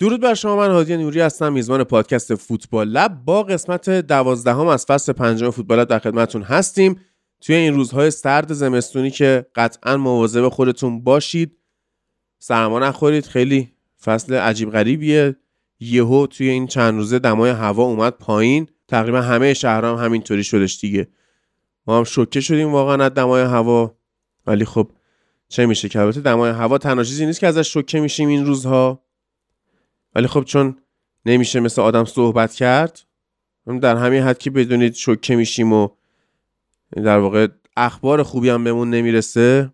درود بر شما من هادی نوری هستم میزبان پادکست فوتبال لب. با قسمت دوازدهم از فصل پنجم فوتبال لب در خدمتتون هستیم. توی این روزهای سرد زمستونی که قطعا مواظب خودتون باشید سرما نخورید. خیلی فصل عجیب غریبیه. یهو توی این چند روزه دمای هوا اومد پایین. تقریبا همه شهرام هم همینطوری شدش دیگه. ما هم شوکه شدیم واقعا از دمای هوا. ولی خب چه میشه که؟ البته دمای هوا تنها چیزی نیست که ازش شوکه میشیم این روزها. ولی خب چون نمیشه مثل آدم صحبت کرد در همین حد که بدونید شوکه میشیم و در واقع اخبار خوبی هم بهمون نمی‌رسه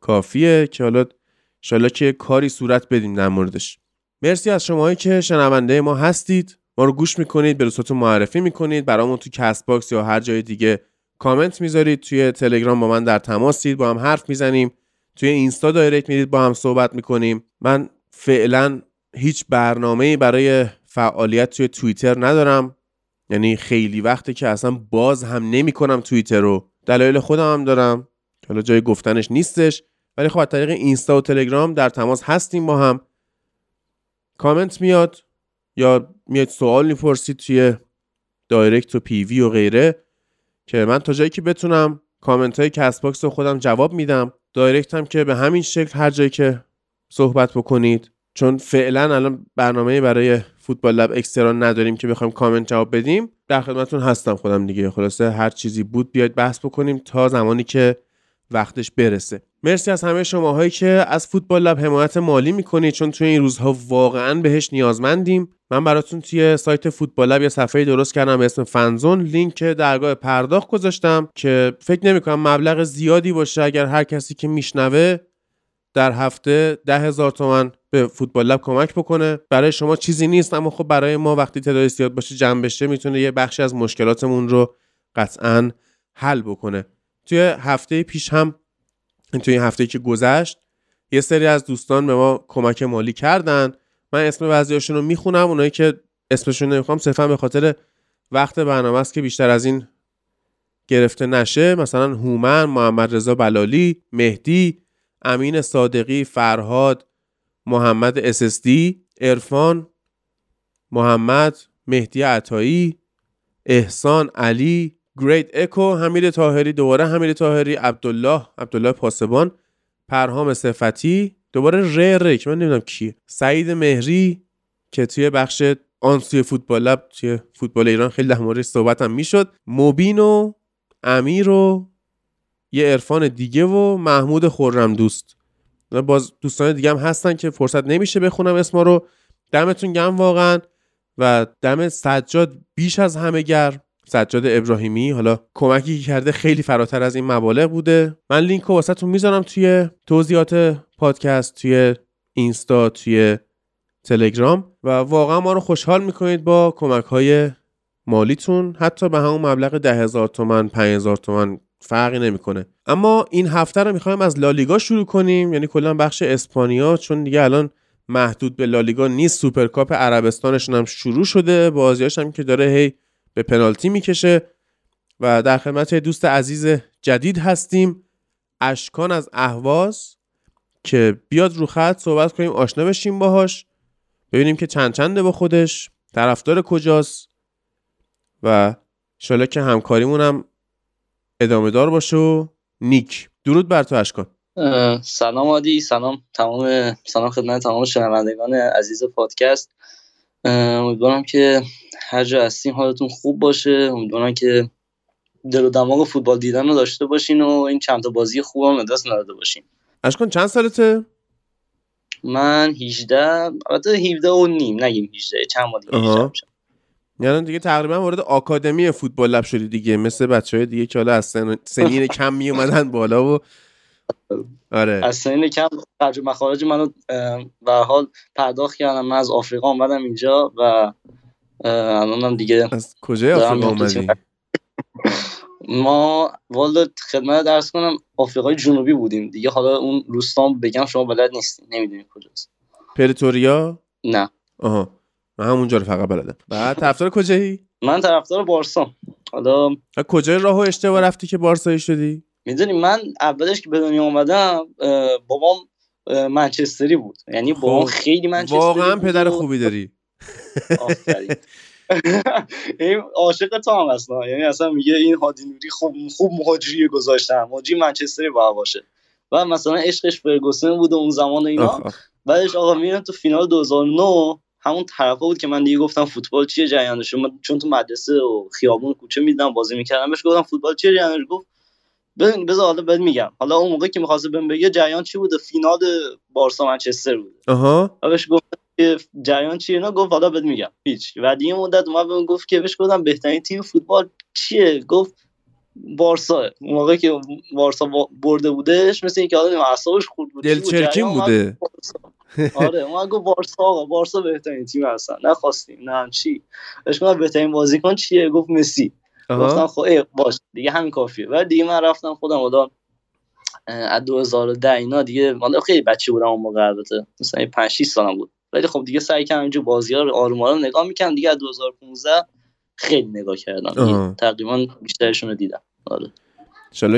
کافیه که حالا ایشالا که کاری صورت بدیم در موردش. مرسی از شماهایی که شنونده ما هستید. ما رو گوش می‌کنید به دوستاتون معرفی می‌کنید برامون تو Castbox یا هر جای دیگه کامنت می‌ذارید. توی تلگرام با من در تماسید با هم حرف می‌زنیم. توی اینستا دایرکت میرید با هم صحبت می‌کنیم. من فعلا هیچ برنامه برای فعالیت توی توییتر ندارم. یعنی خیلی وقته که اصلا باز هم نمی کنم توییتر رو. دلایل خودم هم دارم. حالا جای گفتنش نیستش. ولی خب از طریق اینستا و تلگرام در تماس هستیم با هم. کامنت میاد یا میاد سوال می‌پرسید توی direct و PV و غیره که من تا جایی که بتونم کامنت های Castbox رو خودم جواب میدم. direct هم که به همین شکل هر جایی که صحبت بکنید. چون فعلا الان برنامه برای Football Lab Extra نداریم که بخوایم کامنت جواب بدیم. در خدمتتون هستم خودم دیگه. خلاصه هر چیزی بود بیاید بحث بکنیم تا زمانی که وقتش برسه. مرسی از همه شماهایی که از Football Lab حمایت مالی می‌کنید چون توی این روزها واقعا بهش نیازمندیم. من براتون توی سایت Football Lab یه صفحه درست کردم به اسم Fan Zone. لینک درگاه پرداخت گذاشتم که فکر نمی‌کنم مبلغ زیادی باشه. اگر هر کسی که میشنوه در هفته ده هزار تومن به فوتبال لب کمک بکنه. برای شما چیزی نیست اما خب برای ما وقتی تعداد زیاد باشه جمع بشه می‌تونه یه بخشی از مشکلاتمون رو قطعا حل بکنه. توی هفته پیش هم توی این هفته که گذشت یه سری از دوستان به ما کمک مالی کردن. من اسم بعضیاشون رو می‌خونم اونایی که اسمشون نمی‌خوام صرفا به خاطر وقت برنامه است که بیشتر از این گرفته نشه. مثلا هومن محمد رضا بلالی مهدی امین صادقی فرهاد محمد اسسدی ارفان محمد مهدی عطایی احسان علی گریت اکو حمید تاهری دوباره حمید تاهری عبدالله عبدالله پاسبان پرهام صفتی دوباره ر ر من نمی‌دونم کیه سعید مهری که توی بخش آن سوی فوتبال لب توی فوتبال ایران خیلی در موردش صحبت هم می‌شد. مبین و امیر و یه عرفان دیگه و محمود خورم دوست باز دوستان دیگه هم هستن که فرصت نمیشه بخونم اسما رو. دمتون گم واقعا. و دم سجاد بیش از همه گر سجاد ابراهیمی حالا کمکی که کرده خیلی فراتر از این مبالغ بوده. من لینک رو واسهتون می‌ذارم توی توضیحات پادکست توی اینستا توی تلگرام. و واقعا ما رو خوشحال می‌کنید با کمک های مالیتون. حتی به همون مبلغ ده هزار تومن پنج هزار تومن فرقی نمی‌کنه. اما این هفته رو می‌خوایم از لالیگا شروع کنیم. یعنی کلا بخش اسپانیا چون دیگه الان محدود به لالیگا نیست. سوپرکاپ عربستانشون هم شروع شده. بازیاش هم که داره هی به پنالتی می‌کشه. و در خدمت دوست عزیز جدید هستیم اشکان از اهواز که بیاد رو خط صحبت کنیم آشنا بشیم باهاش. ببینیم که چند چنده با خودش. طرفدار کجاست. و شالا که همکاریمون هم ادامه دار باشه و نیک. درود بر تو اشکان. سلام عادی سلام تمام سلام خدمت تمام شنوندگان عزیز پادکست. امیدوارم که هر جا هستیم حالتون خوب باشه. امیدوارم که دل و دماغ فوتبال دیدن رو داشته باشین و این چند تا بازی خوب هم دست نداده باشین. اشکان چند سالته؟ من 18 البته 17 و نیم نگیم 18 چند ماه دیگه یعنی دیگه تقریبا وارد آکادمی فوتبال لب شدی دیگه مثل بچه های دیگه که حالا از سنین کم می اومدن بالا و آره. از سنین کم خرج مخارج منو به حال پرداخت کردم. من از آفریقا اومدم اینجا و الانم دیگه از کجای آفریقا اومدی؟ ما والا خدمت درس کنم آفریقای جنوبی بودیم دیگه. حالا اون روستام بگم شما بلد نیستین. نمی‌دونی کجاست. پریتوریا؟ نه. آها. من همونجا رو فقط بلدم. بعد طرفدار کجایی؟ من طرفدار بارسا. حالا کجای راهو اشتباه رفتی که بارسایی شدی؟ می‌دونی من اولش که به دنیا اومدم بابام منچستری بود. یعنی خب، خیلی منچستری واقعا پدر خوبی داری. آفرین. این عاشق تو هم اصلا یعنی اصلا میگه این هادی نوری خوب خوب مهاجری گذاشتن مهاجری منچستری باید باشه. و مثلا عشقش فرگوسن بود اون زمان اینا. بعدش آقا میرم تو فینال 2009 همون طرفا بود که من دیگه گفتم فوتبال چیه جریانش من چون تو مدرسه و خیابون کوچه می‌دیدم بازی می‌کردم بهش گفتم فوتبال چیه جریانش؟ گفت ببین بذار حالا بهت میگم. حالا اون موقع که می‌خواسته بهم بگه جریان چی بوده؟ فینال بارسا منچستر بود آها. بهش گفتم که جریان چیه اینا؟ گفت حالا بهت میگم. هیچ. و دیگه مدت اومد بهم گفت که بهش گفتم بهترین تیم فوتبال چیه؟ گفت بارسا. اون موقع که بارسا با- برده بودش مثل اینکه آدم اعصابش خورد بود؟ دلچرکین بوده. بارسا. آره اومد گفت بارسا آقا بارسا بهترین تیم هستن. نخواستیم نه چی؟ گفتم بهترین بازیکن چیه؟ گفت مسی. گفتم خب ای باش دیگه همین کافیه. بعد دیگه من رفتم خودم اه، از 2010 اینا دیگه حالا خیلی بچه بودم اون موقع البته مثلا 5 6 سالم بود. ولی خب دیگه سعی کردم اینجور بازی ها رو آروم آروم نگاه می‌کنم دیگه از 2015 خیلی نگاه کردم. آها. تقریبا بیشترشون رو دیدم. آره.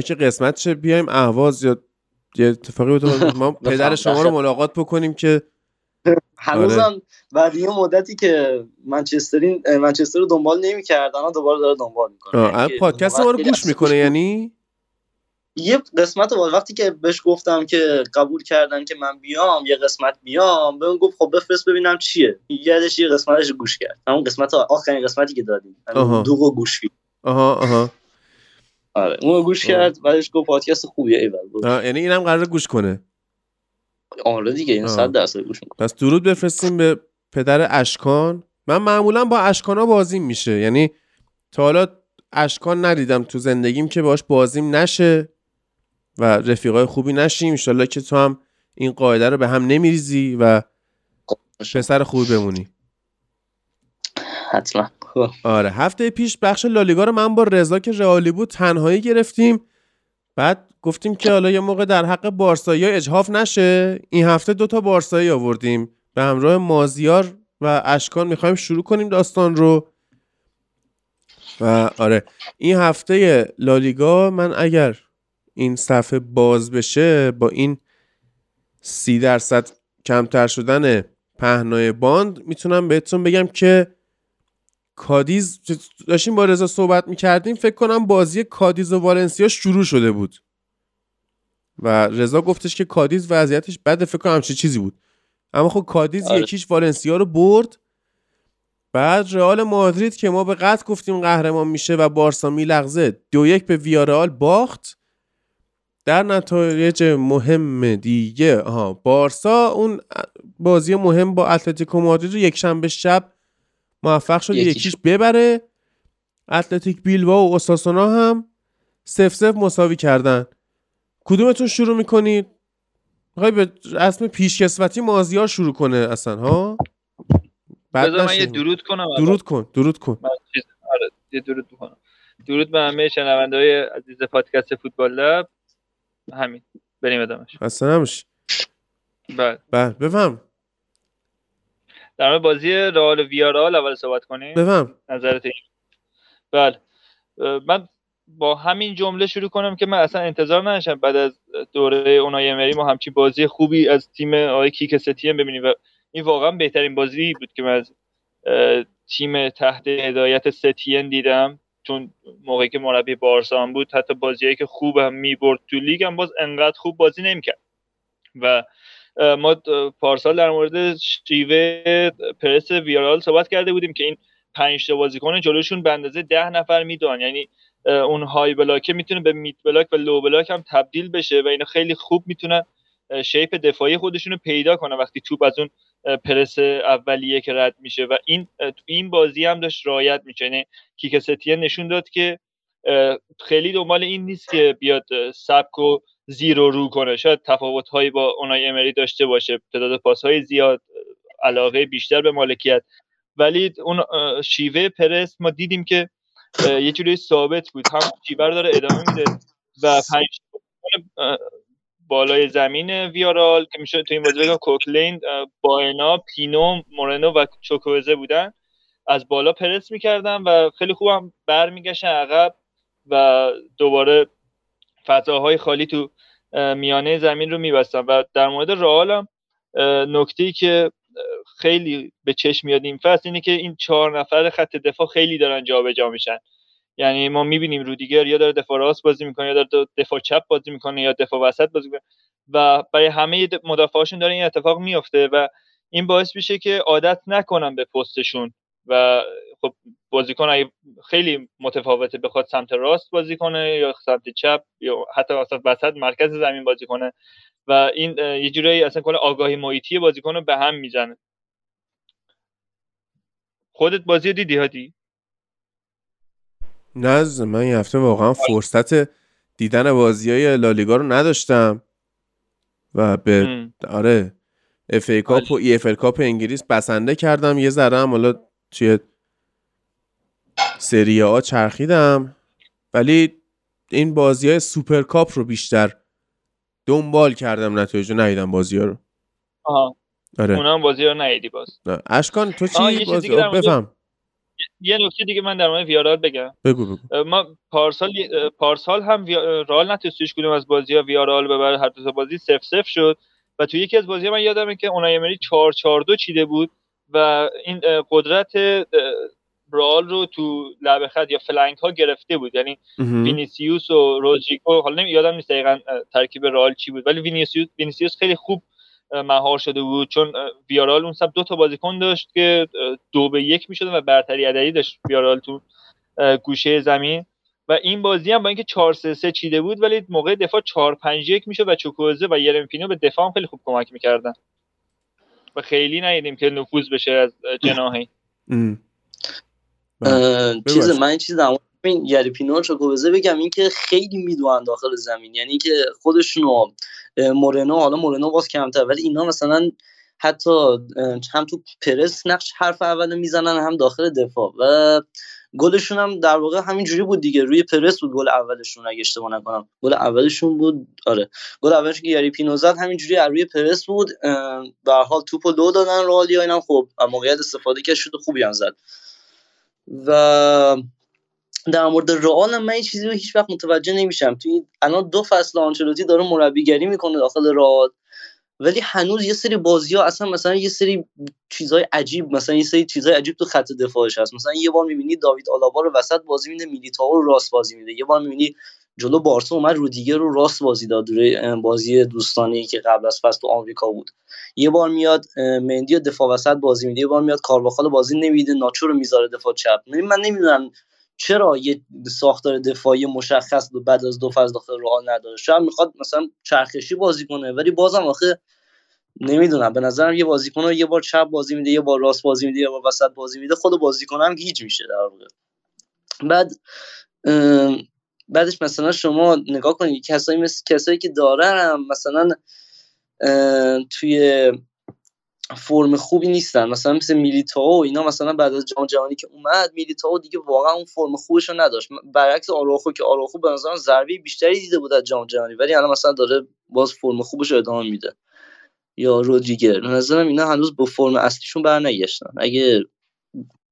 که قسمت شه بیایم اهواز یا یه اتفاقی بتونه ما پدر. شما رو ملاقات بکنیم که هنوزم بعد یه مدتی که منچسترین منچستر رو دنبال نمی‌کردن دوباره داره دنبال می‌کنه. آه، پادکست ما رو گوش می‌کنه یعنی؟ یه قسمت بود وقتی که بهش گفتم که قبول کردن که من بیام یه قسمت بیام بهم گفت خب بفرست ببینم چیه. یادش یه قسمتش گوش کرد. همون قسمت آخرین قسمتی که دادیم. آها. دو و گوش کرد. آها آها. آره. اون رو گوش. کرد بعدش گفت پادکست خوبیه ایول یعنی اینم قرار گوش کنه. آره دیگه این. 100 درصد گوش می‌کنه. پس درود بفرستیم به پدر اشکان. من معمولا با اشکانا بازیم میشه. یعنی تا حالا اشکان ندیدم تو زندگیم که باش بازیم نشه و رفیقای خوبی نشیم. انشالله که تو هم این قاعده رو به هم نمیریزی و پسر خوبی بمونی. حتما. آره هفته پیش بخش لالیگا رو من با رضا که رئالی بود تنهایی گرفتیم. بعد گفتیم که حالا یه موقع در حق بارسایی اجحاف نشه. این هفته دوتا بارسایی آوردیم. به همراه مازیار و اشکان می‌خوایم شروع کنیم داستان رو. و آره این هفته لالیگا من اگر این صفحه باز بشه با این سی درصد کمتر شدن پهنای باند می‌تونم بهتون بگم که کادیز داشتیم با رضا صحبت می‌کردیم فکر کنم بازی کادیز و والنسیا شروع شده بود. و رضا گفتش که کادیز وضعیتش بده فکر کنم همچین چیزی بود. اما خب کادیز آره. یکیش والنسیا رو برد. بعد رئال مادرید که ما به قطع گفتیم قهرمان میشه و بارسا میلغزه دو یک به ویارال باخت. در نتایج مهم دیگه آها بارسا اون بازی مهم با اتلتیکو مادرید رو یک شنبه شب موفق شد یکیش. یکیش ببره. اتلتیک بیلوا و اوساسونا هم سف سف مساوی کردن. کدومتون شروع می‌کنید؟ می‌خوای به رسم پیشکسوتی مازیار شروع کنه اصلا ها؟ بعد من. یه درود کنم درود کن درود کن. من چیز- آره یه درود بکنم درود به همه شنونده های عزیز پادکست فوتبال لب. همین. بریم ادامش اصلا نمیشه بله. بله بفهم. در مورد بازی رئال و ویارال اول صحبت کنیم. بفهم. نظرت این. بله. من با همین جمله شروع کنم که من اصلا انتظار نداشتم بعد از دوره اونای امری ما همچین بازی خوبی از تیم آقای کیک ستین ببینیم و این واقعا بهترین بازی بود که من از تیم تحت هدایت ستین دیدم. چون موقعی که مربی بارسا هم بود حتی بازیایی که خوب هم می‌برد تو لیگ هم باز انقدر خوب بازی نمی‌کرد. و ما پارسال در مورد شیوه پرس ویارال صحبت کرده بودیم که این پنج تا بازیکن جلوشون به اندازه ده نفر میدون یعنی اون high block ه می‌تونه به mid block و low block هم تبدیل بشه و اینا خیلی خوب می‌تونن shape دفاعی خودشون رو پیدا کنن وقتی توپ از اون پرس اولیه که رد میشه. و این تو این بازی هم داشت رعایت میشه یعنی کیکه ستین نشون داد که خیلی دنبال این نیست که بیاد سبکو زیر و رو کنه. شاید تفاوت هایی با اونای امری داشته باشه. تعداد پاس های زیاد علاقه بیشتر به مالکیت. ولی اون شیوه پرس ما دیدیم که یه جوری ثابت بود. هم شیوه رو داره ادامه میده و پنج بالای زمین ویارال که میشه تو این بازی بگم کوکلین اه، بانا پینو مورنو و چوکوزه بودن. از بالا پرس می‌کردن و خیلی خوب هم برمیگشتن عقب. و دوباره فضاهای خالی تو میانه زمین رو میبستن. و در مورد رئال هم نکته که خیلی به چشم میاد این فصل اینه که این چهار نفر خط دفاع خیلی دارن جابجا میشن. یعنی ما می‌بینیم رودیگر یا داره دفاع راست بازی می‌کنه یا داره دفاع چپ بازی می‌کنه یا دفاع وسط بازی می‌کنه. و برای همه مدافعاشون داره این اتفاق میفته و این باعث میشه که عادت نکنن به پستشون. و خب بازیکن خیلی متفاوته بخواد سمت راست بازی کنه یا سمت چپ یا حتی وسط وسط مرکز زمین بازی کنه و این یه جورایی اصلا کل آگاهی محیطی بازیکن رو به هم می‌زنه. خودت بازی دیدی هادی؟ نه من این هفته واقعا فرصت دیدن بازی های لالیگا رو نداشتم و به آره FA Cup و EFL Cup انگلیس بسنده کردم. یه ذره هم حالا توی سری آ چرخیدم. ولی این بازی های سوپر کاپ رو بیشتر دنبال کردم نتایج رو ندیدم بازی ها رو. آها. آره. اونم بازی رو ندیدی باز. اشکان تو چی بازی؟ بفهم. یه نکته دیگه من در مورد ویارال بگم. بگو بگو. ما پارسال پارسال هم رئال نتونست کنیم از بازی ها ویارال ببره هر دو بازی 0 0 شد. و تو یکی از بازی من یادمه که اونای امری 4 4 2 چیده بود. و این قدرت رئال رو تو لبه خط یا flank ها گرفته بود. یعنی وینیسیوس و رودریگو حالا یادم نیست دقیقا ترکیب رئال چی بود. ولی وینیسیوس وینیسیوس خیلی خوب مهار شده بود. چون ویارال اون سمت دو تا بازیکن داشت که دو به یک می‌شد و برتری عددی داشت ویارال تو گوشه زمین. و این بازی هم با اینکه 4 3 3 چیده بود ولی موقع دفاع 4 5 1 می‌شد و چوکوزه و یرمی پینو به دفاع هم خیلی خوب کمک می‌کردن. و خیلی ندیدیم که نفوذ بشه از جناحی چیز من چیز این یریپینو چوکوزه بگم اینکه خیلی میدوان داخل زمین. یعنی که خودشونو مورنو حالا مورنو باز کمتر ولی اینا مثلا حتی هم تو پرس نقش حرف اول می‌زنن هم داخل دفاع. و گلشون هم در واقع همین جوری بود دیگه. روی پرس بود گل اولشون اگه اشتباه نکنم. گل اولشون بود آره. گل اولش که یاری پینو زد همین جوری روی پرس بود. به حال توپو دو دادن رالیا اینم خب موقعیت استفاده کرد شد خوبی هم زد. و در مورد رئال من این چیزی رو هیچ وقت متوجه نمیشم. توی الان دو فصل آنچلوتی داره مربیگری می‌کنه داخل رئال. ولی هنوز یه سری بازی ها اصلا مثلا یه سری چیزای عجیب مثلا یه سری چیزای عجیب تو خط دفاعش هست. مثلا یه بار می‌بینی داوید آلابا رو وسط بازی میده میلیتائو رو راست بازی میده. یه بار می‌بینی جلو بارسا اومد رودیگر رو راست بازی داد بازی دوستانه که قبل از فصل تو آمریکا بود. یه بار میاد مندی دفاع وسط بازی میده یه بار میاد کارواخال بازی نمیده ناچو رو می‌ذاره دفاع چپ. من نمی‌دونم چرا یه ساختار دفاعی مشخص بعد از دو فصل داخل رئال نداره؟ شاید می‌خواد مثلا چرخشی بازی کنه ولی بازم آخه نمی‌دونم. به نظرم یه بازیکن رو یه بار چپ بازی میده یه بار راست بازی میده یه بار وسط بازی میده خود بازیکن هم گیج میشه در واقع. بعد بعدش مثلا شما نگاه کنید کسایی مثل کسایی که دارن مثلا توی فرم خوبی نیستن. مثلا مثل میلیتائو اینا مثلا بعد از جام جهانی که اومد میلیتائو دیگه واقعا اون فرم خوبش رو نداشت برعکس آراخو که آراخو به نظرم ضربه بیشتری دیده بود از جام جهانی ولی الان مثلا داره باز فرم خوبش رو ادامه میده. یا رودریگر. به نظرم اینا هنوز به فرم اصلیشون برنگشتن. اگه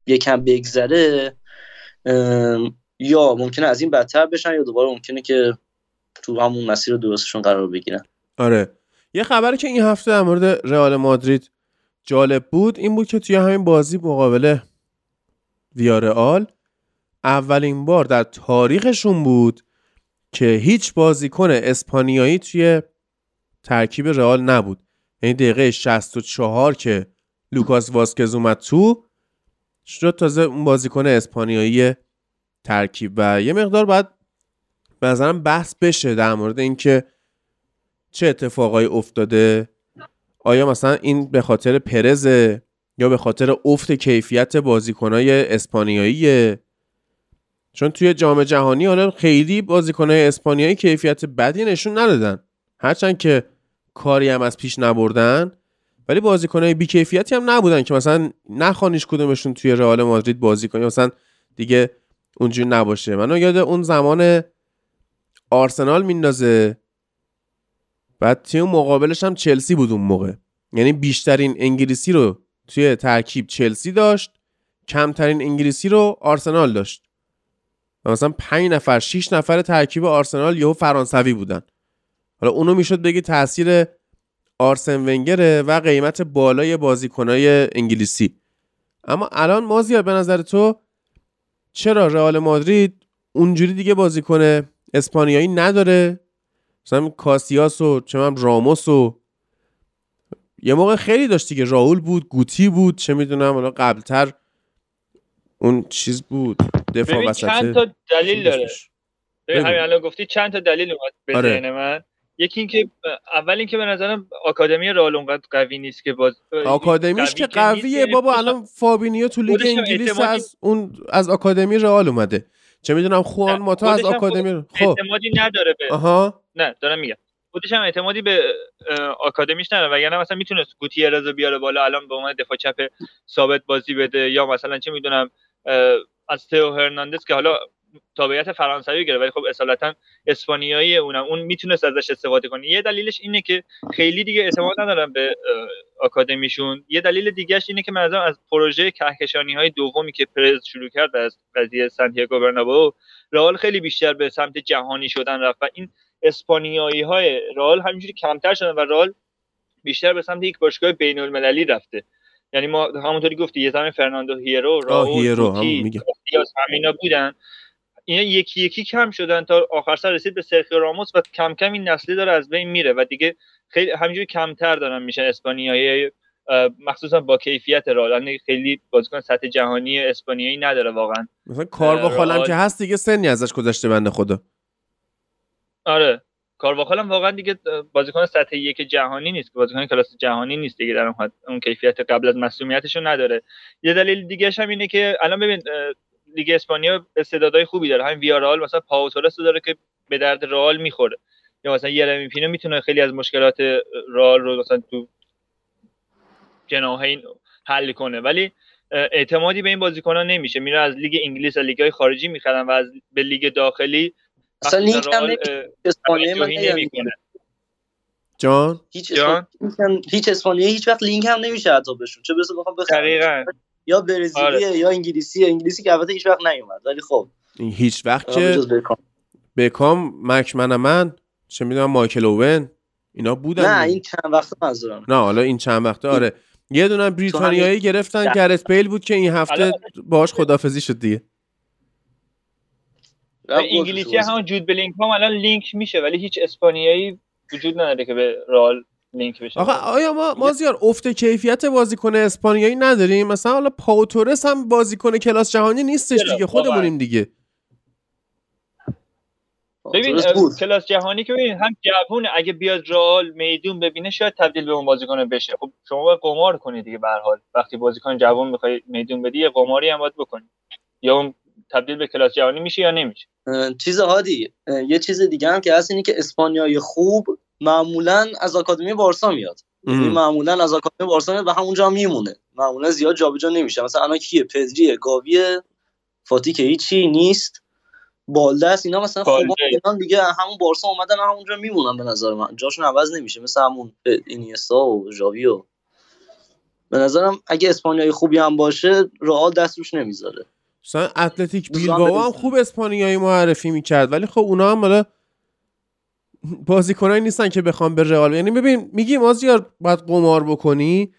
یکم بگذره یا ممکنه از این بدتر بشن یا دوباره ممکنه که تو همون مسیر درستشون قرار بگیرن. آره. یه خبری که این هفته در مورد رئال مادرید جالب بود این بود که توی همین بازی مقابل ویارئال اولین بار در تاریخشون بود که هیچ بازیکن اسپانیایی توی ترکیب رئال نبود. یعنی دقیقه 64 که لوکاس واسکز اومد تو شد تازه اون بازیکن اسپانیایی ترکیب. و یه مقدار باید به نظرم بحث بشه در مورد اینکه چه اتفاقایی افتاده آیا مثلا این به خاطر پرزه یا به خاطر افت کیفیت بازیکنای اسپانیاییه؟ چون توی جام جهانی حالا خیلی بازیکنای اسپانیایی کیفیت بدی نشون ندادن. هرچند که کاری هم از پیش نبردن ولی بازیکنای بیکیفیتی هم نبودن که مثلا نخوانیش کدومشون توی رئال مادرید بازی کنه مثلا دیگه اونجوری نباشه. منو یاد اون زمان آرسنال میندازه. بعد تیم مقابلش هم چلسی بود اون موقع. یعنی بیشترین انگلیسی رو توی ترکیب چلسی داشت کمترین انگلیسی رو آرسنال داشت. و مثلا 5 نفر 6 نفر ترکیب آرسنال یهو فرانسوی بودن. حالا اونو می‌شد بگی تاثیر آرسن ونگره و قیمت بالای بازیکنای انگلیسی. اما الان مازیار به نظر تو چرا رئال مادرید اونجوری دیگه بازیکن اسپانیایی نداره؟ مثلا کاسیاس و چه راموس و یه موقع خیلی داشت دیگه. راول بود گوتی بود چه می‌دونم حالا قبلتر اون چیز بود. دفاع وسطه چند تا دلیل داره. همین الان گفتی چند تا دلیل اومد به آره. ذهن من. یکی اینکه اول اینکه به نظرم آکادمی رئال اونقدر قوی نیست که باز آکادمیش که قویه بابا الان فابینیو تو لیگ انگلیس از اون از آکادمی رئال اومده. چه می‌دونم خوان ماتا از آکادمی خب. اعتمادی نداره به آها. نه دارم میگم. خودش هم اعتمادی به آکادمیش نداره وگرنه مثلا می‌تونست گوتیرز رو بیاره بالا الان به عنوان دفاع چپ ثابت بازی بده یا مثلا چه می‌دونم از تئو هرناندز که حالا تابعیت فرانسوی گرفت ولی خب اصالتا اسپانیایی اونم. اون می‌تونست ازش استفاده کنه. یه دلیلش اینه که خیلی دیگه اعتماد ندارم به آکادمیشون. یه دلیل دیگهش اینه که من از پروژه کهکشانی های دومی که پرز شروع کرد از قضیه سانتیاگو برنابو رئال خیلی بیشتر به سمت جهانی شدن رفت و این اسپانیایی های رئال همینجوری کمتر شدن و رئال بیشتر به سمت یک باشگاه بین المللی رفته. یعنی ما همونطوری گفتی یه زمان فرناندو هیرو راول هیرو هم همینا بودن. اینا یکی یکی کم شدن تا آخر سر رسید به سرخیو راموس و کم کم این نسلی داره از بین میره و دیگه خیلی همینجوری کمتر دارن میشن اسپانیایی مخصوصا با کیفیت رئال. خیلی بازیکن سطح جهانی اسپانیایی نداره واقعا. مثلا کارواخال که هست دیگه سنی ازش گذشته بنده خدا. آره. کارواخال هم واقعا دیگه بازیکن سطح یک جهانی نیست. بازیکن کلاس جهانی نیست دیگه. در اون کیفیت قبل از مصدومیتش رو نداره. یه دلیل دیگه هم اینه که الان ببین لیگ اسپانیا استعدادهای خوبی داره. همین ویارال مثلا پاو داره که به درد رئال می‌خوره. یا مثلا یرمی پینو می‌تونه خیلی از مشکلات رئال رو مثلا تو جناحین حل کنه. ولی اعتمادی به این بازیکنان نمیشه. میره از لیگ انگلیس و لیگ های خارجی می‌خرن و از به لیگ داخلی اصلا لینک هم اسپانیایی من جان؟ هیچ جان؟ هیچ اسپانیایی هیچ وقت لینک هم نمیشه حتی بهشون چه برسه بخوام بخرم. یا برزیلیه آره. یا انگلیسی انگلیسی که البته هیچ وقت نیومد ولی خب. هیچ وقت که بکام مک من چه می‌دونم مایکل اوون اینا بودن نه این چند وقت منظورم نه حالا این چند وقته آره. یه دونه بریتانیایی گرفتن گرت بیل بود که این هفته باهاش خدافزی شد دیگه. انگلیسی همون جود بلینگهام الان لینک میشه ولی هیچ اسپانیایی وجود نداره که به رال لینک بشه. آخه آیا ما مازیار افت کیفیت بازیکن اسپانیایی نداریم؟ مثلا حالا پاوتورس هم بازیکن کلاس جهانی نیستش دیگه خودمونیم دیگه. ببین کلاس جهانی که ببین هم جوونه اگه بیاد رال میدون ببینه شاید تبدیل به اون بازیکن بشه. خب شما باید قمار کنید دیگه به حال. وقتی بازیکن جوان می‌خوای میدون بدی یه قماری هم باید بکنی. یا اون تبدیل به کلاس جهانی میشه یا نمیشه؟ چیز هادی یه چیز دیگه هم که هست اینی که اسپانیایی خوب معمولا از آکادمی بارسا میاد. یعنی معمولا از آکادمی بارسا میاد و همونجا میمونه. معمولا زیاد جابجا نمیشه. مثلا الان کیه؟ پدریه گاویه فاتی که هیچی نیست. بالده است اینا مثلا خب دیگه همون بارسا اومدن همونجا میمونن به نظر من. جاشون عوض نمیشه. مثل همون اینیستا و ژاوی و به نظرم اگه اسپانیایی خوبی هم باشه رئال دست روش نمی‌ذاره. مثلا اتلتیک بیلبائو هم خوب اسپانیایی معرفی می‌کرد ولی خب اونا هم حالا بازیکنایی نیستن که بخوام به رئال یعنی ببین میگی مازیار باید قمار بکنی.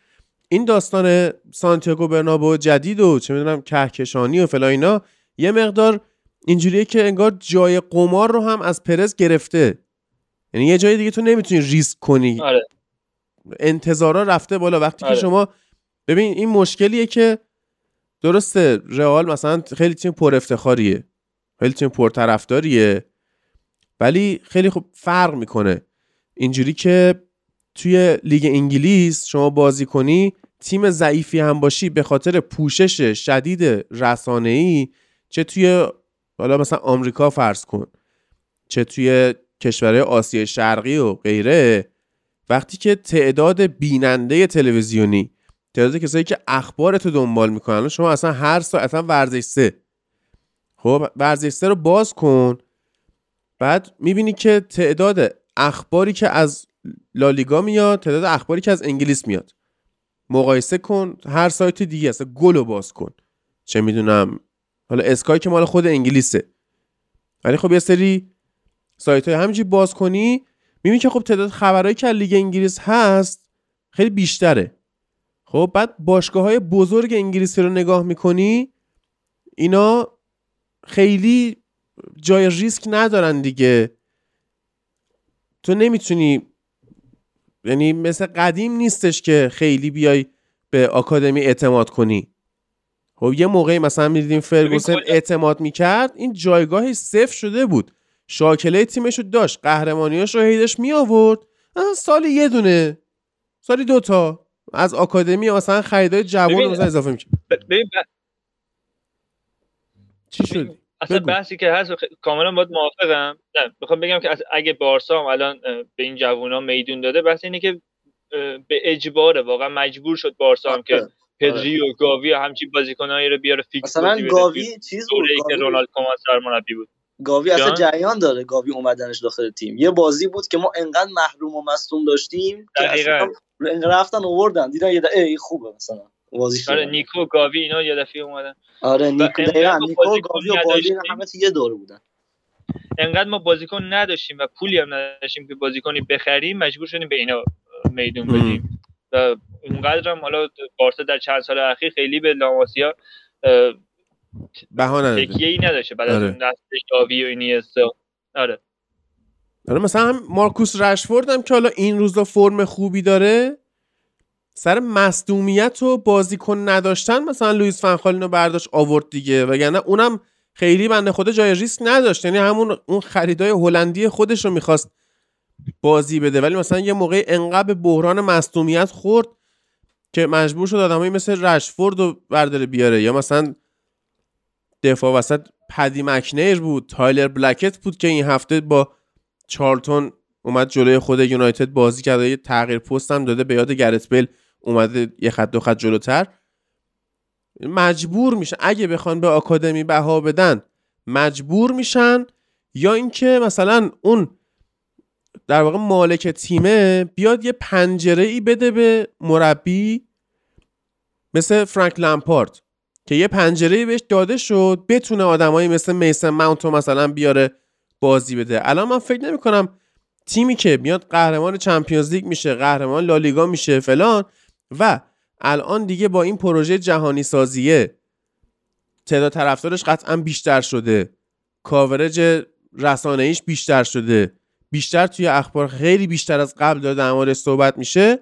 این داستان سانتیاگو برنابو جدید و چه می‌دونم کهکشانی و فلا اینا یه مقدار اینجوریه که انگار جای قمار رو هم از پرز گرفته. یعنی یه جای دیگه تو نمی‌تونی ریسک کنی. آره. انتظارا رفته بالا. وقتی آره. که شما ببین این مشکلیه که درسته رئال مثلا خیلی تیم پر افتخاریه. خیلی تیم پر طرفداریه. ولی خیلی خوب فرق می‌کنه. اینجوری که توی لیگ انگلیس شما بازی کنی تیم ضعیفی هم باشی به خاطر پوشش شدید ای چه توی حالا مثلا آمریکا فرض کن چه توی کشورهای آسیای شرقی و غیره وقتی که تعداد بیننده تلویزیونی تعداد کسایی که اخبارت رو دنبال می‌کنن شما اصلا هر ساعت اصلا ورزش سه. خب ورزش سه رو باز کن. بعد می‌بینی که تعداد اخباری که از لالیگا میاد تعداد اخباری که از انگلیس میاد. مقایسه کن هر سایت دیگه اصلا گل رو باز کن. چه می‌دونم. حالا اسکای که مال خود انگلیسه. ولی خب یه سری سایت های همینجوری باز کنی می‌بینی که خب تعداد خبرهایی که لیگ انگلیس هست خیلی بیشتره. خب بعد باشگاه های بزرگ انگلیسی رو نگاه می‌کنی اینا خیلی جای ریسک ندارن دیگه. تو نمی‌تونی یعنی مثل قدیم نیستش که خیلی بیای به آکادمی اعتماد کنی. خب یه موقعی مثلا می‌دیدیم فرگوسن اعتماد می‌کرد این جایگاهی صفر شده بود. شاکله تیمش رو داشت قهرمانیاش رو هیدش می آورد سال یه دونه سالی دوتا از آکادمی مثلا خریدای جوان مثلا اضافه میشه. چی شد؟ اصلا بحثی که هست کاملا باید موافقم. نه می‌خوام بگم که اگه بارسا هم الان به این جوونا میدون داده بحث اینه که به اجباره واقعا مجبور شد بارسا هم که آره. پدری و گاوی و همچین بازیکنایی رو بیاره فیکس مثلا گاوی چیز بود که رونالد کومان سرمربی بود. گاوی اصلا جریان داره گاوی اومدنش داخل تیم. یه بازی بود که ما انقدر محروم و مصدوم داشتیم که اصلا رفتن آوردن دیدن یه ای خوبه مثلا بازی آره نیکو گاوی اینا یه دفعه اومدن. آره نیکو دقیقاً نیکو گاوی و بازی همه یه دور بودن. انقدر ما بازیکن نداشتیم و پولی هم نداشتیم که بازیکنی بخریم مجبور شدیم به اینا میدون بدیم. و اونقدر هم حالا بارسا در چند سال اخیر خیلی به لاماسیا بهانه تکیه ای نداشته. بعد آره. از نسل گاوی و اینیستا. آره. آره مثلا مارکوس رشفورد هم که حالا این روزا فرم خوبی داره سر مصدومیت و بازیکن نداشتن مثلا لوئیس فنخالینو برداشت آورد دیگه. وگرنه اونم خیلی بنده خود جای ریسک نداشت. یعنی همون اون خریدای هلندی خودش رو می‌خواست بازی بده. ولی مثلا یه موقع انقدر بحران مصدومیت خورد که مجبور شد آدمایی مثل رشفورد رو برداره بیاره. یا مثلا دفاع وسط پدی مکنیر بود تایلر بلکت بود که این هفته با چارلتون اومد جلوی خود یونایتد بازی کرده یه تغییر پست هم داده. به یاد گرت بیل اومده یه خط دو خط جلوتر. مجبور میشن. اگه بخوان به آکادمی بها بدن مجبور میشن. یا اینکه مثلا اون در واقع مالک تیمه بیاد یه پنجره ای بده به مربی مثل فرانک لامپارد که یه پنجره بهش داده شد بتونه آدمایی مثل میسن ماونتو مثلا بیاره. بازی بده. الان من فکر نمی کنم تیمی که میاد قهرمان چمپیونز لیگ میشه قهرمان لالیگا میشه فلان. و الان دیگه با این پروژه جهانی سازیه تعداد طرفدارش قطعا بیشتر شده. کاورج رسانه‌ایش بیشتر شده. بیشتر توی اخبار خیلی بیشتر از قبل داره در صحبت میشه.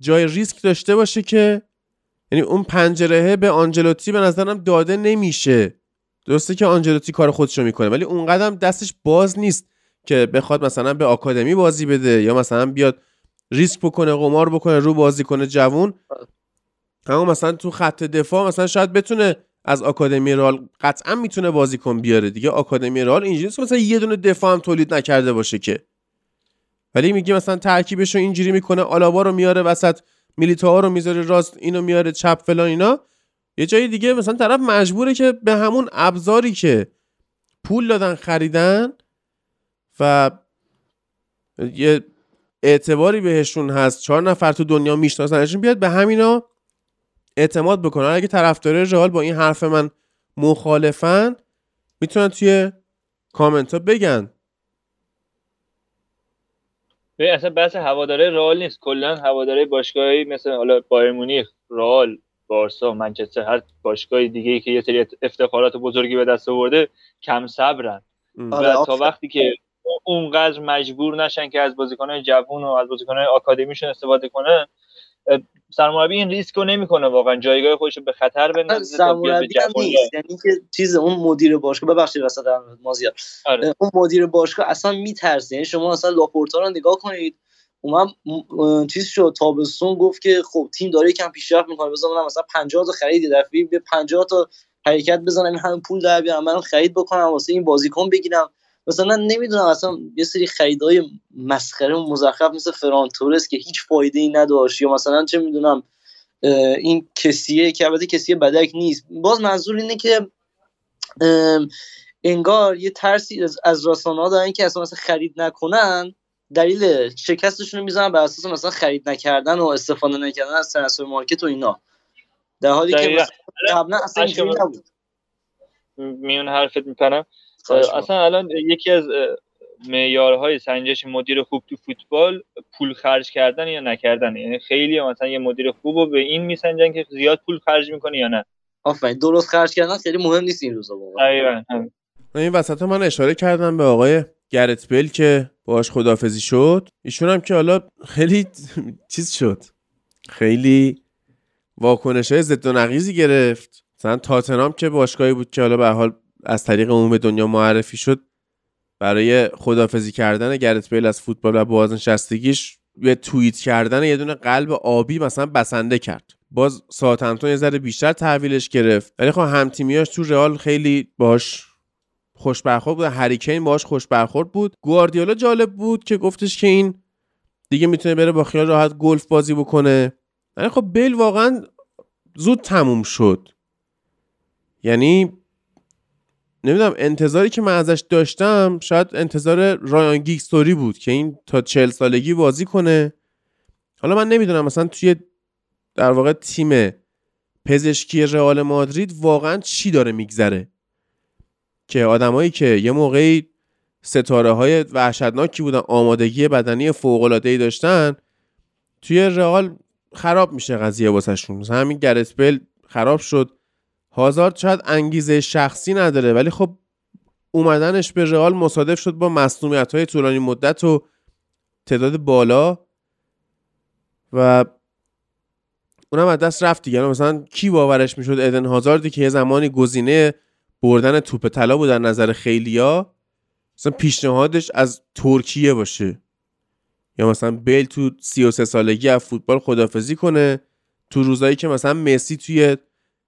جای ریسک داشته باشه که یعنی اون پنجره به آنجلوتی به نظرم داده نمیشه. درسته که آنجلوتی کار خودش رو می‌کنه ولی اون قدم دستش باز نیست که بخواد مثلا به آکادمی بازی بده یا مثلا بیاد ریسک بکنه قمار بکنه رو بازی کنه جوون. اما مثلا تو خط دفاع مثلا شاید بتونه از آکادمی رال قطعا می‌تونه بازیکن بیاره دیگه. آکادمی رال اینجوری مثلا یه دونه دفاع هم تولید نکرده باشه که. ولی میگه مثلا ترکیبش رو اینجوری می‌کنه آلاوا رو میاره وسط میلیتا رو می‌ذاره راست اینو میاره چپ فلان اینا. یه جای دیگه مثلا طرف مجبوره که به همون ابزاری که پول دادن خریدن و یه اعتباری بهشون هست چهار نفر تو دنیا میشناسنشون بیاد به همینا اعتماد بکنن. اگه طرفدار رئال با این حرف من مخالفن می‌تونن توی کامنت ها بگن اصلا بحث هواداره رئال نیست. کلا هواداره باشگاهی مثل حالا بایر مونیخ بارسا منچستر هر باشگاه دیگه ای که یه سری افتخارات بزرگی به دست آورده کم صبرن. آره تا وقتی که اونقدر مجبور نشن که از بازیکنهای جوون و از بازیکنهای آکادمیشون استفاده کنه سرمربی این ریسک رو نمی‌کنه واقعا. جایگاه خودش به خطر بندازه سرمربی نیست. یعنی که چیز اون مدیر باشگاه ببخشید وسط مازیار. آره. اون مدیر باشگاه اصلا میترسه. یعنی شما اصلا لاپورتا رو نگاه کنید. اومد چیز شد تابستون گفت که خب تیم داره یکم پیشرفت می‌کنه بذار من مثلا 50 تا خرید دفعه به 50 تا حرکت بزنم این همه پول در بیارم من خرید بکنم واسه این بازیکن بگیرم. مثلا نمی‌دونم اصلا یه سری خریدای مسخره و مزخرف مثل فران تورس که هیچ فایده ای نداشت یا مثلا چه می‌دونم این کسیه که البته کسیه بدک نیست. باز منظور اینه که انگار یه ترسی از رسانه ها دارن که اصلا مثلا خرید نکنن دلیل شکستشون رو می‌زنن بر اساس مثلا خرید نکردن و استفاده نکردن از ترنسفر مارکت و اینا. در حالی که قبلا اصلا اینجوری نبود. میون حرفت می‌کنم. اصلا الان یکی از معیارهای سنجش مدیر خوب تو فوتبال پول خرج کردن یا نکردن. یعنی خیلی مثلا یه مدیر خوب رو به این میسنجن که زیاد پول خرج می‌کنه یا نه. آفرین درست خرج کردن خیلی مهم نیست این روزا واقعا. این وسط من اشاره کردم به آقای گرت بل که باش خدافزی شد. ایشون هم که حالا خیلی چیز شد. خیلی واکنش های ضد و نقیزی گرفت. مثلا تاتنام که باشگاهی بود که حالا به حال از طریق عموم دنیا معرفی شد برای خدافزی کردن گرت بیل از فوتبال و بازنشستگیش یه توییت کردن یه دونه قلب آبی مثلا بسنده کرد. باز ساعتمتون یه ذره بیشتر تحویلش گرفت. ولی خب همتیمیاش تو رئال خیلی باش خوش برخورد بود هریکین باش خوش برخورد بود. گواردیولا جالب بود که گفتش که این دیگه می‌تونه بره با خیال راحت گلف بازی بکنه. ولی خب بیل واقعا زود تموم شد. یعنی نمی‌دونم انتظاری که من ازش داشتم شاید انتظار رایان گیگستوری بود که این تا چل سالگی بازی کنه. حالا من نمی‌دونم مثلا توی در واقع تیم پزشکی رئال مادرید واقعا چی داره میگذره؟ که آدمایی که یه موقعی ستاره های وحشتناکی بودن آمادگی بدنی فوق العاده ای داشتن توی رئال خراب میشه قضیه واسهشون. همین گرت خراب شد. هازارد شاید انگیزه شخصی نداره ولی خب اومدنش به رئال مصادف شد با مسئولیت های طولانی مدت و تعداد بالا و اونم از دست رفت دیگه. مثلا کی باورش می‌شد؟ ادن هازاردی که یه زمانی گزینه بردن توپ طلا بود در نظر خیلیا. مثلا پیشنهادش از ترکیه باشه. یا مثلا بیل تو 33 سالگی از فوتبال خدافزی کنه. تو روزایی که مثلا مسی توی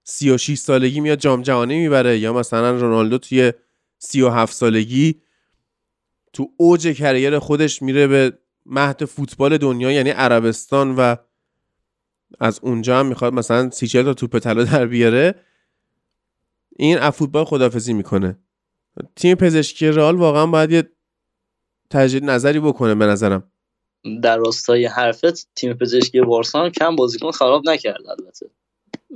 36 سالگی میاد جام جهانی می‌بره. یا مثلا رونالدو توی 37 سالگی تو اوج کریر خودش میره به مهد فوتبال دنیا یعنی عربستان و از اونجا هم می‌خواد مثلا سی تا توپ طلا در بیاره. این از فوتبال خدافزی می‌کنه. تیم پزشکی رئال واقعا باید یه تجدید نظری بکنه به نظرم. در راستای حرفت تیم پزشکی بارسا هم کم بازیکن خراب نکرد البته.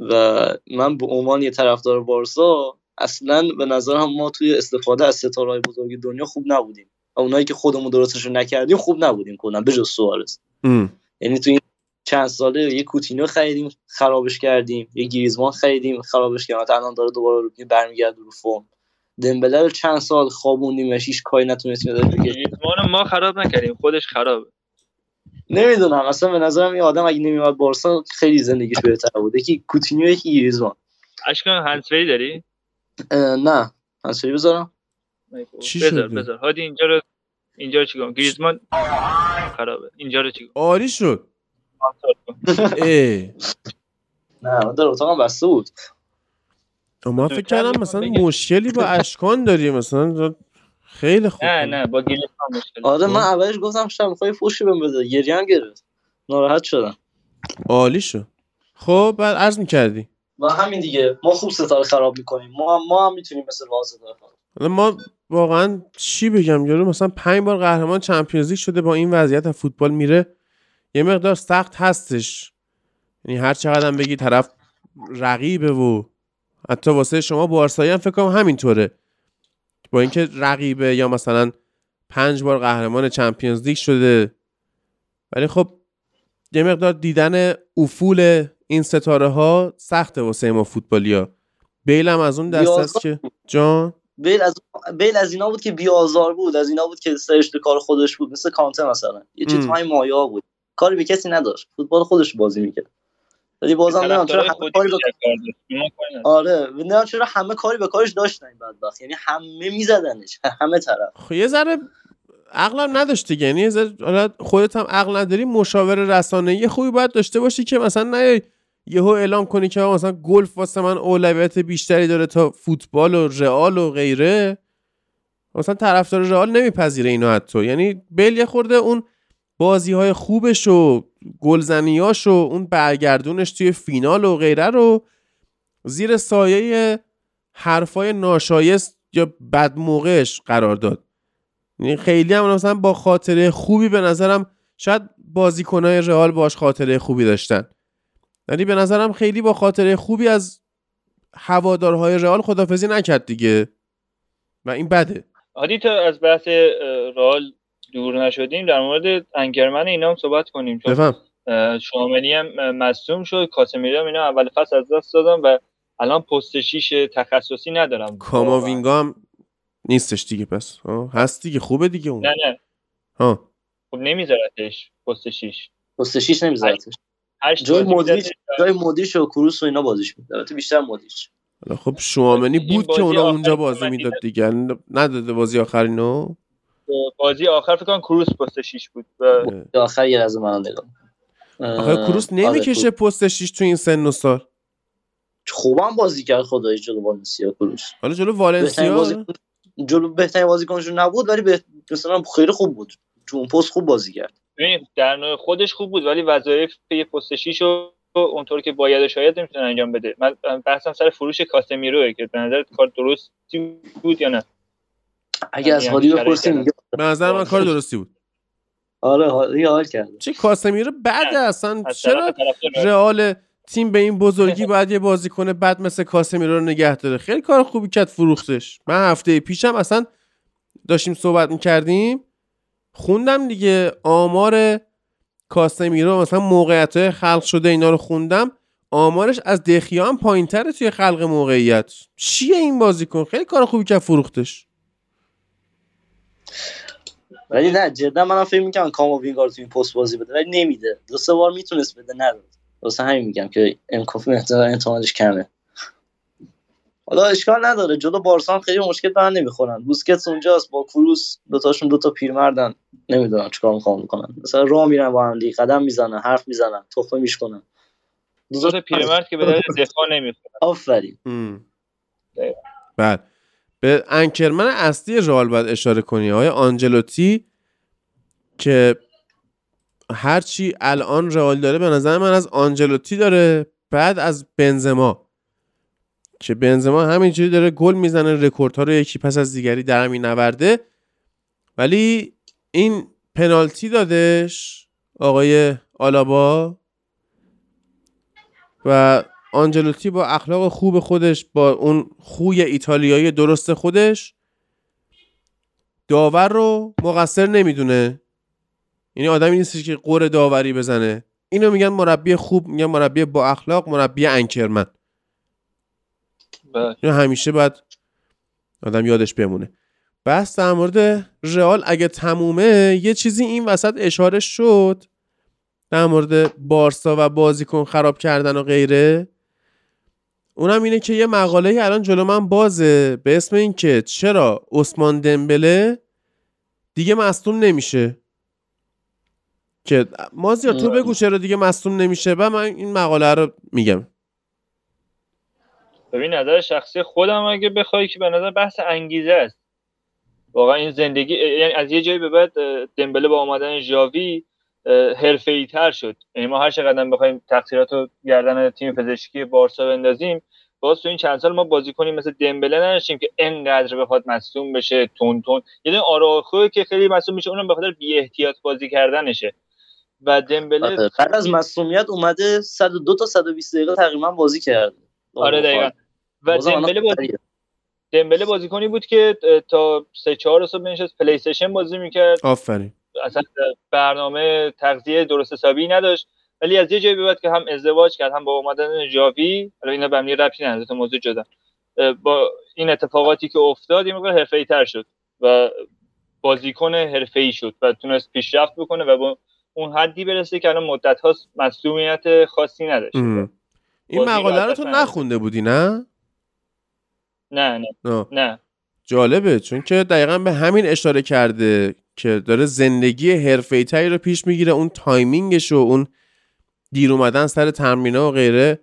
و من به عنوان یه طرفدار بارسا اصلا به نظرم ما توی استفاده از ستاره بزرگ دنیا خوب نبودیم. و اونایی که خودمون درستش نکردیم خوب نبودیم کلا به جز سوارز. یعنی تو این چند ساله یه کوتینو خریدیم خرابش کردیم. یه گریزمان خریدیم خرابش کردیم. الان داره دوباره رو برمیگرده رو فرم. دمبله رو چند سال خوابوندیمش هیچ کاری نتونستیم گریزمان ما خراب نکردیم خودش خرابه. نمی‌دونم اصلا به نظرم یه آدم اگه نمیاد بارسا خیلی زندگیش بهتر بود. یکی کوتینیو یکی گریزمان. اشکان هنسفری داری؟ نه. هنسفری بذارم. چی بذار بذار. هادی اینجا رو اینجا رو چیکار گریزمان خرابه. اینجا رو چیکار عالی شد. نه در اتاقم بسته بود. ما فکر کردم مثلا مشکلی با اشکان داری مثلا خیلی خوب. نه نه با گیلیس مشکل آره من اولش گفتم شب می‌خوای فوشی بهم بده. گریه هم گرفت. ناراحت شدم. عالی شد. خب بعد عرض می‌کردی. و همین دیگه. ما خوب ستاره خراب می‌کنیم. ما هم ما هم می‌تونیم مثل ستاره خراب ما واقعا چی بگم یارو؟ مثلا پنج بار قهرمان چمپیونز لیگ شده با این وضعیت فوتبال میره یه مقدار سخت هستش. یعنی هر چقدر هم بگی طرف رقیبه و حتی واسه شما بارسایی هم فکر کنم همینطوره. با اینکه رقیبه یا مثلا پنج بار قهرمان چمپیونز لیگ شده. ولی خب یه مقدار دیدن افول این ستاره ها سخته واسه ما فوتبالیا. بیل هم از اون دست است که جان؟ بیل از بیل از اینا بود که بیازار بود از اینا بود که سرش کار خودش بود مثل کانته مثلا. یه چیز مایا بود. کاری به کسی نداشت. فوتبال خودش بازی می‌کرد. ولی بازم نه چرا همه کاری به آره نه چرا همه کاری به کارش داشتن این بدبخت. یعنی همه میزدنش همه طرف. خب یه ذره عقلم نداشت دیگه. یعنی حالا خودت هم عقل نداری مشاور رسانه‌ای خوبی باید داشته باشی که مثلا نه یهو اعلام کنی که مثلا گلف واسه من اولویت بیشتری داره تا فوتبال و رئال و غیره. مثلا طرفدار رئال نمیپذیره اینو حتی. یعنی بل یه خورده اون بازی های خوبش و گلزنیاش و اون برگردونش توی فینال و غیره رو زیر سایه حرفای ناشایست یا بد موقعش قرار داد. یعنی خیلی هم مثلا با خاطره خوبی به نظرم شاید بازیکنهای رئال باش خاطره خوبی داشتن. یعنی به نظرم خیلی با خاطره خوبی از هوادارهای رئال خدافزی نکرد دیگه. و این بده. عادی تا از بحث رال دور نشدیم در مورد انگرمن اینا هم صحبت کنیم. چون بفهم. شاملی هم مصدوم شد کاسمیرو هم اینا اول فصل از دست دادم و الان پست شیش تخصصی ندارم. کاماوینگا هم نیستش دیگه پس. هست دیگه خوبه دیگه اون. نه نه. ها. خب نمیذارتش پست شیش. پست 6 نمیذارتش. جای می‌ذاره. جای مودریچ و کروس و اینا بازیش میده البته بیشتر حالا خب شوامنی بود که اونا اونجا بازی می‌داد دیگه. نداده بازی آخرینو. بازی آخر فکر کنم کروس پست شیش بود و آخر یه لحظه من نگاه آخه کروس آره، نمی‌کشه پست شیش تو این سن و سال. خوبم بازی کرد خدای جلو والنسیا کروس. حالا جلو بهترین والنسیا بازی جلو بهترین بازیکنشون نبود ولی به... مثلا خیلی خوب بود. تو اون پست خوب بازی کرد. ببین در نوع خودش خوب بود ولی وظایف یه پست شیش رو اونطور که باید و شاید نمی‌تونه انجام بده. من بحثم سر فروش کاسمیروه که به نظر کار درستی بود یا نه؟ اگه از یعنی هادی شرایط بپرسیم به نظر من کار درستی بود. آره هادی حال کرد. چه کاسمیرو بعد اصلا. چرا رئال تیم به این بزرگی باید یه بازیکن بد مثل کاسمیرو رو نگه داره؟ خیلی کار خوبی کرد فروختش. من هفته پیشم اصلا داشتیم صحبت می‌کردیم. خوندم دیگه آمار کاسمیرو مثلا موقعیت های خلق شده اینا رو خوندم. آمارش از دخیا هم پایین تره توی خلق موقعیت. چیه این بازیکن؟ خیلی کار خوبی کرد فروختش. ولی نه جدا منم فکر می‌کنم کاماوینگا رو تو این پست بازی بده ولی نمیده. دو سه بار می‌تونست بده نداد واسه همین میگم که امکاف احتمالش کمه. حالا اشکال نداره. جلو بارسا هم خیلی مشکل دارن نمی‌خورن. بوسکتس اونجاست با کروس دوتاشون دوتا پیرمردن. نمی‌دونم چیکار می‌خوام بکنن. مثلا راه میرن با هم دیگه قدم می‌زنن حرف می‌زنن تخمه میشکنن. دو تا پیرمرد که به درد دفاع نمی‌خوره آفرین. هم. به انکرمن اصلی رئال باید اشاره کنی. های آنجلوتی که هرچی الان رئال داره به نظر من از آنجلوتی داره بعد از بنزما. که بنزما همینجوری داره گل می‌زنه رکوردها رو یکی پس از دیگری در می نورده. ولی این پنالتی دادش آقای آلابا و آنجلوتی با اخلاق خوب خودش با اون خوی ایتالیایی درست خودش داور رو مقصر نمی‌دونه. یعنی آدمی نیستش که قور داوری بزنه. اینو میگن مربی خوب میگن مربی با اخلاق مربی انکرمن. بله. اینو همیشه باید آدم یادش بمونه. بحث در مورد رئال اگه تمومه یه چیزی این وسط اشاره شد در مورد بارسا و بازیکن خراب کردن و غیره. اونم اینه که یه مقاله الان جلو من بازه به اسم این که چرا عثمان دمبله دیگه مصدوم نمیشه. که مازیار تو بگو چرا دیگه مصدوم نمیشه و من این مقاله رو میگم. ببین نظر شخصی خودم اگه بخوای که به نظر بحث انگیزه است. واقعا این زندگی یعنی از یه جایی به بعد دمبله با آمدن ژاوی حرفه‌ای تر شد. یعنی ما هر چقدر بخوایم تقصیرات رو گردن تیم پزشکی بارسا بندازیم باز تو این چند سال ما بازی کنیم مثل دمبله نداشتیم که انقدر بخواد مصدوم بشه تون تون. یه دونه آراخو که خیلی مصدوم میشه اونم به خاطر بی احتیاط بازی کردنشه. و دمبله آره. بعد از مصومیت اومده 102 تا 120 دقیقه تقریبا بازی کرده آره دقیقا. و دمبله بازی. دمبله بازیکنی بود که تا سه چهار صبح بنشست پلی استیشن بازی می‌کرد. آفرین. اصلا برنامه تغذیه درست حسابی نداشت ولی از یه جایی بعد که هم ازدواج کرد هم با اومدن ژاوی حالا اینا به دیگه ربطی نداره موضوع جدا با این اتفاقاتی که افتاد یه مقدار حرفه‌ای تر شد و بازیکن حرفه‌ای شد و تونست پیشرفت بکنه و با اون حدی برسه که الان مدت هاست مصدومیت خاصی نداشت. این مقاله رو تو. نخونده بودی نه؟ نه نه. نه جالبه چون که دقیقا به همین اشاره کرده که داره زندگی حرفه‌ای تری رو پیش می‌گیره اون timing ش و اون دیر اومدن سر تمرینها و غیره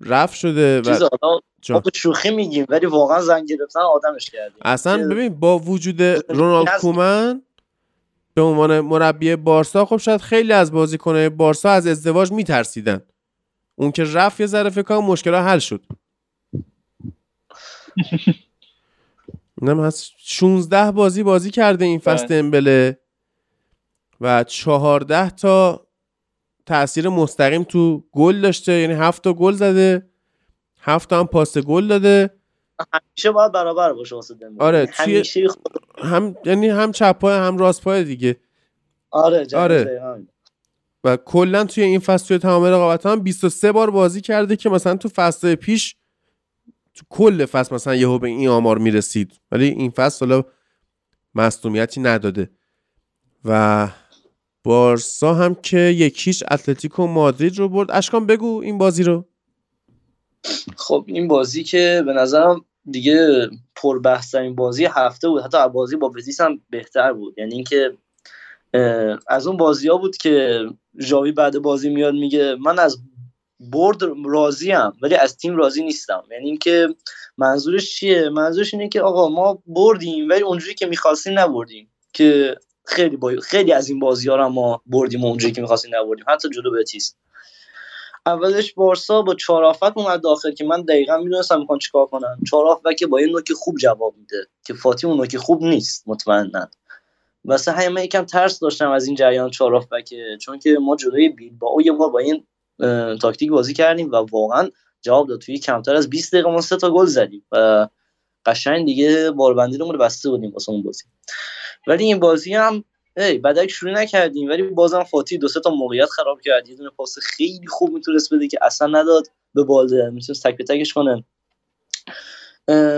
رفت شده چیز و آدم. ما به شوخی میگیم ولی واقعا زن گرفتن آدمش کردیم اصلا ببین با وجود رونالد. کومن به عنوان مربی بارسا خب شاید خیلی از بازیکنهای بارسا از ازدواج میترسیدن اون که رفت یه ذره فکر مشکلات حل شد اینم هست 16 بازی بازی کرده این فصل بله. دمبله و 14 تا تاثیر مستقیم تو گل داشته یعنی 7 تا گل زده 7 تا هم پاس گل داده همیشه باید برابر باشه واسه دمبله آره، یعنی توی- همیشه خود... هم یعنی هم چپ پای هم راست پای دیگه آره آره. همین. و کلا توی این فصل توی تمام رقابت هم 23 بار بازی کرده که مثلا تو فصل پیش تو کل فصل مثلا یهو به این آمار می‌رسید. ولی این فصل حالا مصدومیتی نداده. و بارسا هم که یکیش اتلتیکو مادرید رو برد. اشکان بگو این بازی رو. خب این بازی که به نظرم دیگه پربحث‌ترین بازی هفته بود. حتی از بازی با بتیس هم بهتر بود. یعنی اینکه از اون بازی ها بود که ژاوی بعد بازی میاد میگه من از برد راضیم ولی از تیم راضی نیستم. یعنی اینکه منظورش چیه؟ منظورش اینه که آقا ما بردیم ولی اونجوری که می‌خواستیم نبردیم. که خیلی با... خیلی از این بازی ها ما بردیم و اونجوری که می‌خواستیم نبردیم. حتی جلو بتیس. اولش بارسا با چهار آفت اومد داخل که من دقیقا می‌دونستم می‌خوان چیکار کنن. چهار آفت که با یه نوک خوب جواب میده که فاتی اون نوک خوب نیست مطمئنا. واسه همین من یکم ترس داشتم از این جریان چهار آفت چون که ما جلوی بیلبائو یه بار با این تاکتیک بازی کردیم و واقعا جواب داد. توی کمتر از 20 دقیقه ما سه تا گل زدیم و قشنگ دیگه باربندی رو بسته بودیم واسه اون بازی. ولی این بازی هم ای بدک شروع نکردیم ولی بازم فاتی دو سه تا موقعیت خراب کرد. یه دونه پاس خیلی خوب می‌تونست بده که اصلا نداد به بالده. می‌تونست تک به تکش کنه.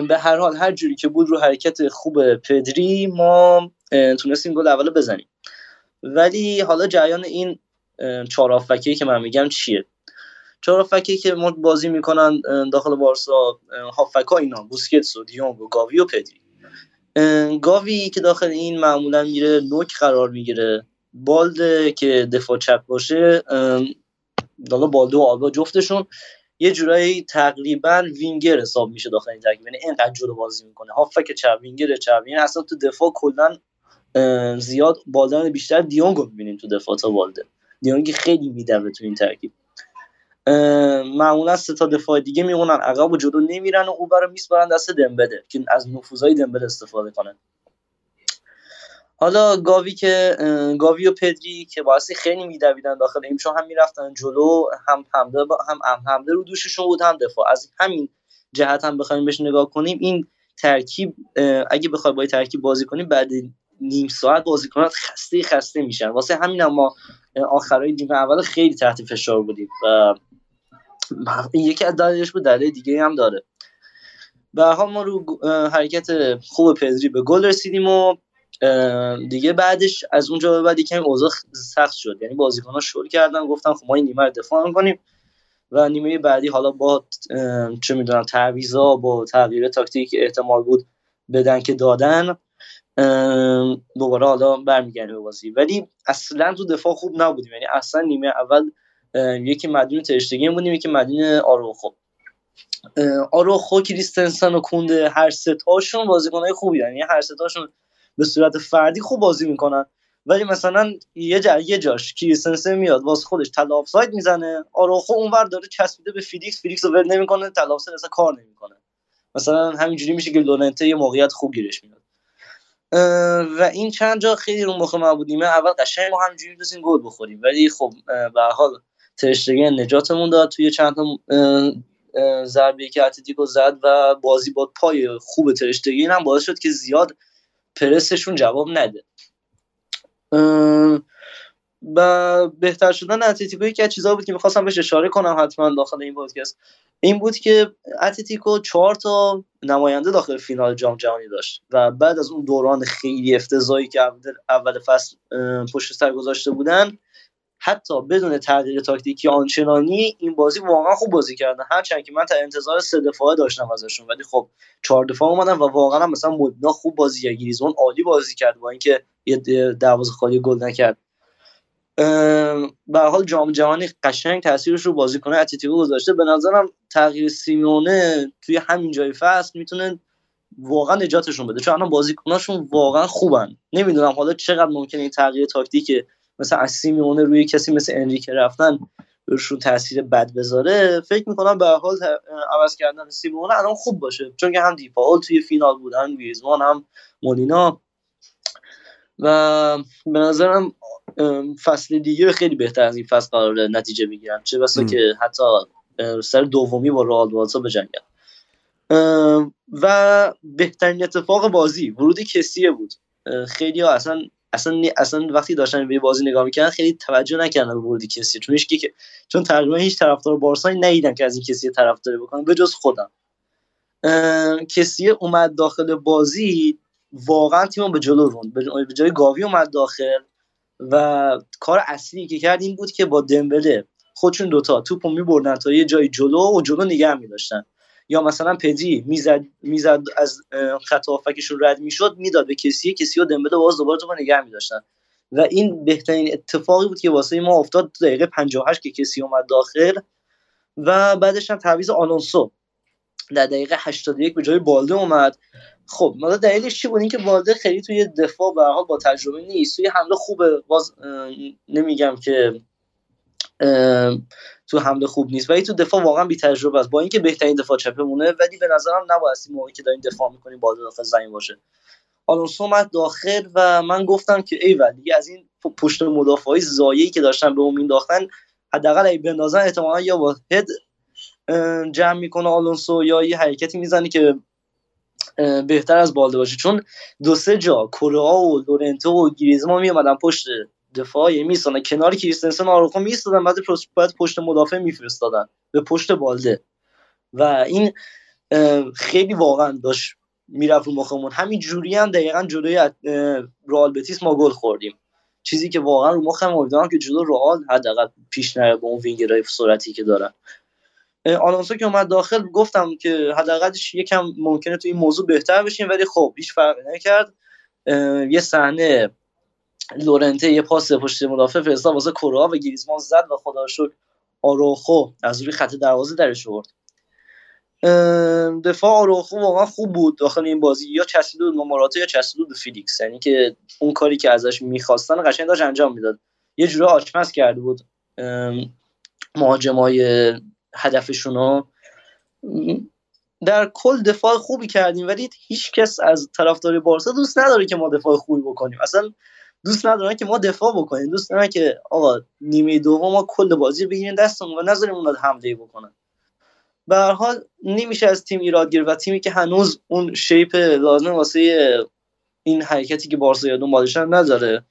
به هر حال هر جوری که بود رو حرکت خوب پدری ما تونستیم گل اول بزنیم. ولی حالا جریان این اه، چهار هافبکی که من میگم چیه؟ چهار هافبکی که ما بازی می‌کنن داخل بارسا هافبکا اینا بوسکتس و دیونگ و گاوی و پدری. گاوی که داخل این معمولا میره نوک قرار می‌گیره. بالده که دفاع چپ باشه حالا بالده و آلبا جفتشون یه جورایی تقریبا وینگر حساب میشه داخل این ترکیب یعنی اینقدر جلو بازی می‌کنه. هافک چپ وینگر چپ. یعنی اصلا تو دفاع کلا زیاد بالدن بیشتر دیونگ رو می‌بینیم تو دفاع تا بالده. دیونگ خیلی میدوه تو این ترکیب. معمولا سه تا دفاع دیگه میمونن عقب و جلو نمیرن و او رو میسپارن دست دمبله که از نفوذهای دمبله استفاده کنه حالا گاوی که گاوی و پدری که باعثی خیلی میدویدن داخل چون هم می‌رفتن جلو هم حمله هم حمله رو دوششون بود هم دفاع. از همین جهت هم بخوایم بهش نگاه کنیم این ترکیب اگه بخوای با ترکیب بازی کنیم بعد نیم ساعت بازیکنات خسته خسته میشن. واسه همین هم ما آخرای نیمه اول خیلی تحت فشار بودیم و یکی از دلایلش بود دلیل دیگه هم داره. به حال ما رو حرکت خوب پدری به گل رسیدیم و دیگه بعدش از اونجا به بعد یکم اوضاع سخت شد. یعنی بازیکن‌ها شروع کردن گفتن خب ما این نیمه رو دفاع می‌کنیم و نیمه بعدی حالا با چه می‌دونم تعویضا با تغییر تاکتیک احتمال بود بدن که دادن. دوباره حالا برمیگردیم به بازی. ولی اصلا تو دفاع خوب نبودیم. یعنی اصلا نیمه اول یکی مدیون ترشتگن بودیم یکی مدیون آروخو. آروخو کریستنسن و کونده هر سه تاشون بازیکنای خوبی یعنی هر سه تاشون به صورت فردی خوب بازی می‌کنن. ولی مثلا یه جا یه جاش کریستنسن میاد واسه خودش تله آفساید می‌زنه. آروخو اونور داره چسبیده به فیلیکس. فیلیکس رو ول نمی‌کنه تله آفساید اصلا کار نمی‌کنه. مثلا همینجوری میشه که لورنته یه موقعیت خوب گیرش میاد و این چند جا خیلی رو مخ ما بودیم اول قشنگ ما همینجوری می‌تونستیم گل بخوریم. ولی خب به حال ترشتگن نجاتمون داد. توی چند تا ضربه که اتلتیکو زد و بازی با پای خوب ترشتگین هم باعث شد که زیاد پرسشون جواب نده. و بهتر شدن اتلتیکو یکی از چیزا بود که می‌خواستم بهش اشاره کنم حتما داخل این پادکست. این بود که اتلتیکو چهار تا نماینده داخل فینال جام جهانی داشت و بعد از اون دوران خیلی افتضاحی که اول- فصل پشت سر گذاشته بودن حتی بدون تغییر تاکتیکی آنچنانی این بازی واقعا خوب بازی کردن هرچند که من تا انتظار سه دفاعه داشتم ازشون ولی خب چهار دفاع اومدن و واقعا مثلا مدینا خوب بازی کرد گریزمان عالی بازی کرد با اینکه یه دروازه خالی گل نکرد. به حال جام جهانی قشنگ تاثیرش رو بازیکن اتلتیکو گذاشته. به نظرم تغییر سیمونه توی همین جای فصل می‌تونه واقعا نجاتشون بده چون الان بازیکناشون واقعا خوبن. نمی‌دونم حالا چقدر ممکنه این تغییر تاکتیک مثلا از سیمیونه روی کسی مثل انریکه رفتن روشون تاثیر بد بذاره. فکر می‌کنم به حال عوض کردن سیمونه الان خوب باشه چون که هم دیپاول توی فینال بودن گریزمان هم مولینا و به نظرم فصل دیگه خیلی بهتر از این فصل قرار نتیجه بگیرن چه بسا. که حتی سر دومی با رئال بارسا بجنگن و بهترین اتفاق بازی ورود کسیه بود. خیلی ها اصلا اصلا اصلا وقتی داشتن به بازی نگاه می‌کردن خیلی توجه نکردن به ورود کسی چون هیچ که چون تقریبا هیچ طرفدار بارسا ندیدن که از این کسی طرفداری بکنن به جز خودم. کسی اومد داخل بازی واقعا تیم به جلو روند به جای گاوی اومد داخل. و کار اصلی که کرد این بود که با دمبله خودشون دوتا توپو میبردن تا یه جای جلو و جلو نگه میداشتن. یا مثلا پدی می‌زد می‌زد از خط هافکشون رد می‌شد می‌داد به کسی کسی و دمبله باز دوباره تو نگه میداشتن. و این بهترین اتفاقی بود که واسه ما افتاد دقیقه 58 که کسی اومد داخل. و بعدش هم تعویض آلونسو. در دقیقه 81 به جای بالده اومد. خب مثلا دلیلش چی بود؟ اینکه بالده خیلی توی دفاع به حال با تجربه نیست. توی حمله خوبه باز نمیگم که تو حمله خوب نیست ولی تو دفاع واقعا بی تجربه است. با اینکه بهترین دفاع چپمونه ولی به نظرم نباید این موقعی که داریم دفاع می‌کنیم بالده داخل زمین باشه. آلونسو اومد داخل و من گفتم که ای دیگه از این پشت مدافعای زایه‌ای که داشتن به اون مینداختن حداقل اگه بندازن احتمالا یا با هد جمع می‌کنه آلونسو یا یه حرکتی می‌زنه که بهتر از بالده باشه. چون دو سه جا کورا و لورنتو و گریزمان میومدن پشت دفاع میستادن کنار کریستنسن آروخو میستادن بعد بعد پشت مدافع میفرستادن به پشت بالده. و این خیلی واقعا داشت می‌رفت رو مخمون. همین جوری هم دقیقا جلوی رئال بتیس ما گل خوردیم. چیزی که واقعا رو مخم امیدوارم که جلو رئال حداقل پیش نره با اون وینگرای سرعتی که دارن. آلونسو که اومد داخل گفتم که حداقلش یکم ممکنه تو این موضوع بهتر بشیم ولی خب هیچ فرقی نکرد. یه صحنه یورنته یه پاس پشت مدافع فرستاد واسه کوره‌آ و گریزمان زد و خدا شکر آروخو از روی خط دروازه درش آورد. دفاع آروخو واقعا خوب بود داخل این بازی یا چسبیده بود یا چسبیده بود فیلیکس. یعنی که اون کاری که ازش می‌خواستن قشنگ داشت انجام می‌داد. یه جوری آچمز کرده بود. مهاجمای هدفشون در کل دفاع خوبی کردیم ولی هیچ کس از طرفدار بارسا دوست نداره که ما دفاع خوبی بکنیم. اصلا دوست ندارن که ما دفاع بکنیم. دوست دارن که آقا نیمه دوم ما کل بازی بگیریم دستمون و نذاریم اونا حمله بکنن. به هر حال نمیشه از تیم ایراد گرفت و تیمی که هنوز اون شیپ لازم واسه این حرکتی که بارسا یا دنبالشن نداره.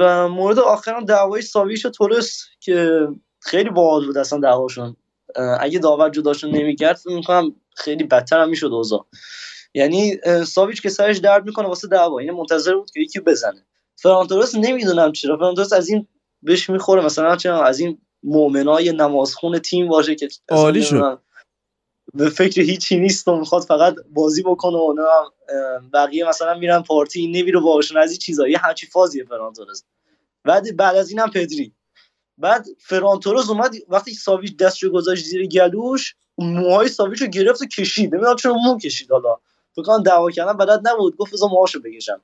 و مورد آخرم دعوای ساویش و تورس که خیلی باحال بود اصلا دعواشون. اگه داور جداشون نمی‌کرد فکر می‌کنم خیلی بدتر هم می‌شد اوضاع. یعنی ساویچ که سرش درد می‌کنه واسه دعوا. این منتظر بود که یکی بزنه. فرانتورس نمی‌دونم چرا. فرانتورس از این بهش می‌خوره. مثلا چرا از این مؤمنای نمازخون تیم باشه که عالی شد. به فکر هیچی نیست و می‌خواد فقط بازی بکنه و بقیه مثلا میرن پارتی نمیره باشون از این چیزا. یه همچی فازیه فرانتورس بعد بعد از اینم پدری. بعد فرانتورز اومد وقتی ساویچ دستشو گذاشت زیر گلوش موهای ساویچ رو گرفت و کشید. نمی‌دونم چرا مو کشید حالا. فکر دعوا کردن بلد نبود. گفت بذار موهاشو بکشم.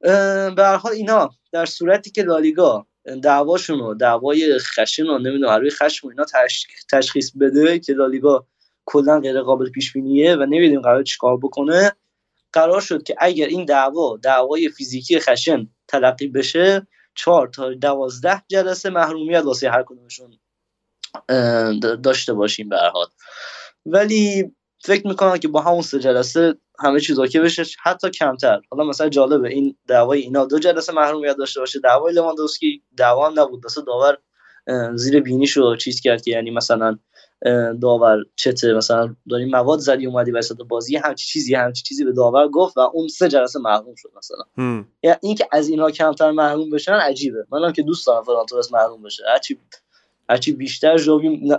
به هر حال اینا در صورتی که لالیگا دعواشون و دعوای خشن و نمی‌دونم روی خشم و اینا تشخیص بده که لالیگا کلا غیر قابل پیش بینیه و نمی‌دونیم قرار چیکار بکنه. قرار شد که اگر این دعوا دعوای فیزیکی خشن تلقی بشه چهار تا دوازده جلسه محرومیت واسه هر کدومشون داشته باشیم به حال. ولی فکر می‌کنم که با همون سه جلسه همه چیز اوکی بشه حتی کمتر. حالا مثلا جالبه این دعوای اینا دو جلسه محرومیت داشته باشه دعوای لواندوسکی دعوا نبود. مثلا داور زیر بینیشو چیز کرد که یعنی مثلا داور چته مثلا داریم مواد زدی اومدی وسط بازی همچی چیزی همچی چیزی به داور گفت و اون سه جلسه محروم شد مثلا. یعنی اینکه از اینها کمتر محروم بشن عجیبه. منم که دوست دارم فرانتورس محروم بشه. هرچی هرچی بیشتر جوبی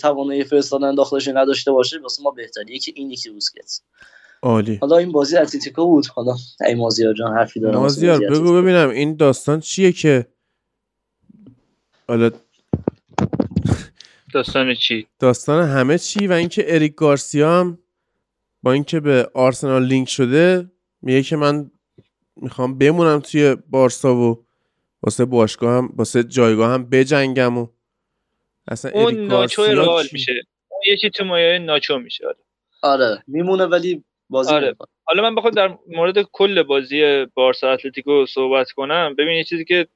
توانایی فرستادن داخلش نداشته باشه واسه ما بهتریه که این یکی روسکت عالی. حالا این بازی اتلتیکو بود. حالا ای مازیار جان حرفی دارم. مازیار بگو ببینم این داستان چیه که حالا داستان چی؟ داستان همه چی و اینکه اریک گارسیا هم با اینکه به آرسنال لینک شده میگه که من می‌خوام بمونم توی بارسا و واسه باشگاه هم واسه جایگاه هم بجنگم و اصلا اون ناچو رئال میشه. اون یکی تو مایه ناچو میشه آره. آره میمونه ولی بازی آره. حالا من بخوام در مورد کل بازی بارسا اتلتیکو صحبت کنم. ببین یه چیزی که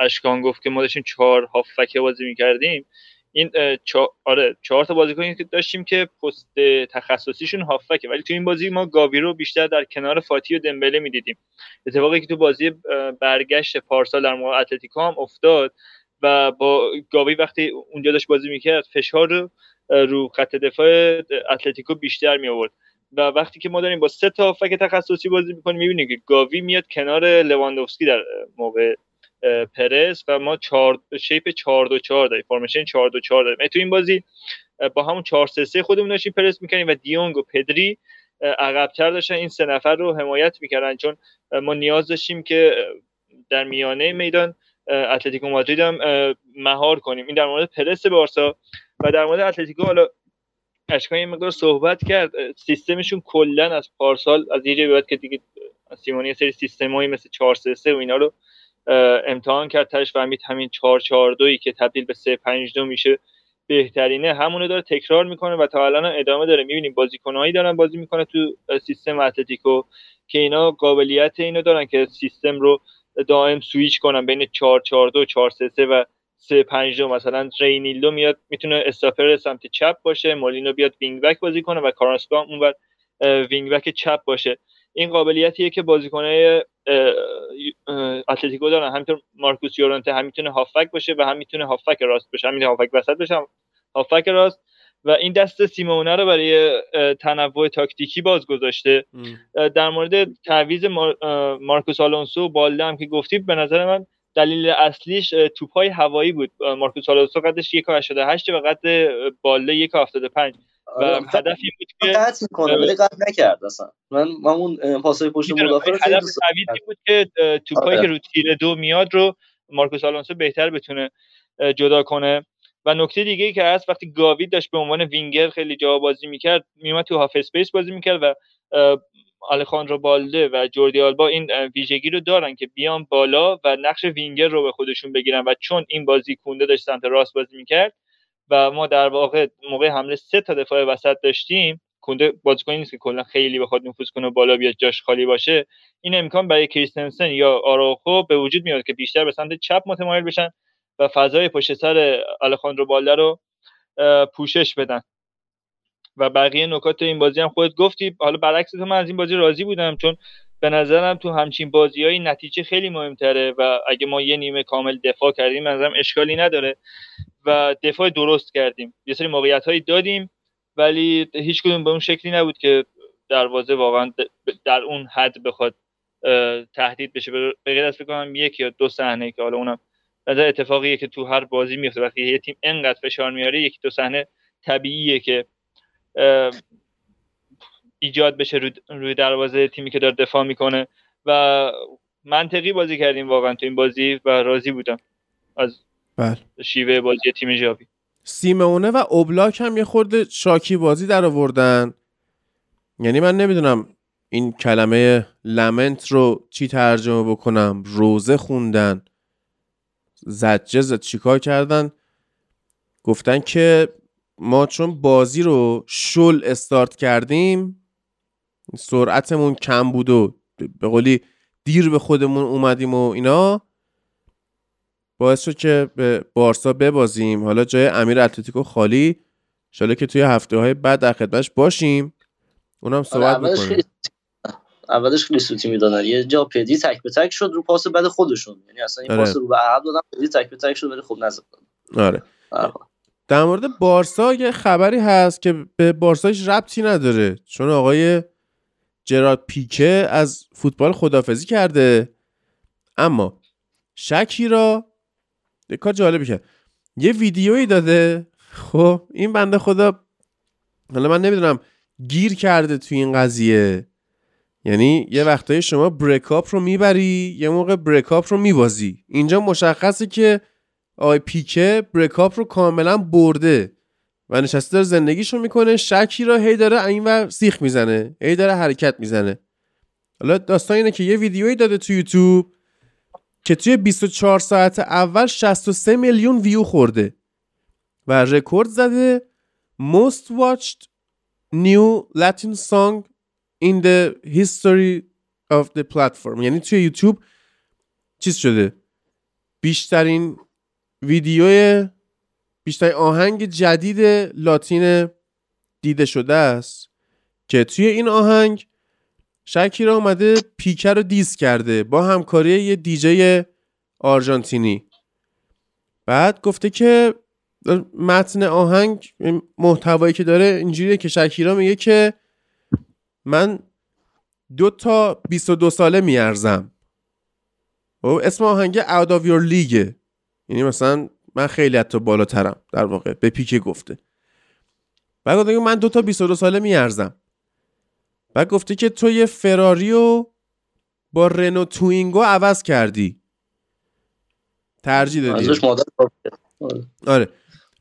اشکان گفت که ما داشتیم چهار هافک بازی می‌کردیم. این چا... آره چهار تا بازیکنی که داشتیم که پست تخصصیشون هافکه ولی تو این بازی ما گاوی رو بیشتر در کنار فاتی و دمبله می‌دیدیم. اتفاقی که تو بازی برگشت پارسال در مقابل اتلتیکو هم افتاد و با گاوی وقتی اونجا داشت بازی می‌کرد فشار رو رو خط دفاع اتلتیکو بیشتر می آورد و وقتی که ما داریم با سه تا هافک تخصصی بازی می‌کنیم می‌بینیم که گاوی میاد کنار لواندوفسکی در موقع پرس و ما چهار شیپ 4 2 4 داریم فرمیشن 4 2 4 داریم. تو این بازی با همون 4 3 3 خودمون داشتیم پرس می‌کنیم و دیونگ و پدری عقبتر داشتن. این سه نفر رو حمایت می‌کردن. چون ما نیاز داشتیم که در میانه میدان اتلتیکو مادرید هم مهار کنیم. این در مورد پرس بارسا و در مورد اتلتیکو حالا اشکان یه مقدار صحبت کرد. سیستمشون کلا از پارسال از یه جایی که دیگه سیمونی سری سیستمایی مثل 4 3 3 و اینا رو امتحان کرد تاش فهمید همین 4 4 2 که تبدیل به 3 5 2 میشه بهترینه. همونو داره تکرار می‌کنه و تا الان ادامه داره. می‌بینیم بازیکنایی دارن بازی می‌کنه تو سیستم اتلتیکو که اینا قابلیت اینو دارن که سیستم رو دائم سویچ کنن بین 4 4 2 4 3 3 و 3 5 2 مثلا رینیلدو میاد می‌تونه استاپر سمت چپ باشه مولینو بیاد وینگ بک بازی کنه و کاراسکو اونور وینگ بک چپ باشه. این قابلیتیه که بازیکنای اتلتیکو دارن. همینطور مارکوس یورنته هم می‌تونه هافبک باشه و هم می‌تونه هافبک راست باشه هم هافبک وسط باشه هافبک راست. و این دست سیمئونه رو برای تنوع تاکتیکی باز گذاشته. در مورد تعویض مارکوس آلونسو بالده هم که گفتید به نظر من دلیل اصلیش توپای هوایی بود. مارکوس آلونسو قدش 1.88 و قد بالده 1.75 و آره، هدف این بود که قطع می‌کنه ولی قطع نکرد اصلا. من اون پاسای پشت مدافع هدف بود که توپایی آره. که رو تیر دو میاد رو مارکوس آلونسو بهتر بتونه جدا کنه. و نکته دیگه ای که هست وقتی گاوی داشت به عنوان وینگر خیلی جا بازی می‌کرد میومد تو half space بازی می‌کرد و آلخاندرو بالده و جوردی آلبا این ویژگی رو دارن که بیان بالا و نقش وینگر رو به خودشون بگیرن و چون این بازی کونده داشت سمت راست بازی می‌کرد و ما در واقع موقع حمله سه تا دفاع وسط داشتیم کنده بازیکنی نیست که کلا خیلی بخواد نفوذ کنه بالا بیاد جاش خالی باشه. این امکان برای کریستنسن یا آراخو به وجود میاد که بیشتر به سمت چپ متمایل بشن و فضای پشت سر آلخاندرو بالده رو پوشش بدن. و بقیه نکات این بازی هم خودت گفتی. حالا برعکس تو من از این بازی راضی بودم چون به نظرم تو همچین بازی نتیجه خیلی مهمتره و اگه ما یه نیمه کامل دفاع کردیم نظرم اشکالی نداره و دفاع درست کردیم. یه سری موقعیت هایی دادیم ولی هیچ کدوم به اون شکلی نبود که دروازه واقعا در اون حد بخواد تهدید بشه. به غیر از فکر یک یا دو صحنه که حالا اونم نظر اتفاقیه که تو هر بازی میفته وقتی یه تیم انقدر فشار میاره یکی دو صحنه طبیعیه که ایجاد بشه روی دروازه تیمی که داره دفاع می‌کنه. و منطقی بازی کردیم واقعا تو این بازی و راضی بودم از بله. شیوه بازی تیم جاوی سیمونه و اوبلاک هم یه خورده شاکی بازی در آوردن. یعنی من نمی‌دونم این کلمه لمنت رو چی ترجمه بکنم. روزه خوندن. زجه زد. چیکار کردن؟ گفتن که ما چون بازی رو شل استارت کردیم سرعتمون کم بود و به قولی دیر به خودمون اومدیم و اینا باعث شد که به بارسا ببازیم. حالا جای امیر اتلتیکو خالی شاله که توی هفته های بعد در خدمتش باشیم. اونم صحبت آره می‌کنیم. اولش خیلی سوتی می‌دادن. یه جا پدی تک به تک شد رو پاس بعد خودشون. یعنی اصلا این آره. پاس رو به عقب دادن پدی تک به تک شد ولی خوب نزد. آره. آره. در مورد بارسا یه خبری هست که به بارسا ربطی نداره. چون آقای جرارد پیکه از فوتبال خدافزی کرده. اما شکی را یه کار جالبی کرد. یه ویدیویی داده. خب این بنده خدا حالا من نمی‌دونم گیر کرده توی این قضیه. یعنی یه وقتایی شما بریکاپ رو می‌بری یه موقع بریکاپ رو میبازی. اینجا مشخصه که آقای پیکه بریکاپ رو کاملا برده و نشسته داره زندگیشو می‌کنه. شکی را هی داره این و سیخ می‌زنه هی داره حرکت می‌زنه. حالا داستان اینه که یه ویدیویی داده تو یوتیوب که توی 24 ساعت اول 63 میلیون ویو خورده و رکورد زده. Most watched new Latin song in the history of the platform. یعنی توی یوتیوب چیز شده؟ بیشترین ویدیو بیشتر آهنگ جدید لاتین دیده شده است که توی این آهنگ شکیرا اومده پیکر رو دیس کرده با همکاری یه دیجی آرژانتینی. بعد گفته که متن آهنگ محتوایی که داره اینجوریه که شکیرا میگه که من دو تا 22 ساله میارزم. و اسم آهنگ Out of Your League. یعنی مثلا من خیلی حتی بالاترم در واقع به پیکه گفته. بعد گفته من دو تا 22 ساله میارزم. بعد گفته که تو یه فراریو با رنو توینگو عوض کردی. ترجیح دادی. ازش مادر آره.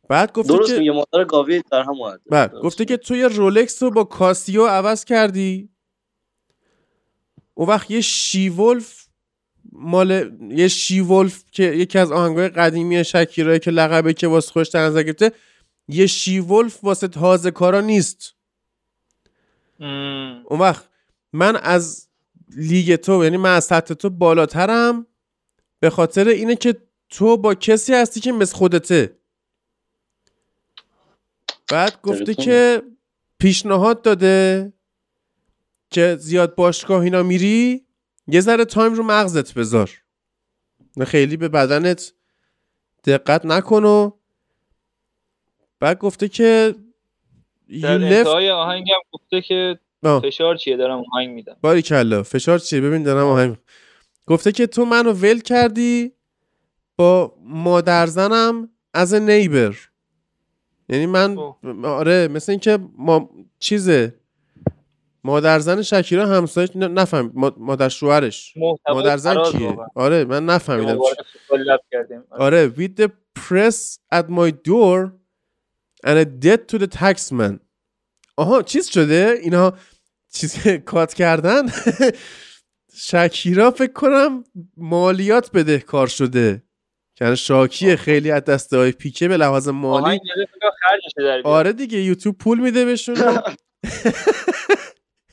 بعد گفته درست که میگه مادر گاوی در هم بعد گفته که تو یه رولکس رو با کاسیو عوض کردی. اون وقت یه شیولف مال یه شیولف که یکی از آهنگای قدیمی شکیرایی که لقبه که واسه خوش در نظر گرفته یه شیولف واسه تازه کارا نیست ام. اون وقت من از لیگ تو یعنی من از سطح تو بالاترم به خاطر اینه که تو با کسی هستی که مثل خودته بعد گفته دلتون. که پیشنهاد داده که زیاد باشگاه اینا میری یه ذره تایم رو مغزت بذار. خیلی به بدنت دقت نکن و بعد گفته که در انتهای آهنگم گفته که آه. فشار چیه؟ دارم آهنگ میدم. باری کلا فشار چیه؟ ببین دارم آهنگ گفته که تو منو ول کردی با مادر زنم از نیبر یعنی من. آره مثل اینکه ما چیزه. مادر زن شکیرا همسایش نفهم ما- مادر شوهرش. محتوای مادر زن فراز کیه؟ واقعا. آره من نفهمیدم کردیم. آره. with the press at my door and a debt to the taxman. آها چیز شده؟ اینا چیز کات کردن؟ شکیرا فکر کنم مالیات بده کار شده. یعنی شاکیه خیلی از دسته های پیکه به لحاظ مالی. آره دیگه یوتیوب پول میده بهشون.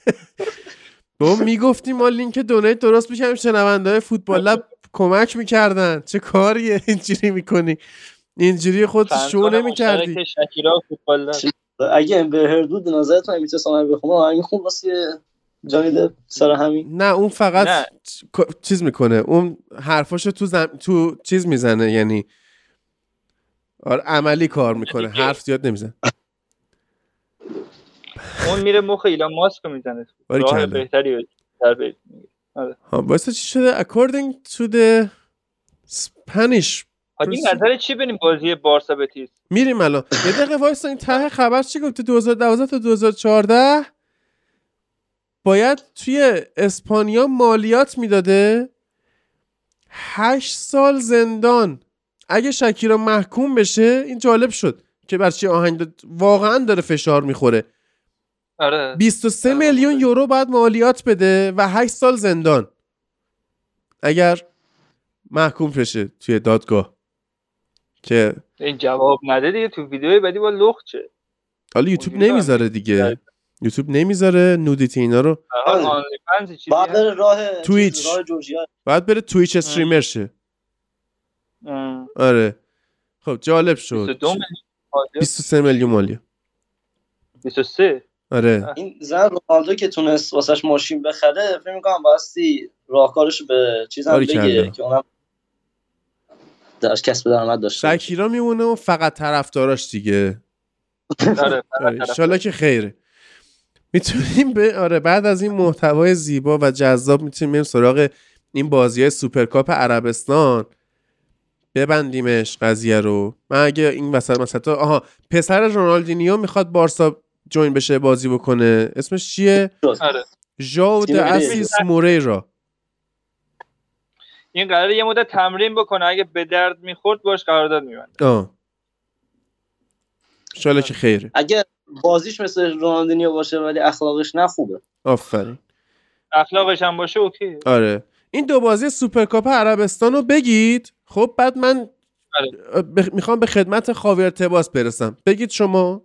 با می‌گفتیم ما لینک دونیت درست می‌کنیم شنونده های فوتبال لب کمک می‌کردن. چه کاریه؟ اینجوری می‌کنی. اینجوری خود شو نمی‌کردی. اگه امبر هردود به نظرتون هم می‌تونست آهنگ بخونه آهنگ خون واسه جانی سر همین. نه اون فقط نه. چیز می‌کنه. اون حرفاشو تو زم... تو چیز می‌زنه یعنی آره عملی کار می‌کنه. حرف زیاد نمی‌زنه. اون میره مخ ایلان ماسک می‌زنه. راه کلا. بهتری در بهت میگه ها واسه چی شده؟ According to the Spanish حاجی درسته. نظر چی بریم بازی بارسا بتیس؟ میریم الان. یه دقیقه وایسا این ته خبر چی گفته 2012 تا 2014 باید توی اسپانیا مالیات می‌داده. 8 سال زندان. اگه شکیرا محکوم بشه این جالب شد که بر چی آهنگ داد. واقعا داره فشار می‌خوره. آره 23 آره. میلیون یورو باید مالیات بده و 8 سال زندان اگر محکوم بشه توی دادگاه که این جواب نده دیگه تو ویدیوی بعدی با لخت چه حالا یوتیوب نمی‌ذاره دیگه. یوتیوب نمی‌ذاره نودیتی اینا رو آره آره. بعد؟ بره راه تویچ. چیز، راه جورجیا باید بره تویچ استریمر شه. آره خب جالب شد 22 میلیون حاجی. 23 میلیون مالیه 23 آره این زن رونالدو که تونست واسش ماشین بخره فکر می‌کنم باستی راهکارش به چیزم باریکلا. بگه که اونم داشت کسب درآمد داشته. شکیرا میمونه و فقط طرفداراش دیگه آره آره. انشالله که خیره می‌تونیم به آره بعد از این محتوای زیبا و جذاب می‌تونیم بریم سراغ این بازی های سوپرکاپ عربستان ببندیمش قضیه رو من اگه این وسط مثلا آها پسر رونالدینیو می‌خواد بارسا join بشه بازی بکنه. اسمش چیه؟ آره. ژوائو د اسیس موریرا. این قراره یه مدت تمرین بکنه. اگه به درد می‌خورد باش قرارداد میبنده. آه. انشالله که خیره. اگه بازیش مثل رونالدینیو باشه ولی اخلاقش نه خوبه. آفرین. اخلاقش هم باشه OK. آره. این دو بازی سوپرکاپ عربستان رو بگید. خب بعد من آره. ب- می‌خوام به خدمت خاویر تباس برسم. بگید شما.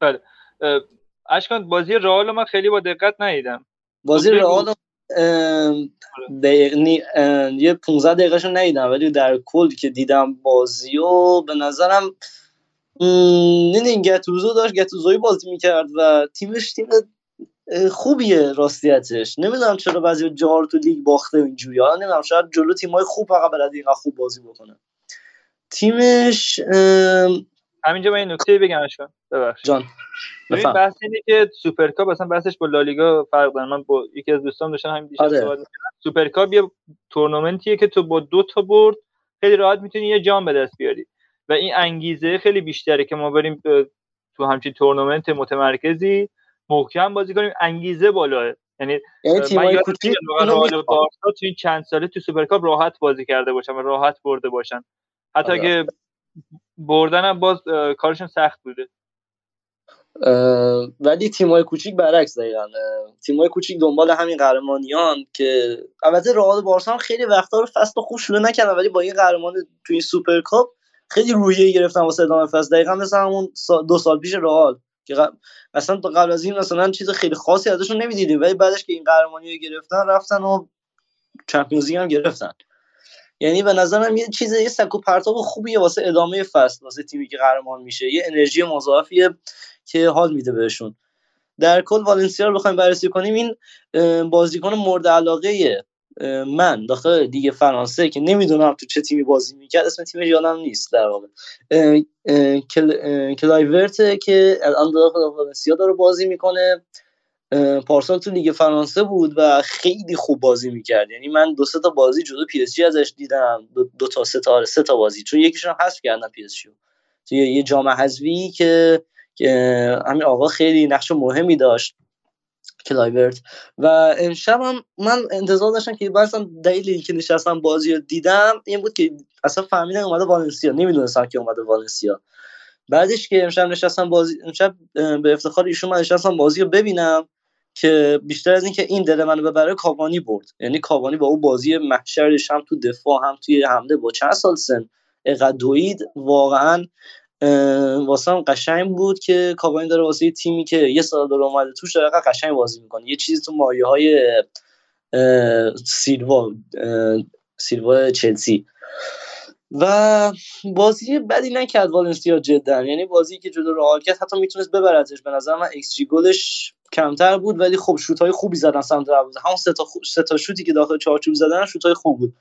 اه، اشکان بازی رئال من خیلی با دقت ندیدم. بازی. رئال یه 15 دقیقهشو ندیدم ولی در کل که دیدم بازی و به نظرم این گتوزو داشت گتوزوی بازی می‌کرد و تیمش تیم خوبیه راستیتش. نمی‌دونم چرا بعضی جار تو لیگ باخته اینجوری. ها نمی‌دونم شاید جلو تیمای خوب فقط بلد اینقدر خوب بازی بکنه. تیمش همینجا من این نکته بگم اشکان. ببخشید. جان. ببین بحث اینه که سوپرکاپ اصلا بحثش با لالیگا فرق داره. من با یکی از دوستان داشتم همین دیشب آره. صحبت سوپرکاپ یه تورنمنتیه که تو با دو تا برد خیلی راحت می‌تونی یه جام به دست بیاری. و این انگیزه خیلی بیشتره که ما بریم تو همچین تورنمنت متمرکزی محکم بازی کنیم. انگیزه بالاه یعنی یعنی تیمای کوچیک تو این چند ساله تو سوپرکاپ راحت بازی کرده باشن و راحت برده باشن. حتی آره. که بردن هم باز کارشون سخت بوده. ولی تیمای کوچیک برعکس دقیقا. تیمای کوچیک دنبال همین قهرمانیان که البته رئال بارسا هم خیلی وقتا رو فصل خوب شروع نکردن ولی با این قهرمان تو این سوپرکاپ خیلی روحیه گرفتن واسه ادامه فصل. دقیقا مثل همون دو سال پیش رئال که اصلا قبل از این مثلا چیز خیلی خاصی ازشون نمی‌دیدیم ولی بعدش که این قهرمانی رو گرفتن رفتن و Champions هم گرفتن. یعنی به نظرم یه چیز یه سکو پرتاب خوبیه واسه ادامه فصل واسه تیمی که قهرمان میشه. یه انرژی مضاعفیه. که حال میده بهشون. در کل والنسیا رو بخوایم بررسی کنیم این بازیکن مورد علاقه من داخل لیگ فرانسه که نمی‌دونم تو چه تیمی بازی می‌کرد اسم تیمش یادم نیست در واقع. کل... کلایورت که الان داخل والنسیا داره بازی می‌کنه. پارسال تو لیگ فرانسه بود و خیلی خوب بازی می‌کرد. یعنی من دو سه تا بازی جلو پی اس جی ازش دیدم. دو, دو تا سه تا سه تا بازی. چون یکیشون حذف کردن پی اس جی تو یه جام حذفی که که همین آقا خیلی نقش مهمی داشت کلایورت. و امشب هم من انتظار داشتم که مثلا دلیلی که نشستم بازی رو دیدم این بود که اصلا فهمیدم اومده والنسیا. نمی‌دونستم که اومده والنسیا. بعدش که امشب نشستم بازی امشب به افتخار ایشون من نشستم بازی رو ببینم که بیشتر از اینکه این دل منو ببره کاوانی برد. یعنی کاوانی با اون بازی محشرش هم تو دفاع هم توی حمله با چند سال سن دوید واقعا واسه هم قشنگ بود که کاوانی داره واسه تیمی که یه سال داره اومده توش داره قشنگ بازی می‌کنه. یه چیزی تو مایه های سیلوا سیلوا چلسی. و بازی بدی نکرد والنسیا جدا. یعنی بازی که جلو رئال کرد حتی می‌تونست ببرتش به نظر من. ایکس جی گلش کمتر بود ولی خب شوت های خوبی زدن سمت دروازه. همون سه تا خوب سه تا شوتی که داخل چارچوب زدن شوت های خوب بود.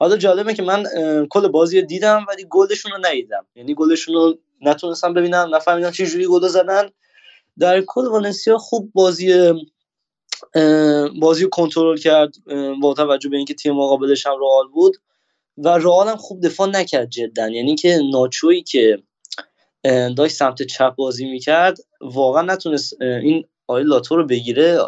حالا جالبه که من کل بازی رو دیدم ولی گلشون رو ندیدم. یعنی گلشون رو نتونستم ببینم نفهمیدم چه جوری گل زدن. در کل والنسیا خوب بازی بازی کنترل کرد با توجه به اینکه تیم مقابلش هم رئال بود. و رئال هم خوب دفاع نکرد جدا. یعنی که ناچویی که داشت سمت چپ بازی می‌کرد واقعا نتونست این آقای لاتو رو بگیره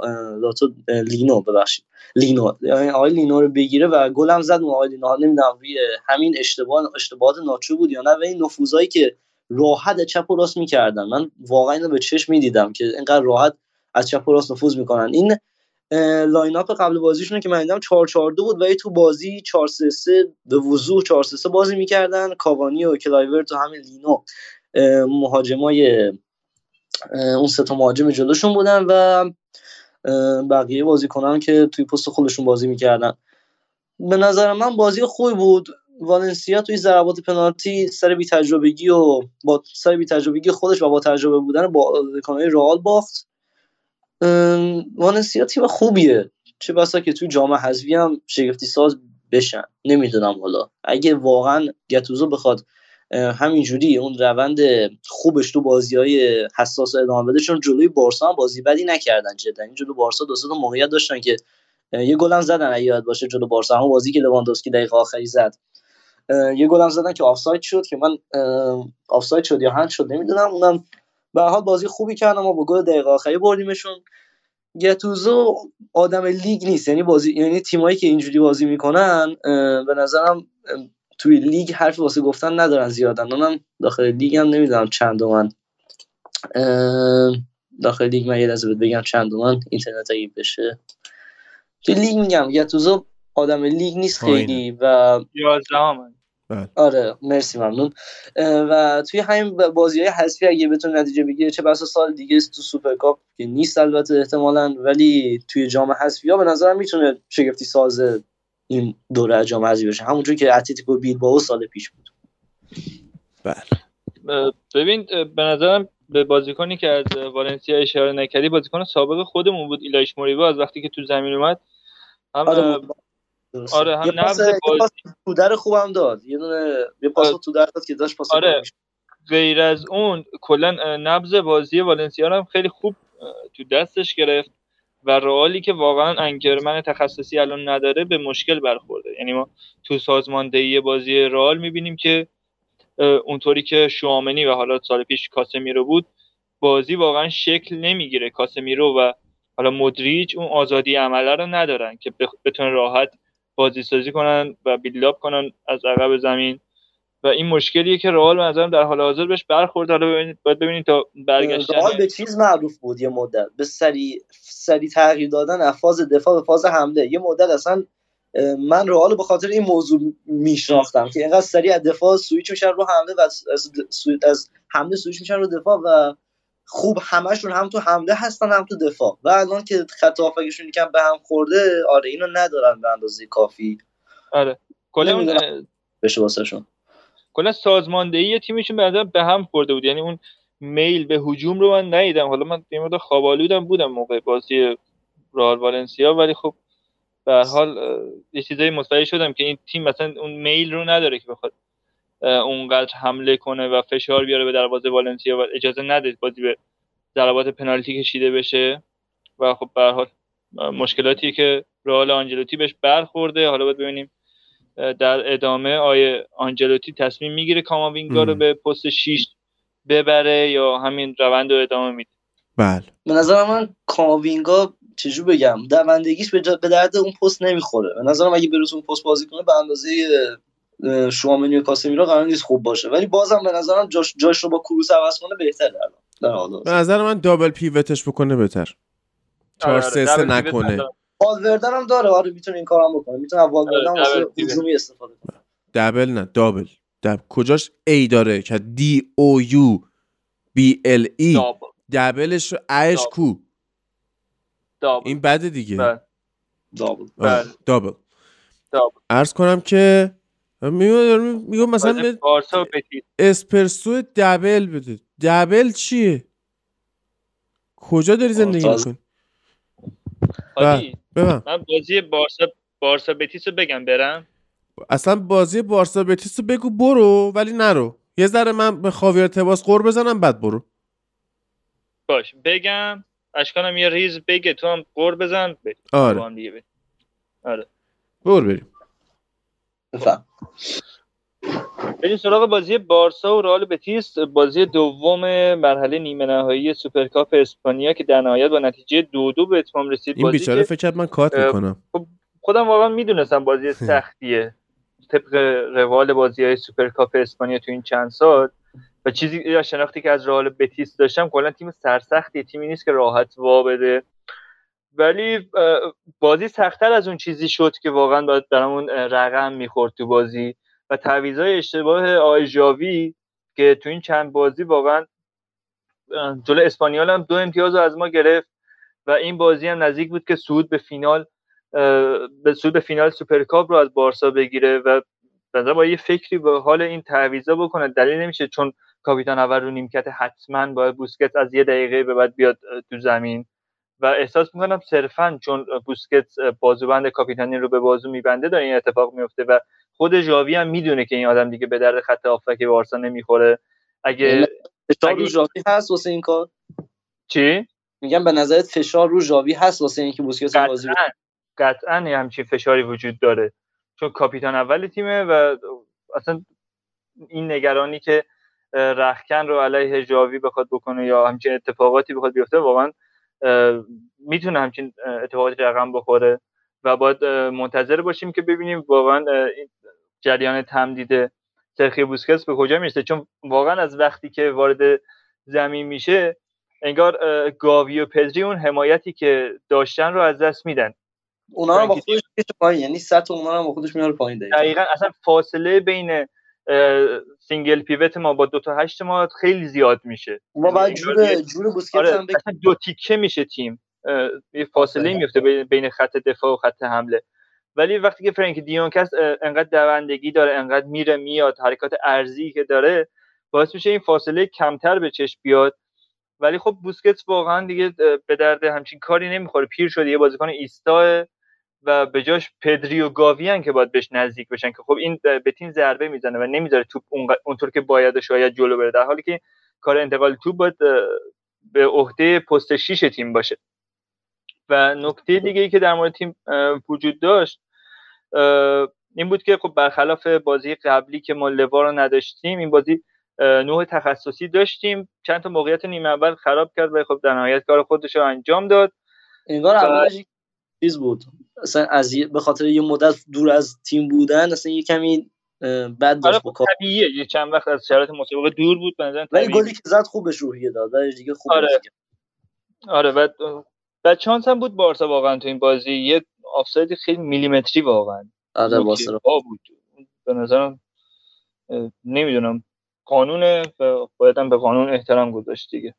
لاتو لینو ببخشید. لینو یعنی آقای لینو رو بگیره و گلم زد آقای لینو. نمی‌دونم روی همین اشتباه اشتباهات ناچو بود یا نه و این نفوذایی که راحت چپ و راست می‌کردن. من واقعا اینو به چشم می‌دیدم که اینقدر راحت از چپ و راست نفوذ می‌کنن. این lineup قبل بازیشون که من دیدم 4 4 2 بود ولی تو بازی 4 3 3 به وضوح 4 3 3 بازی می‌کردن. کاوانی و کلایورت و همین لینو مهاجمای اون سه تا مهاجم جلوشون بودن و بقیه بازیکنان که توی پست خودشون بازی می‌کردن. به نظر من بازی خوبی بود. والنسیا توی ضربات پنالتی سر بی تجربگی و با سر بی تجربگی خودش و با تجربه بودن با بازیکن‌های رئال باخت. والنسیا تیم خوبیه. چه بسا که توی جام حذفی هم شگفتی ساز بشن. نمی‌دونم حالا. اگه واقعا گتوزو بخواد همینجوری اون روند خوبش تو بازی های حساس ادامه بده چون جلوی بارسا هم بازی بدی نکردن جدا. این جلو بارسا دو تا موقعیت داشتن که یه گل هم زدن اگه یاد باشه جلو بارسا. هم بازی که لواندوسکی دقیقه آخری زد. یه گل هم زدن که آفساید شد که من آفساید شد یا هند شد نمی‌دونم. اونم به حال بازی خوبی کردن ما با گل دقیقه آخری بردیمشون. گتوزو آدم لیگ نیست. یعنی بازی یعنی تیمایی که اینجوری بازی می‌کنن به نظرم توی لیگ حرف واسه گفتن ندارن زیادن. اونم داخل لیگ هم نمی‌دونم چند من داخل لیگ من یه لحظه بگم چند من اینترنت اگه بشه. توی لیگ میگم گتوزو آدم لیگ نیست خیلی و 11 بله. آره مرسی ممنون. و توی همین بازی های حذفی اگه بتون نتیجه بگیره چه بسا سال دیگه تو سوپرکاپ که نیست البته احتمالا ولی توی جام حذفی ها به نظرم می‌تونه شگفتی ساز این دوره جام حذفی بشه. همونجور که اتلتیکو بیلبائو سال پیش بود. بله. ببین به نظرم به بازیکنی که از والنسیا اشاره نکردی بازیکن سابق خودمون بود. ایلایش موریبا از وقتی که تو زمین اومد هم آره, آره هم نبض تو در خوبم داد. یه دونه یه پاس آره. تو در داد که داشت پاس آره. غیر از اون کلا نبض بازی والنسیا هم خیلی خوب تو دستش گرفت. و رئالی که واقعا انگرمن تخصصی الان نداره به مشکل برخورده. یعنی ما تو سازماندهی بازی رئال می‌بینیم که اونطوری که شوامنی و حالا سال پیش کاسمیرو بود بازی واقعا شکل نمی‌گیره. کاسمیرو و حالا مدریج اون آزادی عمله رو ندارن که بتونن راحت بازی سازی کنن و بیلداپ کنن از عقب زمین. و این مشکلیه که رئال به در حال حاضر بهش برخورد. حالا ببینید باید ببینید تا برگشتن رئال به چیز معروف بود یه مدت. به سری سری تغییر دادن از فاز دفاع به فاز حمله. یه مدت اصلا من رئال به خاطر این موضوع میشناختم که اینقدر سریع از دفاع سویچ میشن رو حمله و از, از حمله سویچ میشن رو دفاع و خوب همشون هم تو حمله هستن هم تو دفاع. و الان که خط هافکشون یکم به هم خورده آره اینو ندارن به اندازه کافی. آره. کلا بشه واسهشون. کلا سازماندهی تیمشون به به هم خورده بود. یعنی اون میل به هجوم رو من ندیدم. حالا من یه مقدار خوابالودم بودم موقع بازی رال والنسیا ولی خب به حال یه چیزایی متوجه شدم که این تیم مثلا اون میل رو نداره که بخواد اونقدر حمله کنه و فشار بیاره به دروازه والنسیا و اجازه نده بازی به ضربات پنالتی کشیده بشه. و خب به حال مشکلاتی که رئال آنجلوتی بهش برخورده. حالا باید ببینیم در ادامه آیه آنجلوتی تصمیم می‌گیره کاماوینگا رو به پست 6 ببره یا همین روند رو ادامه میده. بله. به نظر من کاماوینگا چجور بگم دوندگیش به, به درد اون پست نمی‌خوره. به نظرم اگه بروز اون پست بازی کنه به اندازه شوامنی و کاسمیرو قرار نیست خوب باشه. ولی بازم به نظرم جاش, جاش رو با کروس عوض کنه بهتره الان. به نظر من دابل پیوتش بکنه بهتر. 4 3 3 نکنه. والوردن هم داره. آره می‌تونه این کارم بکنه. می‌تونه والوردن واسه هجومی استفاده کنه. دبل نه دابل. دب کجاش؟ ای داره که دی او یو بی ال ای دبلش رو ایش کو؟ دابل. این بده دیگه. بله. دابل. دابل. دابل. عرض کنم که میگم مثلا اسپرسو دبل بده. دبل چیه؟ کجا داری زندگی می‌کنی؟ من بازی بارسا بارسا بتیس رو بگم برم. اصلا بازی بارسا بتیس رو بگو برو ولی نرو. یه ذره من به خاویر تباس قور بزنم بعد برو. باش. بگم. اشکانم یه ریز بگه تو هم قور بزن. بریم آره. آره. برو بریم. بفهم. بریم سراغ بازی بارسا و رئال بتیس. بازی دوم مرحله نیمه نهایی سوپرکاپ اسپانیا که در نهایت با نتیجه دو دو به اتمام رسید. این بیچاره فکر من کات می‌کنم. خب خودم واقعا می‌دونستم بازی سختیه. طبق روال بازی های سوپرکاپ اسپانیا تو این چند سال. و چیزی یا شناختی که از رئال بتیس داشتم کلا تیم سرسختی تیمی نیست که راحت وا بده. ولی بازی سختتر از اون چیزی شد که واقعا باید برامون رقم می‌خورد تو بازی. و تعویضای اشتباه آقای ژاوی که تو این چند بازی واقعا جلو اسپانیال هم دو امتیاز رو از ما گرفت و این بازی هم نزدیک بود که صعود به فینال به صعود به فینال سوپرکاپ رو از بارسا بگیره و بنظرم با یه فکری به حال این تعویضا بکنه. دلیل نمیشه چون کاپیتان اول رو نیمکت حتما باید بوسکت از یه دقیقه به بعد بیاد تو زمین. و احساس می‌کنم صرفا چون بوسکت بازوبند کاپیتانی رو به بازو میبنده داره این اتفاق میفته و خود ژاوی هم می‌دونه که این آدم دیگه به درد خط هافک بارسا نمی‌خوره. اگه یعنی فشار رو ژاوی هست واسه این کار؟ چی؟ میگم به نظرت فشار رو ژاوی هست واسه اینکه بوسکت بازی قطعا همچین فشاری وجود داره. چون کاپیتان اول تیمه و اصلا این نگرانی که رخکن رو علیه ژاوی بخواد بکنه یا همچین اتفاقاتی بخواد بیفته واقعا می‌تونه همچین اتفاقاتی رقم بخوره. و باید منتظر باشیم که ببینیم واقعا جریان تمدید سرخی بوسکس به کجا می‌رسه؟ چون واقعا از وقتی که وارد زمین میشه انگار گاوی و پدری اون حمایتی که داشتن رو از دست میدن. اونا رو با خودش پایین یعنی سطح اونا رو با خودش میاره پایین دقیقاً. اصلا فاصله بین single pivot ما با دو تا هشت ما خیلی زیاد میشه. ما یعنی جور جور بوسکت آره هم دو تیکه میشه تیم. یه فاصله میفته بین خط دفاع و خط حمله. ولی وقتی که فرانک دیونکس انقدر دوندگی داره انقدر میره میاد حرکات ارزی که داره باعث میشه این فاصله کمتر به چشم بیاد. ولی خب بوسکتس واقعا دیگه به درد همچین کاری نمی‌خوره. پیر شده یه بازیکن ایستا و به جاش پدری و گاویان که باید بهش نزدیک بشن که خب این به تیم ضربه می‌زنه و نمی‌ذاره توپ اونطور که باید شاید جلو بره در حالی که کار انتقال توپ باید به عهده پست 6 تیم باشه. و نکته دیگه ای که در مورد تیم وجود داشت این بود که خب برخلاف بازی قبلی که ما لوا رو نداشتیم این بازی نوع تخصصی داشتیم. چند تا موقعیت نیمه اول خراب کرد و خب در نهایت کار خودش رو انجام داد. انگار اولش چیز بود. اصلا از به خاطر یه مدت دور از تیم بودن اصلا یه کمی بد داشت آره خب طبیعیه. یه چند وقت از شرایط مسابقه دور بود بنظرم ولی گلی که زد خوبش روحیه داد ولی دیگه خوب آره. آره و و چانس هم بود بارسا واقعا تو این بازی یه آفساید خیلی میلیمتری واقعا. آره بود. به نظرم نمی‌دونم قانونه و باید به قانون احترام گذاشت دیگه.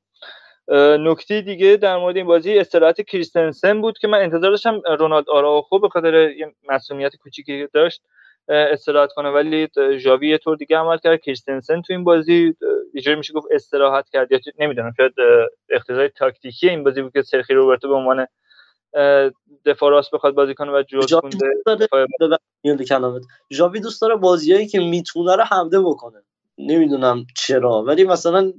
نکته دیگه در مورد این بازی استراحت کریستنسن بود که من انتظار داشتم رونالد خوب به خاطر یه مسئولیت کوچیکی داشت استراحت کنه. ولی ژاوی یه طور دیگه عمل کرد. کریستنسن تو این بازی یه میشه گفت استراحت کرد. یا نمی‌دونم شاید اقتضای تاکتیکی این بازی بود که سرخی روبرتو به عنوان دفاع راست بخواد بازی کنه و جلو کنده ژاوی دوست داره بازیایی که می‌تونه رو حمله بکنه. نمی‌دونم چرا. ولی مثلا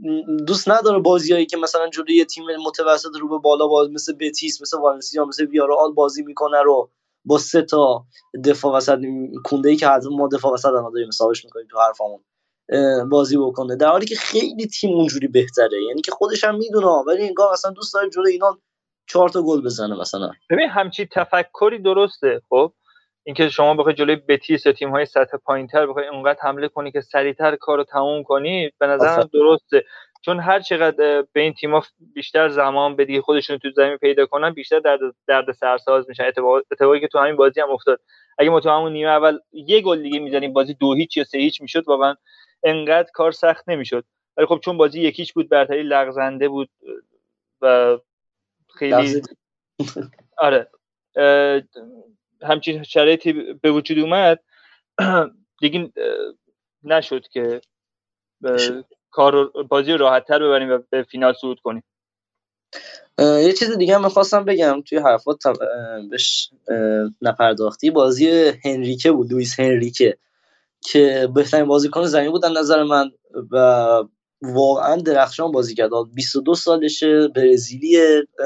دوست نداره بازیایی که مثلا جلوی یه تیم متوسط رو به بالا باز مثل بتیس مثل والنسیا مثل ویارال بازی می‌کنه رو. با سه تا دفاع وسط کونده ای که حتما ما دفاع وسط الان داریم حسابش می‌کنیم تو حرفمون بازی بکنه. در حالی که خیلی تیم اونجوری بهتره. یعنی که خودش هم می‌دونه ولی انگار مثلا دوست داره جلوی اینا چهار تا گل بزنه مثلا. ببین همچی تفکری درسته. خب اینکه شما بخوای جلوی بتیس تیم های سطح پایینتر بخوای اونقدر حمله کنی که سریعتر کار رو تموم کنی به نظرم درسته. چون هر چقدر به این تیم‌ها بیشتر زمان بدی خودشون تو زمین پیدا کنن بیشتر درد درد سرساز میشن. اتفاقی که تو همین بازی هم افتاد. اگه ما تو همون نیمه اول یه گل دیگه می‌زنیم بازی دو هیچ یا سه هیچ می‌شد واقعا انقدر کار سخت نمی‌شد. ولی خب چون بازی یکیش بود برتری لغزنده بود و خیلی آره. همچین شرایطی به وجود اومد. دیگه نشد که کار بازی رو راحت تر ببریم و به فینال صعود کنیم. یه چیز دیگه هم می‌خواستم بگم. توی حرفات بهش نپرداختی. بازی هنریکه بود لوئیس هنریکه که بهترین بازیکن زمین بود نظر من و واقعا درخشان بازی کرد. 22 سالشه برزیلی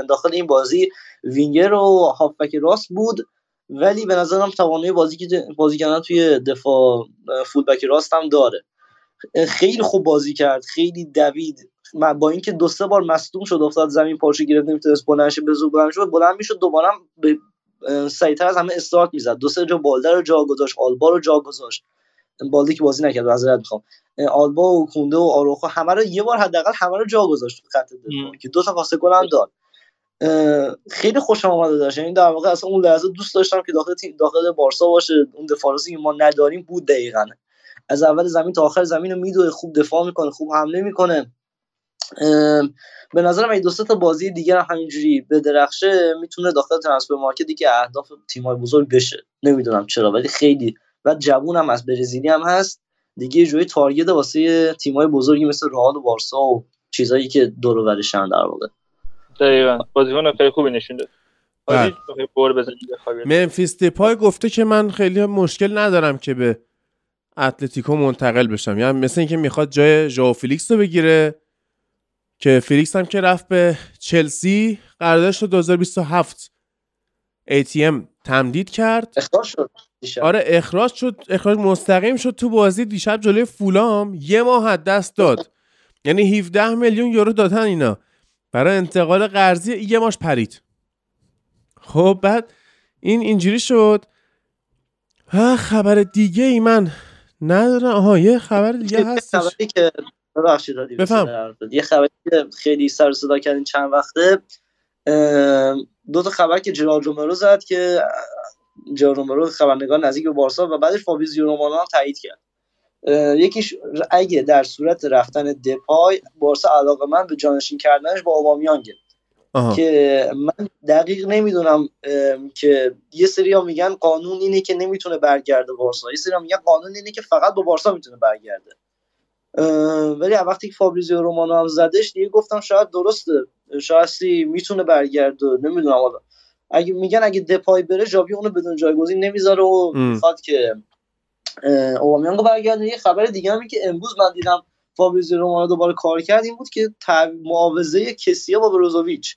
داخل این بازی وینگر و هافبک راست بود. ولی به نظرم توانایی بازی بازی کردن توی دفاع فولبک راست هم داره. خیلی خوب بازی کرد خیلی دوید. با اینکه دو سه بار مصدوم شد افتاد زمین پارچه گرفت نمی‌تونست بلند شه به زور بلند شد. بلند می‌شد دوباره به سریعتر از همه استارت می‌زد. دو سه جا بالدر رو جا گذاشت آلبا رو جا گذاشت. بالدی که بازی نکرد معذرت می‌خوام. آلبا و کونده و آروخو همه رو یه بار حداقل همه رو جا گذاشت خط دفاع. که دو تا پاس گل هم داد. خیلی خوشم آمده داشت. یعنی در واقع اصلا اون لحظه دوست داشتم که داخل تیم داخل بارسا باشه. اون دفاع که ما نداریم بود دقیقا. از اول زمین تا آخر زمین رو میدوه خوب دفاع می‌کنه خوب حمله می‌کنه. به نظرم این دو تا بازی دیگه همینجوری به درخشه می‌تونه داخل ترانسفر مارکتی که اهداف تیم‌های بزرگ بشه. نمی‌دونم چرا ولی خیلی. و جوون هم از برزیلی هم هست. دیگه جوی تارگت واسه تیم‌های بزرگی مثل رئال و بارسا و چیزایی که دور و برشن در واقع. دقیقاً. بازیکن خیلی خوبی نشون داد. بله. ممفیس دیپای گفته که من خیلی مشکل ندارم که به اتلتیکو منتقل بشم. یعنی مثل اینکه می‌خواد جای ژائو فیلیکس رو بگیره که فیلیکس هم که رفت به چلسی قراردادش رو 2027 ATM تمدید کرد. اخراج شد آره اخراج شد اخراج مستقیم شد تو بازی. دیشب جلوی فولام یه ماه دست داد. یعنی 17 میلیون یورو دادن اینا. برای انتقال قرضی یه ماش پرید. خب بعد این اینجوری شد. خبر دیگه ای من ندارم آها یه خبر دیگه هست خبری که بفهم. یه خبری که خیلی سر صدا کردین چند وقته. دو تا خبر که جرال رومرو زد که جرال رومرو خبرنگار نزدیک به بارسا و بعدش فابیزیو رومانو هم تایید کرد. یکیش اگه در صورت رفتن دپای بارسا علاقه من به جانشین کردنش با اوبامیانگه. که من دقیق نمی‌دونم که یه سری ها میگن قانون اینه که نمی‌تونه برگرده بارسا. یه سری ها میگن قانون اینه که فقط با بارسا می‌تونه برگرده. ولی وقتی که فابریزیو رومانو هم زدش دیگه گفتم شاید درسته. شاید می‌تونه برگرده نمی‌دونم حالا. اگه میگن اگه دپای بره جاوی اونو بدون جایگزین نمی‌ذاره و می‌خواد که اوبامیانگو برگرده. یه خبر دیگه همی که امروز من دیدم فابریزیو رومانو دوباره کار کرد این بود که معاوضه کسیه با بروزوویچ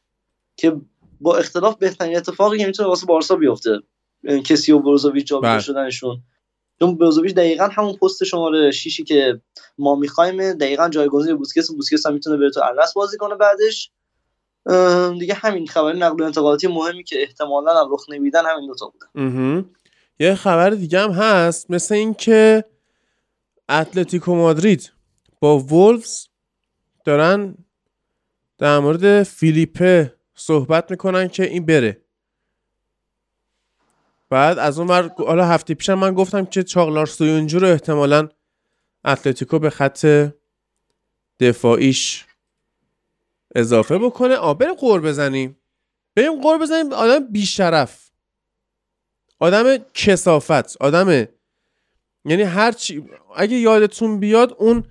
که با اختلاف بهترین اتفاقی که می‌تونه واسه بارسا بیفته. کسی و بروزوویچ جابجا بله. شدنشون. چون بروزوویچ دقیقا همون پست شماره شیشی که ما می‌خوایم دقیقا جایگزین بوسکس بوسکس هم می‌تونه بره تو ارلس بازی کنه بعدش. دیگه همین خبر نقل و انتقالاتی مهمی که احتمالا هم رخ نمیدن همین دوتا بودن. یه خبر دیگه هم هست مثل اینکه اتلتیکو مادرید با وولفز دارن در مورد فیلیپه صحبت می‌کنن که این بره. بعد از اون ور حالا هفته پیشم من گفتم که چاغلار سویونجو رو احتمالا اتلتیکو به خط دفاعیش اضافه بکنه. آ بریم قور بزنیم. بریم قور بزنیم. آدم بیشرف. آدم کسافت. آدم یعنی هرچی اگه یادتون بیاد اون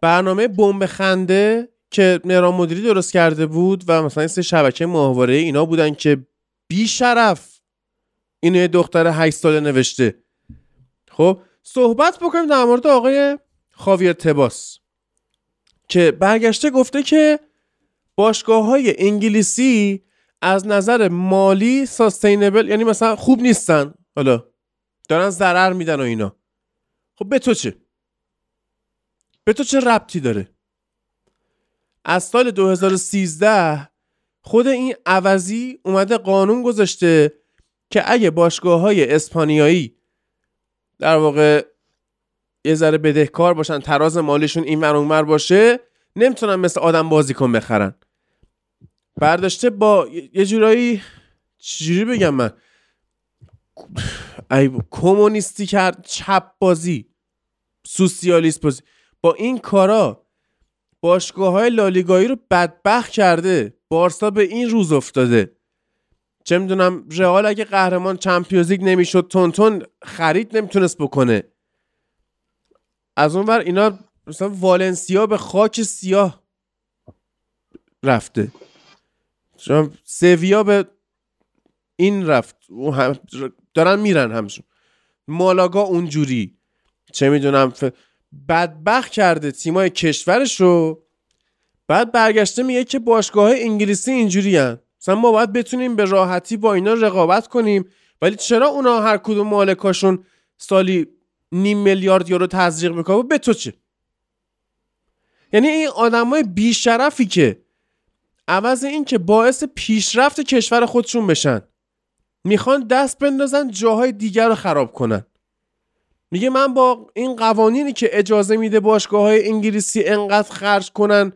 برنامه بمب خنده که مهران مدیری درست کرده بود و مثلا سه شبکه ماهواره اینا بودن که بی شرف اینو یه دختر 8 ساله نوشته. خب صحبت بکنیم در مورد آقای خاویر تباس که برگشته گفته که باشگاه های انگلیسی از نظر مالی ساستینبل یعنی مثلا خوب نیستن حالا دارن ضرر میدن و اینا. خب به تو چه؟ به تو چه ربطی داره؟ از سال 2013 خود این عوضی اومده قانون گذاشته که اگه باشگاه های اسپانیایی در واقع یه ذره بدهکار باشن تراز مالیشون این ور باشه نمی‌تونن مثل آدم بازیکن بخرن. برداشته با یه جورایی چجوری بگم من؟ ای کمونیستی کرد چپ بازی سوسیالیست بازی. با این کارا باشگاه های لالیگایی رو بدبخت کرده. بارسا به این روز افتاده. چه می‌دونم رئال اگه قهرمان چمپیونز لیگ نمی‌شد تون خرید نمی‌تونست بکنه. از اون ور اینا مثلا والنسیا به خاک سیاه رفته. سویا به این رفت. دارن میرن همشون. مالاگا اونجوری. چه می‌دونم بدبخت کرده تیمای کشورش رو. بعد برگشته میگه که باشگاه انگلیسی اینجوری هن. مثلا ما باید بتونیم به راحتی با اینا رقابت کنیم. ولی چرا اونا هر کدوم مالکاشون سالی نیم میلیارد یورو تزریق می‌کنه؟ به تو چه؟ یعنی این آدمای بیشرفی که عوض این که باعث پیشرفت کشور خودشون بشن. می‌خوان دست بندازن جاهای دیگر رو خراب کنن. میگه من با این قوانینی که اجازه میده باشگاه های انگلیسی انقدر خرج کنن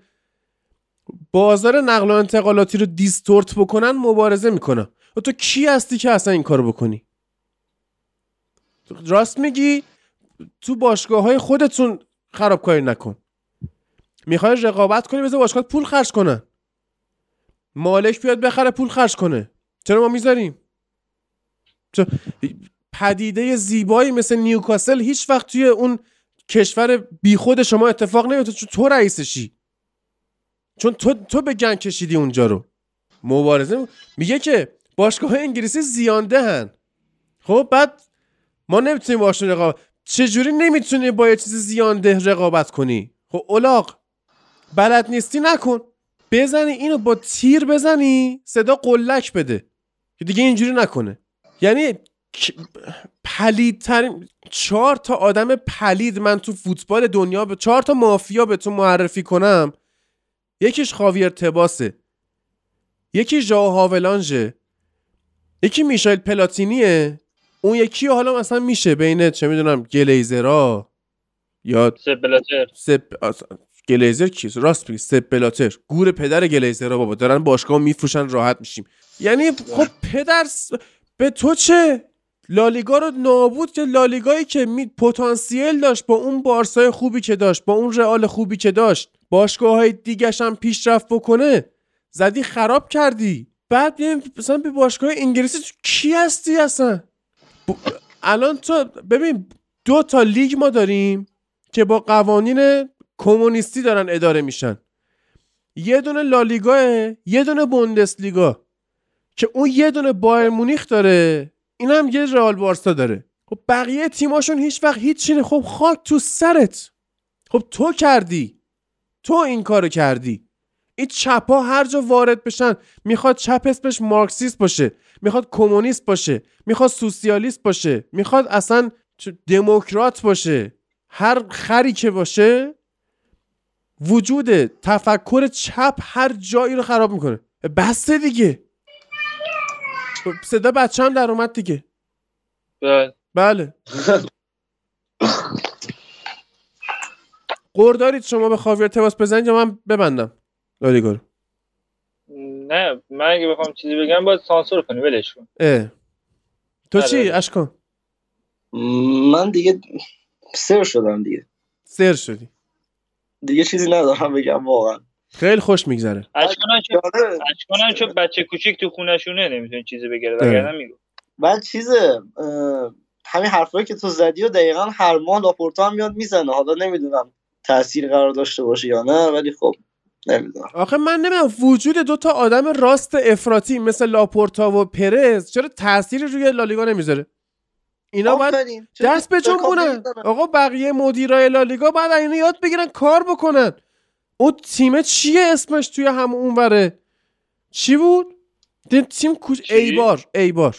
بازار نقل و انتقالاتی رو دیستورت بکنن مبارزه می‌کنم. و تو کی هستی که اصلا این کارو بکنی؟ راست میگی؟ تو باشگاه های خودتون خرابکاری نکن. می‌خوای رقابت کنی بذار باشگاه پول خرج کنن. مالک بیاد بخره پول خرج کنه. چرا ما می‌ذاریم؟ پدیده زیبایی مثل نیوکاسل هیچ وقت توی اون کشور بیخود شما اتفاق نمیفته چون تو رئیسشی. چون تو تو به گنگ کشیدی اونجا رو. مبارزه میگه که باشگاه انگلیسی زیانده هن. خب بعد ما نمی‌تونیم باشون رقابت چجوری نمی‌تونی با یه چیز زیانده رقابت کنی؟ خب اولاق بلد نیستی نکن. بزنی اینو با تیر بزنی صدا قلک بده. که دیگه اینجوری نکنه. یعنی پلیدترین چهار تا آدم پلید من تو فوتبال دنیا به چهار تا مافیا به تو معرفی کنم. یکیش خاویر تباسه. یکی ژائو هاولانژه. یکی میشایل پلاتینیه. اون یکی حالا مثلا میشه بین چه می‌دونم گلیزرا یا سپلاتر سپ گلیزر کیست راست میگی سپلاتر گور پدر گلیزرا بابا. دارن باشگاه میفروشن راحت میشیم. یعنی خب پدر به تو چه؟ لالیگا رو نابود که لالیگایی که می پتانسیل داشت با اون بارسای خوبی که داشت با اون رئال خوبی که داشت باشگاه های دیگش هم پیشرفت بکنه زدی خراب کردی. بعد مثلا به باشگاه انگلیسی کی هستی اصلا؟ الان تو ببین دو تا لیگ ما داریم که با قوانین کمونیستی دارن اداره میشن. یه دونه لالیگا یه دونه بوندسلیگا که اون یه دونه بایر مونیخ داره. این هم یه رئال بارسا داره. خب بقیه تیماشون هیچ وقت هیچ چیه خب خاک تو سرت. خب تو کردی. تو این کارو کردی. این چپ ها هر جا وارد بشن می‌خواد چپ اسمش مارکسیست باشه می‌خواد کمونیست باشه می‌خواد سوسیالیست باشه می‌خواد اصلا دموکرات باشه. هر خری که باشه وجود تفکر چپ هر جایی رو خراب می‌کنه. بسته دیگه. صدا بچه هم در اومد دیگه. بله. بله. قور دارید شما به خاویر تماس بزنید یا من ببندم؟ لالیگا نه من اگه بخوام چیزی بگم باید سانسور کنی ولش کن. اه. تو آره. چی اشکان؟ من دیگه سر شدم دیگه. سر شدی. دیگه چیزی ندارم بگم واقعا. خیلی خوش میگذره. اشکانم چون آره. چون بچه کوچیک تو خونشونه نمی‌تونه چیزی بگیره وگرنه میگو. بعد چیزه همین حرفایی که تو زدی و دقیقا هر ماه لاپورتا هم میاد می‌زنه. حالا نمی‌دونم تاثیر قرار داشته باشه یا نه ولی خب نمی‌دونم. آخه من نمی‌دونم وجود دو تا آدم راست افراطی مثل لاپورتا و پرز چرا تأثیری روی لالیگا نمی‌ذاره؟ اینا باید دست به جنبونن؟ آقا بقیه مدیرای لالیگا باید اینا یاد بگیرن کار بکنن. اون تیم چیه اسمش توی هم اونوره؟ چی بود؟ دی- تیم کوچ؟ ایبار ایبار.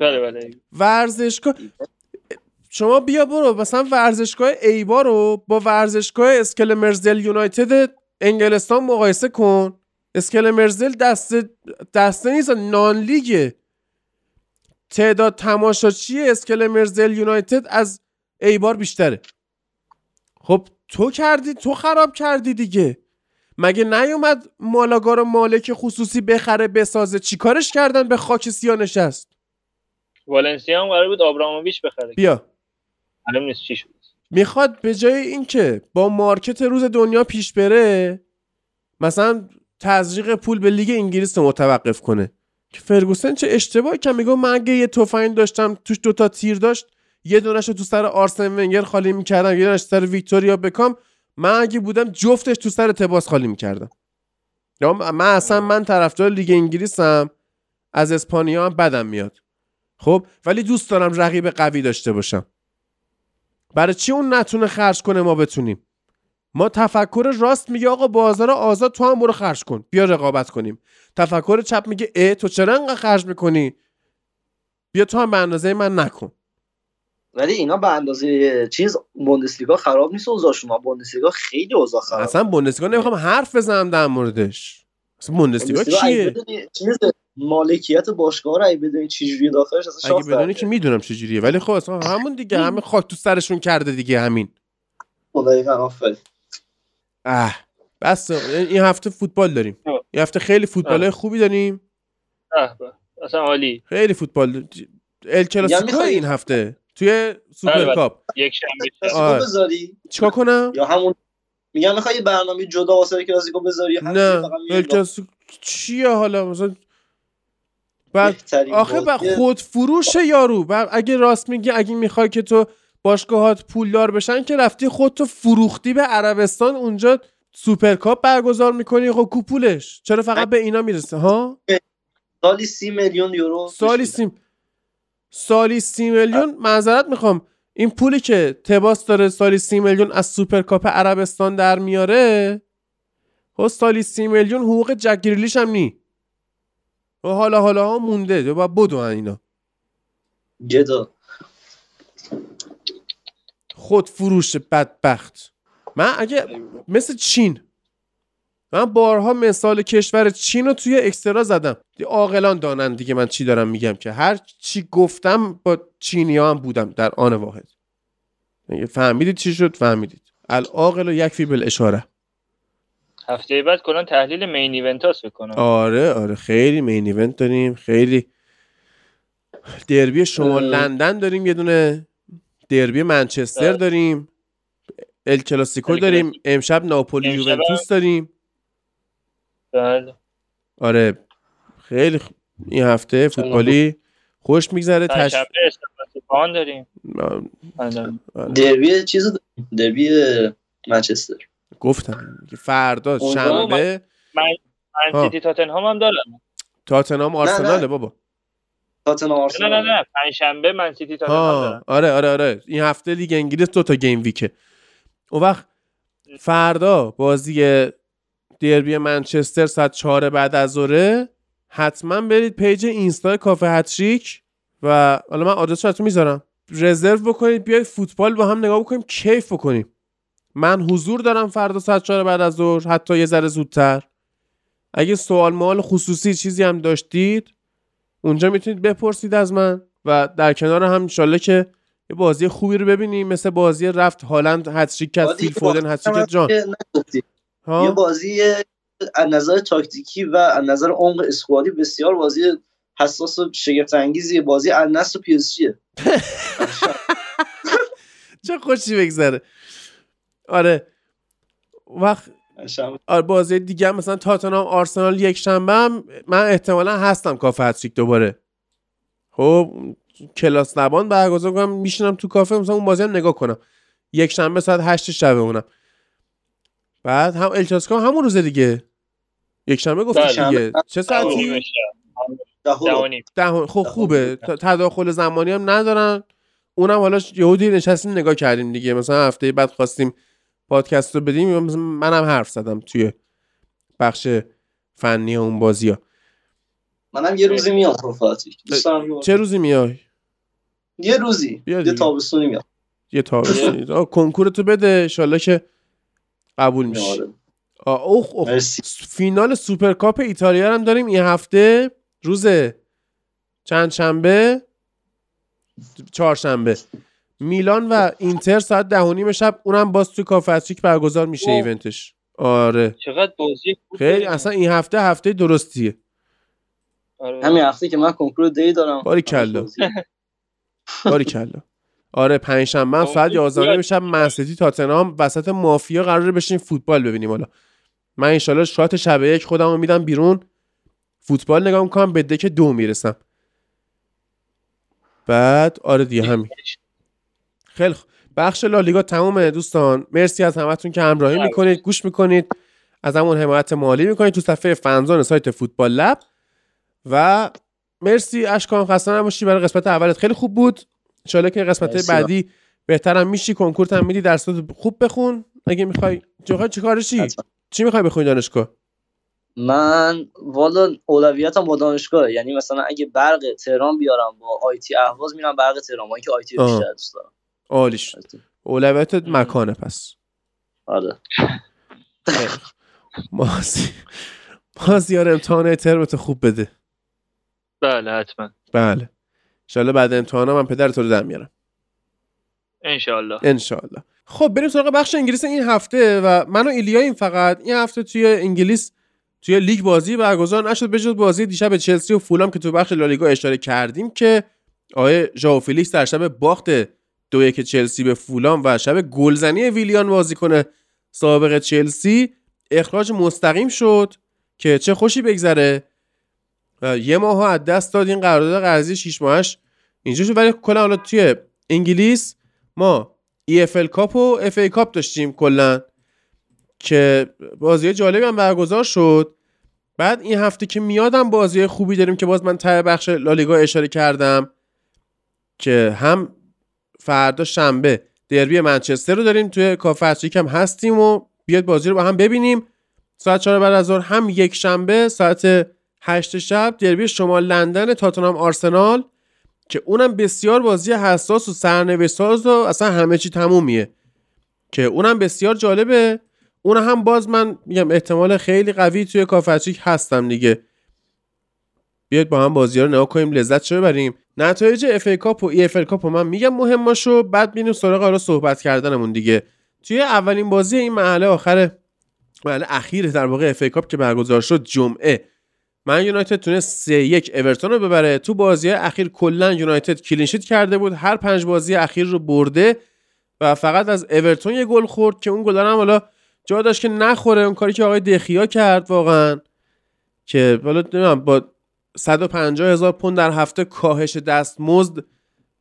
بله بله. ورزشگاه شما بیا برو مثلا ورزشگاه ایبار رو با ورزشگاه اسکل مرزل یونایتد انگلستان مقایسه کن. اسکل مرزل دسته دسته نیست نان لیگه. تعداد تماشاچی اسکل مرزل یونایتد از ایبار بیشتره. خب تو کردی تو خراب کردی دیگه. مگه نیومد مالاگا رو مالک خصوصی بخره بسازه؟ چیکارش کردن به خاک سیاه نشست والنسیا هم قرار بود آبراموویچ بخره. بیا. معلوم نیست چی شد. می‌خواد به جای اینکه با مارکت روز دنیا پیش بره مثلا تزریق پول به لیگ انگلیس رو متوقف کنه. که فرگوسن چه اشتباهی که میگه من اگه یه تفنگ داشتم توش دوتا تیر داشت یه دونش رو تو سر آرسن ونگر خالی می‌کردم یه دونش سر ویکتوریا بکام. من اگه بودم جفتش تو سر تباس خالی می‌کردم. یا من اصلا من طرفدار لیگ انگلیسم. از اسپانیا هم بدم میاد. خب ولی دوست دارم رقیب قوی داشته باشم. برای چی اون نتونه خرج کنه ما بتونیم؟ ما تفکر راست میگه آقا بازار آزاد تو هم برو خرج کن. بیا رقابت کنیم. تفکر چپ میگه اه تو چرا انقدر خرج می‌کنی؟ بیا تو هم به اندازه من نکن. ولی اینا به اندازه چیز بوندسلیگا خراب نیست اوضاعشون ها. بوندسلیگا خیلی اوضاع خراب. اصلا بوندسلیگا نمی‌خوام حرف بزنم در موردش. اصلا بوندسلیگا چیه؟ چیز مالکیت باشگاه رو اگه بدونی چجوری داخلش اصلا اگه شاخ بدونی که می‌دونم چجوریه ولی خب اصلا همون دیگه همه خاک تو سرشون کرده دیگه همین. آفرین. اه بس. این هفته فوتبال داریم. این هفته خیلی فوتبال های خوبی داریم. اصلا عالی. خیلی فوتبال. ال کلاسیکو این هفته. توی بله، سوپر بله. کاپ یک شنبه آره. بذاری. چیکار کنم؟ یا همون میگم می‌خوای یه برنامه جدا واسه کلاسیکو بذاری نه فقط میگی ال کلاسیکو چیه حالا؟ مثلا بعد آخه با بازی- خود فروش یارو. بعد اگه راست میگی اگه می‌خوای که تو باشگاهات پولدار بشن که رفتی خودتو فروختی به عربستان اونجا سوپرکاپ برگزار می‌کنی خب کو پولش؟ چرا فقط به اینا می‌رسه ها؟ سالی سی میلیون یورو سالی سیم سالی سی میلیون معذرت می‌خوام. این پولی که تباس داره سالی سی میلیون از سوپرکاپ عربستان در میاره خب سالی سی میلیون حقوق جک گریلیش هم نی. و حالا حالا ها مونده. و بدو اینا. گدا خود فروش بدبخت. من اگه مثل چین من بارها مثال کشور چین رو توی اکسترا زدم. دی عاقلان دانن دیگه من چی دارم میگم که هر چی گفتم با چینی هم بودم در آن واحد. اگه فهمیدید چی شد؟ فهمیدید. العاقل و یکفی بالاشاره. هفته بعد کلا تحلیل مین ایونت هاست بکنم آره آره. خیلی مین ایونت داریم. خیلی دربی شمال اه. لندن داریم یه دونه. دربی منچستر بله. داریم. ال کلاسیکو داریم. امشب ناپولی یوونتوس داریم. بله. آره خیلی خ- این هفته فوتبالی خوش میگذره تش... داریم. آره. دربی چیز. دربی منچستر. گفتم فردا شنبه من ها. سیتی تاتنهام هم دارم. تاتنهام آرسناله نه. بابا. تاتنهام نه نه آرسنال نه. پنجشنبه من سیتی تاتنهام ها دارم. آره آره آره. این هفته لیگ انگلیس دو تا game week ه. اون وقت فردا بازی دربی منچستر ساعت چهار بعد از ظهره. حتما برید پیج اینستا کافه هتریک و حالا من آدرس رو می‌ذارم. رزرو بکنید بیاید فوتبال با هم نگاه بکنیم کیف بکنیم. من حضور دارم فردا ساعت چهار بعد از ظهر حتی یه ذره زودتر. اگه سوال مال خصوصی چیزی هم داشتید اونجا می‌تونید بپرسید از من و در کنار هم انشالله که یه بازی خوبی رو ببینیم. مثل بازی رفت هالند هتریک کرد فیل فودن هتریک جان. یه بازی از نظر تاکتیکی و از نظر عمق squad ی بسیار بازی حساس و شگفت انگیزی بازی النصر و پی اس. چه خوشی بگذره. آره. وقت آره بازی دیگه مثلا تاتنهام آرسنال یک شنبه هم من احتمالا هستم کافه هتریک دوباره. خب کلاس نبان برگزار کنم میشینم تو کافه مثلا اون بازی هم نگاه کنم. یک شنبه ساعت هشت شب اونم بعد هم الکلاسیکو هم همون روز دیگه. یک شنبه گفتی بله. دیگه. چه ساعتی. ده خب خوبه. تداخل زمانی هم ندارن. اونم حالا یهویی نشستیم نگاه کردیم دیگه. مثلا هفته بعد خواستیم پادکست رو بدیم. منم حرف زدم توی بخش فنی اون بازی ها منم یه روزی میام دارم یه- چه روزی میای؟ یه روزی. یه. تابستونی میام. یه تابستونی. آه، کنکورتو بده. انشالله که قبول میشی آره. آه، اوه اوه. مرسی فینال سوپرکاپ ایتالیا رو هم داریم این هفته روز چند شنبه چهارشنبه میلان و اینتر ساعت ده و نیم شب اونم باز توی کافتریک برگزار میشه اوه. ایونتش آره چقدر بازی خیلی. اصلا این هفته هفته درستیه آره. همین هفته که من کنکور دی دارم باریکلا. بازی. باری کلا آره پنجشنبه ساعت این 11 زیاد شب منسیتی تاتنهام وسط مافیا قراره بشین فوتبال ببینیم حالا. من انشالله شات شب یک خودم رو میدم بیرون. فوتبال نگاه می‌کنم به دک دو می‌رسم. بعد آره دیگه همین. خیلی. بخش لالیگا تمومه دوستان. مرسی از همتون که همراهی می‌کنید گوش می‌کنید. از همون حمایت مالی می‌کنید تو صفحه فنزان سایت فوتبال لب. و مرسی اشکان خسته نباشی. برای قسمت اولت خیلی خوب بود. انشالله که قسمت. بعدی بهترم میشی کنکورت هم میدی درسات خوب بخون. اگه می‌خوای چه چی. چی؟ می‌خوای بخونی دانشگاه؟ من والا اولویتم با دانشگاه یعنی مثلا اگه برق تهران بیارم با آیتی اهواز میرم برق تهران. با اینکه آیتی. بیشتر دوست دارم. عالیش. اولویتت مکانه پس. آره. مازی مازیار امتحان ترمت خوب بده. بله حتما. بله. انشالله بعد امتحانا من پدر تو رو در میارم. انشالله انشالله خب بریم سراغ بخش انگلیس این هفته و من و ایلیاییم فقط. این هفته توی انگلیس توی لیگ بازی برگزار نشد. به جز بازی دیشب چلسی و فولام که تو بخش لالیگا اشاره کردیم که آقای ژائو فیلیکس در شب باخت دو یک چلسی به فولام و شب گلزنی ویلیان بازیکن سابق چلسی. اخراج مستقیم شد که چه خوشی بگذره. یه ماه از دست داد این قرارداد قرضی 6 ماهش. اینجا شد ولی کلا حالا توی انگلیس ما EFL کاپ و FA کاپ داشتیم کلا که بازی جالبی هم برگزار شد. بعد این هفته که میادم بازی خوبی داریم که باز من ته بخش لالیگا اشاره کردم که هم فردا شنبه دربی منچستر رو داریم توی کافه هم هستیم و بیاد بازی رو با هم ببینیم. ساعت 4 بعد از ظهر هم یک شنبه ساعت 8 شب دربی شمال لندن تاتنهام آرسنال که اونم بسیار بازی حساس و سرنوشت ساز و اصلا همه چی تمومیه. که اونم بسیار جالبه. اون هم باز من میگم احتمال خیلی قوی توی کافه تریک هستم دیگه. بیاید با هم بازی رو نگاه کنیم لذت چه ببریم. نتایج FA Cup و EFL Cup من میگم مهماشو بعد بینیم سراغ حالا صحبت کردنمون دیگه. توی اولین بازی این مرحله آخر مرحله اخیر در واقع FA Cup که برگزار شد جمعه. من یونایتد تونست 3 یک اورتون رو ببره. تو بازی اخیر کلا یونایتد clean sheet کرده بود. هر پنج بازی اخیر رو برده و فقط از اورتون یه گل خورد که اون گل هم حالا جا داشت که نخوره. اون کاری که آقای دخیا کرد واقعا که حالا با 150 هزار پوند در هفته کاهش دستمزد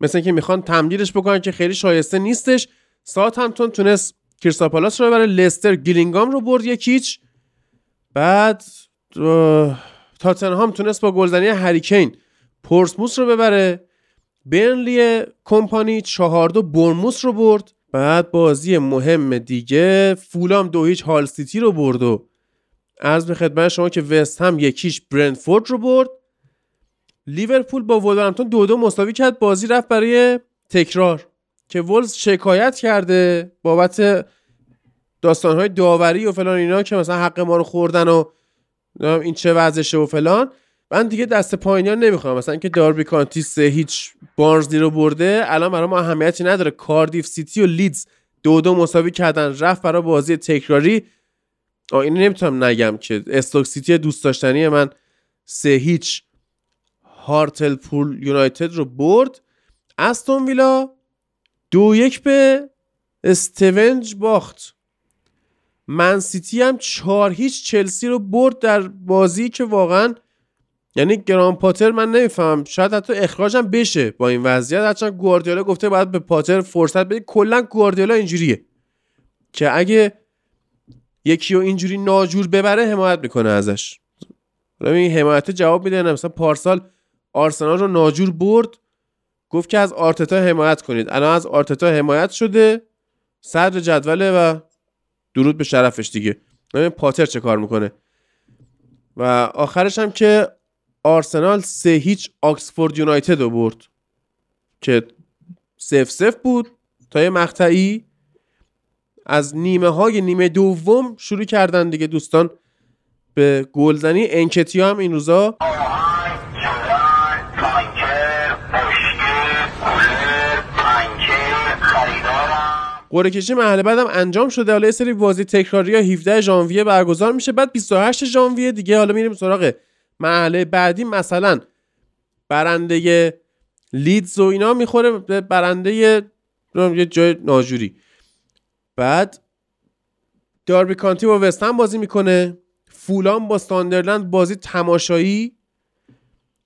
مثل که می‌خوان تمدیدش بکنن که خیلی شایسته نیستش. ساوت همتون تونست کریستال پالاس رو ببره لستر گیلینگام رو برد یک هیچ. بعد تاتنهام تونست با گلزنی هریکین پورتسموث رو ببره. برنلی کمپانی چهار دو بورنموث رو برد. بعد بازی مهم دیگه فولام دو هیچ هال سیتی رو برد و عرض به خدمت شما که وست هم یک هیچ برنفورد رو برد. لیورپول با ولورهمپتون دو دو مساوی کرد. بازی رفت برای تکرار که ولوز شکایت کرده بابت داستانهای داوری و فلان اینا که مثلا حق ما رو خوردن و این چه وضعشه و فلان. من دیگه دست پایینی ها نمی‌خوام. مثلا که داربی کانتی سه هیچ بارنزلی رو برده الان برای ما اهمیتی نداره. کاردیف سیتی و لیدز دو دو مساوی کردن رفت برای بازی تکراری. آ اینو نمی‌تونم نگم که استوک سیتی دوست داشتنی من سه هیچ هارتل پول یونایتد رو برد. استون ویلا دو یک به استونج باخت. من سیتی هم چهار هیچ چلسی رو برد در بازی که واقعا یعنی گران پاتر من نمی‌فهمم. شاید حتی اخراجم بشه با این وضعیت. هرچند گواردیولا گفته باید به پاتر فرصت بده کلا گواردیولا اینجوریه که اگه یکی رو اینجوری ناجور ببره حمایت می‌کنه ازش. این حمایت جواب میده. مثلا پارسال آرسنال رو ناجور برد. گفت که از آرتتا حمایت کنید. الان از آرتتا حمایت شده. صدر جدوله و درود به شرفش دیگه. ببین پاتر چه کار می‌کنه. و آخرش هم که آرسنال سه هیچ آکسفورد یونایتد رو برد. که سف سف بود تا یه مقطعی. از نیمه های نیمه دوم شروع کردن دیگه دوستان. به گلزنی انکتی هم این روزا قرعه کشی مرحله بعدم انجام شده. حالا یه سری بازی تکراری ها 17 ژانویه برگزار میشه. بعد 28 ژانویه دیگه حالا میریم سراغ مرحله بعدی. مثلا برنده لیدز و اینا می‌خوره به برنده یه جای ناجوری. بعد داربی کانتی با وستهم بازی می‌کنه. فولام با ساندرلند بازی تماشایی.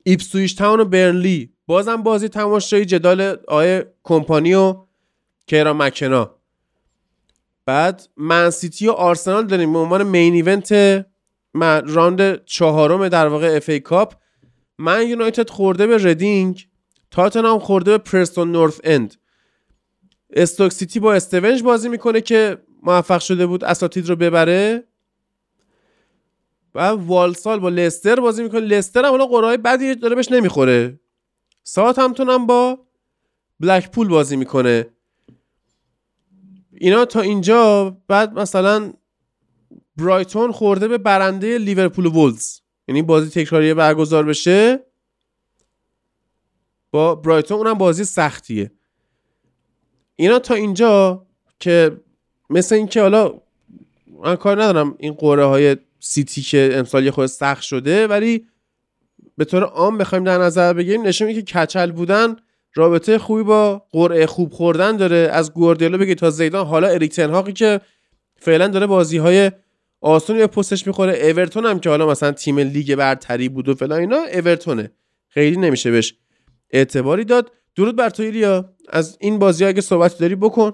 ایپسویش تاون و برنلی. بازم بازی تماشایی جدال آقای کمپانی و کیرا مکنا. بعد من سیتی و آرسنال داریم به عنوان main event راند چهارم در واقع FA Cup من یونایتد خورده به ردینگ تاتنهام خورده به پرستون نورث اند استوک سیتی با استونج بازی می‌کنه که موفق شده بود اساتید رو ببره. و والسال با لستر بازی می‌کنه. لستر هم حالا قرعه بدی داره بهش نمی‌خوره. ساعت همتون با بلک پول بازی می‌کنه. اینا تا اینجا بعد مثلا برایتون خورده به برنده لیورپول وولز. یعنی بازی تکراری برگزار بشه. با برایتون اونم بازی سختیه. اینا تا اینجا که مثل اینکه حالا من کار ندارم این قوره های سیتی که امسال یه خود سخت شده ولی به طور عام بخوایم در نظر بگیریم نشون که کچل بودن رابطه خوبی با قرعه خوب خوردن داره. از گواردیولا بگی تا زیدان حالا اریک تنهاقی که فعلا داره بازی های آسونی به پستش می‌خوره. اورتون هم که حالا مثلا تیم لیگ برتری بود و فلان اینا اورتونه. خیلی نمیشه بهش اعتباری داد. درود بر تو ایلیا. از این بازی اگه صحبتی داری بکن.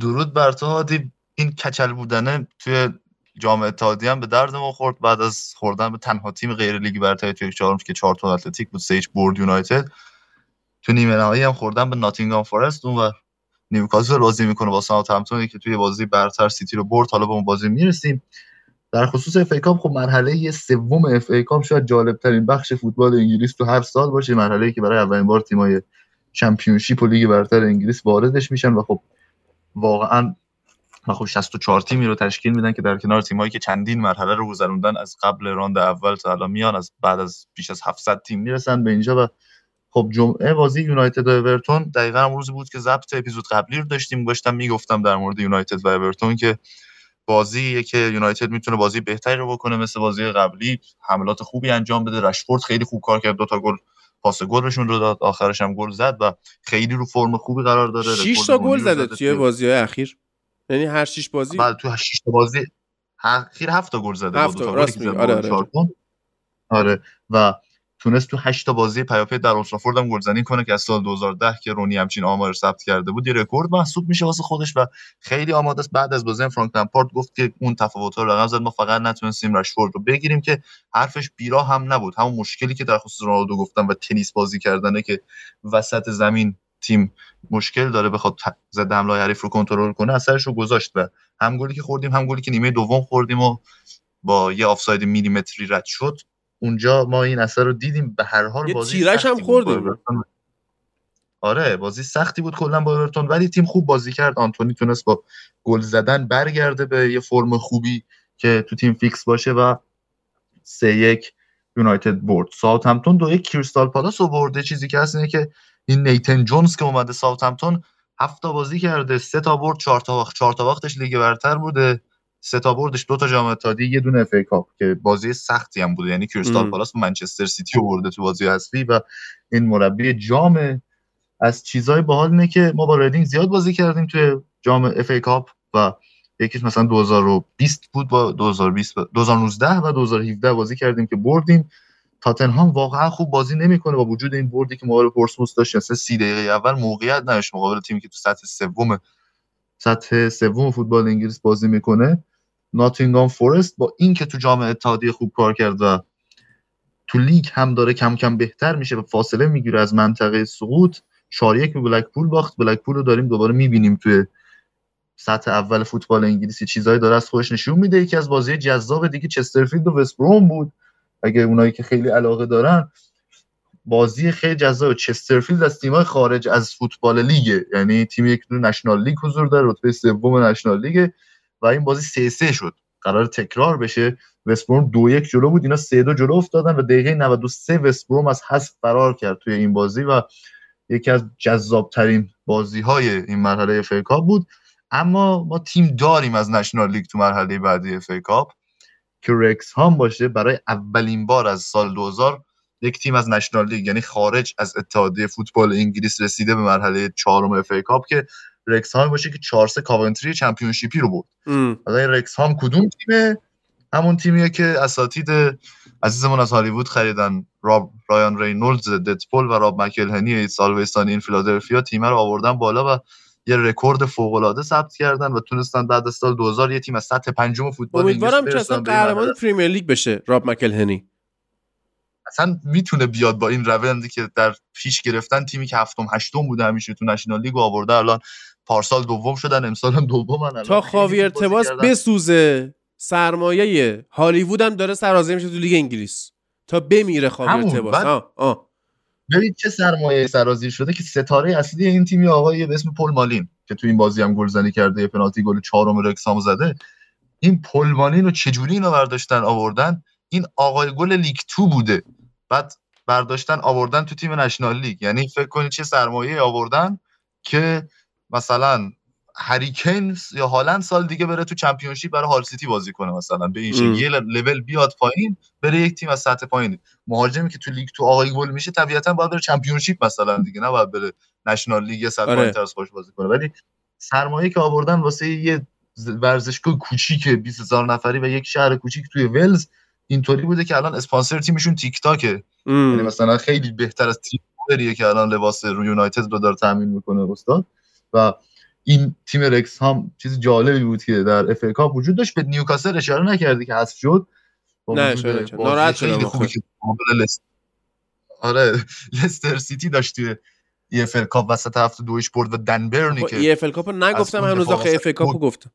درود بر تو هادی این کچل بودنه توی جام اتحادیه هم به درد ما خورد. بعد از خوردن به تنها تیم غیر لیگ برتر توی چهارم که چارلتون اتلتیک بود سه برد یونایتد. تو نیمه نهایی هم خوردن به ناتینگهام فارست اون و نیوکاسل بازی می‌کنه با ساوثهمپتون که توی بازی برتر سیتی رو برد. حالا به اون بازی می‌رسیم. در خصوص FA Cup خب مرحله سوم FA Cup شاید جالب ترین بخش فوتبال انگلیس تو هر سال باشه. مرحله که برای اولین بار تیمای Championship و لیگ برتر انگلیس واردش میشن و خب واقعا و خب 64 تیمی رو تشکیل میدن که در کنار تیمایی که چندین مرحله رو گذروندن از قبل راند اول تا الان میان از بعد از بیش از 700 تیم می‌رسن به اینجا و خب جمعه بازی یونایتد و اورتون دقیقا هم روزی بود که ضبط اپیزود قبلی رو داشتیم. گشتم می‌گفتم در مورد یونایتد و اورتون که بازی که یونایتد می‌تونه بازی بهتری رو بکنه مثل بازی قبلی. حملات خوبی انجام بده. رشفورد خیلی خوب کار کرد. دو تا گل پاس گلشون رو داد. آخرش هم گل زد و خیلی رو فرم خوبی قرار داره 6 تا گل زده توی بازی های اخیر. یعنی هر 6 بازی؟ بعد تو 6 تا بازی. اخیر 7 تا گل زده هفت تا راست میگه آره آره. آره و تونست تو 8 تا بازی پیاپی در اولترافورد هم گلزنی کنه که از سال 2010 که رونی همچین آمار ثبت کرده بود یه رکورد محسوب میشه واسه خودش و خیلی آماده است. بعد از بازی فرانک لمپارد گفت که اون تفاوت رو رقم زد. ما فقط نتونستیم رشفورد رو بگیریم که حرفش بیرا هم نبود. همون مشکلی که در خصوص رونالدو گفتم و تنیس بازی کردنه که وسط زمین تیم مشکل داره بخواد ضد حمله حریف رو کنترل کنه اثرش رو گذاشت و هم گلی که خوردیم هم گلی که نیمه دوم خوردیم و با یه آفساید میلیمتری رد شد. اونجا ما این اثر رو دیدیم. به هر حال بازی تیرش هم خوردیم. آره بازی سختی بود کلا با اورتون. ولی تیم خوب بازی کرد. آنتونی تونست با گل زدن برگرده به یه فرم خوبی که تو تیم فیکس باشه و سه یک یونایتد برد. ساوت همتون دو یک کریستال پالاس رو برده. چیزی که هست اینه که این نیتن جونز که اومده ساوت همتون هفت تا بازی کرده سه تا برد چهار تا باخت چهار تا باختش لیگ برتر بوده. سه تا بردش دو تا جام اتحادیه یه دونه FA Cup که بازی سختی هم بوده. یعنی کریستال پالاس منچستر سیتی رو برده تو بازی اصلی و این مربی جام از چیزای باحال اینه که ما با ریدینگ زیاد بازی کردیم توی جام FA Cup و یکیش مثلا 2020 بود با 2020 2019 و 2017 بازی کردیم که بردیم. تاتنهام واقعا خوب بازی نمی‌کنه با وجود این بردی که مقابل پورسموث داشت. مثلا 30 دقیقه اول موقعیت نداشت مقابل تیمی که تو سطح سوم سطح سوم فوتبال انگلیس بازی می‌کنه. ناتینگام فورست با اینکه تو جام اتحادیه خوب کار کرد و تو لیگ هم داره کم کم بهتر میشه و فاصله می‌گیره از منطقه سقوط 4 یک به بلکپول باخت. بلکپول رو داریم دوباره می‌بینیم توی سطح اول فوتبال انگلیسی. چیزایی داره از خودش نشون میده. یکی از بازی جذاب دیگه چسترفیلد و وستبروم بود. اگه اونایی که خیلی علاقه دارن بازی خیلی جذاب. چسترفیلد از تیمای خارج از فوتبال لیگ یعنی تیم یک National League حضور داره رتبه سوم National League. و این بازی سه سه شد. قرار تکرار بشه. وستبروم دو یک جلو بود. اینا سه دو جلو افتادن و دقیقه 93 وستبروم از حذف فرار کرد توی این بازی و یکی از جذاب ترین بازی های این مرحله FA بود. اما ما تیم داریم از National League تو مرحله بعدی FA Cup. که رکسهام باشه برای اولین بار از سال 2000 یک تیم از National League یعنی خارج از اتحادیه فوتبال انگلیس رسیده به مرحله چهارم FA Cup که رکس هام باشه که 4 3 کاونتری چمپیونشیپی رو برد. حالا این رکس هام کدوم تیمه؟ همون تیمیه که اساتید عزیزمون از هالیوود خریدن راب رایان رینولدز ددپول و راب مکلهنی It's Always Sunny in Philadelphia تیم رو آوردن بالا و یه رکورد فوق العاده ثبت کردن و تونستن بعد از سال 2000 یه تیم از سطح پنجم فوتبال امیدوارم که اصلا قهرمان پریمیر لیگ بشه راب مکلهنی. اصلا می‌تونه بیاد با این روندی که در پیش گرفتن تیمی که هفتم هشتم بوده همیشه تو نشنال لیگ آورده الان پارسال دوم شدن امسال هم دومن تا خاویر تباس بسوزه سرمایه هالیوود هم داره سرازیر میشه تو لیگ انگلیس. تا بمیره خاویر تباس آه آه. ببین چه سرمایه سرازیر شده که ستاره اصلی این تیمی آقای به اسم پل مالین که تو این بازی هم گلزنی کرده یه پنالتی گل چهارم رکسام زده. این پل مالین رو چجوری اینو برداشتن آوردن؟ این آقای گل لیگ تو بوده. بعد برداشتن آوردن تو تیم نشنال لیگ. یعنی فکر کنید چه سرمایه آوردن که مثلا هریکین یا هالند سال دیگه بره تو چمپیونشیپ برای هال سیتی بازی کنه مثلا. به این یه لول بیاد پایین بره یک تیم از سطح پایین. مهاجمی که تو لیگ تو آقای گل میشه طبیعتا باید بره چمپیونشیپ مثلا دیگه. نه باید بره نشنال لیگ سطح آره. پایین خوش بازی کنه. ولی سرمایه که آوردن واسه یه ورزشگاه کوچیک 20000 نفری و یک شهر کوچیک توی ولز اینطوری بوده که الان اسپانسر تیمشون تیک تاکه یعنی مثلا خیلی بهتر از تیم که الان لباس رو یونایتد رو داره تامین می‌کنه استاد. و این تیم رکس هم چیز جالبی بود که در اف کاپ وجود داشت. به نیوکاسل اشاره نکردی که حذف شد. نه ناراحت شدم. آره لستر سیتی داشت توی ای اف کاپ وسط هفته دویش برد و دنبرنی که ای اف کاپ نگفتم هنوز آخه اف کاپ گفتم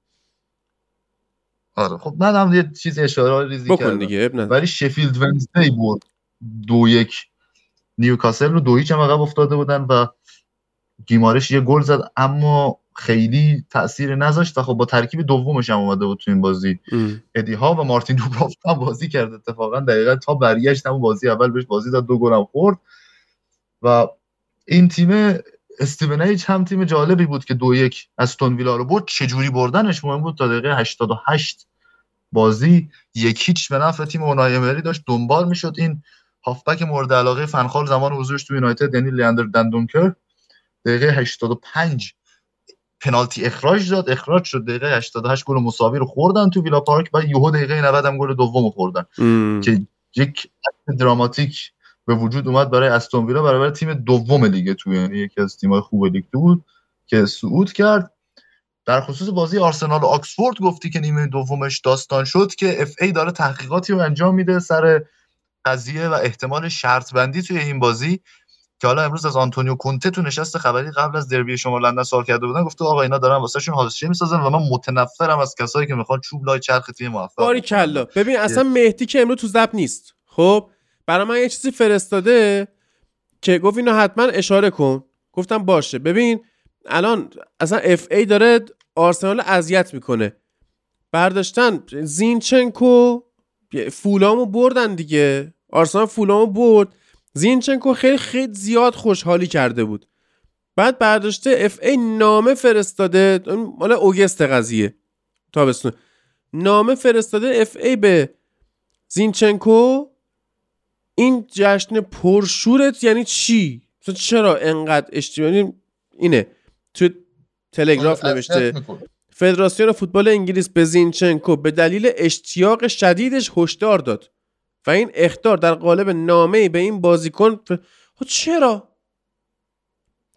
آره خب من هم یه چیز اشاره ریزی بکن کردم. دیگه ولی شفیلد ونزدی برد. دو یک نیوکاسل رو دو هیچ هم عقب افتاده بودن و گیمارش یه گل زد. اما خیلی تاثیر نذاشت و خب با ترکیب دومش هم اومده بود تو این بازی. ادی ها و مارتین دوبرافت هم بازی کرد اتفاقا. دقیقا تا برگشت هم بازی اول بهش بازی داد دو گل هم خورد. و این تیم استیون ایج هم تیم جالبی بود که دو یک استون ویلا رو برد. چجوری بردنش مهم بود تا دقیقه 88 بازی یک هیچ به نفع تیم اونای امری داشت. دنبال می‌شد این هافبک مورد علاقه فنخال زمان حضورش تو یونایتد یعنی لیاندر دندونکر. دقیقه 85 پنالتی اخراج داد. اخراج شد. دقیقه 88 گل مساوی رو خوردن تو ویلا پارک بعد یهو دقیقه 90 هم گل دوم خوردن. که یک دراماتیک به وجود اومد برای استون ویلا برای تیم دوم لیگ تو یعنی یکی از تیم‌های خوب لیگ تو بود که صعود کرد. در خصوص بازی آرسنال و آکسفورد گفتی که نیمه دومش داستان شد که اف ای داره تحقیقاتی رو انجام میده سر قضیه و احتمال شرط بندی توی این بازی. که حالا امروز از آنتونیو کونته تو نشست خبری قبل از دربی شمال لندن سوال کرده بودن گفته آقا اینا دارن واسهشون حاشیه می‌سازن و من متنفرم از کسایی که می‌خوان چوب لای چرخ تیم موفق باری کلا. ببین اصلا مهدی که امروز تو ضبط نیست. خب؟ برای من یه چیزی فرستاده که گفت اینو حتما اشاره کن. گفتم باشه. ببین الان اصلا اف ای داره آرسنال اذیت می‌کنه. برداشتن زینچنکو فولامو بردن دیگه. آرسنال فولامو برد. زینچنکو خیلی خیلی زیاد خوشحالی کرده بود. بعد برداشته اف ای نامه فرستاده مال August قضیه. تابستون. نامه فرستاده اف ای به زینچنکو. این جشن پرشورت یعنی چی؟ چرا انقدر اشتباهی اینه. تو تلگراف نوشته فدراسیون فوتبال انگلیس به زینچنکو به دلیل اشتیاق شدیدش هشدار داد. و این اختار در قالب نامه به این بازیکن خب چرا؟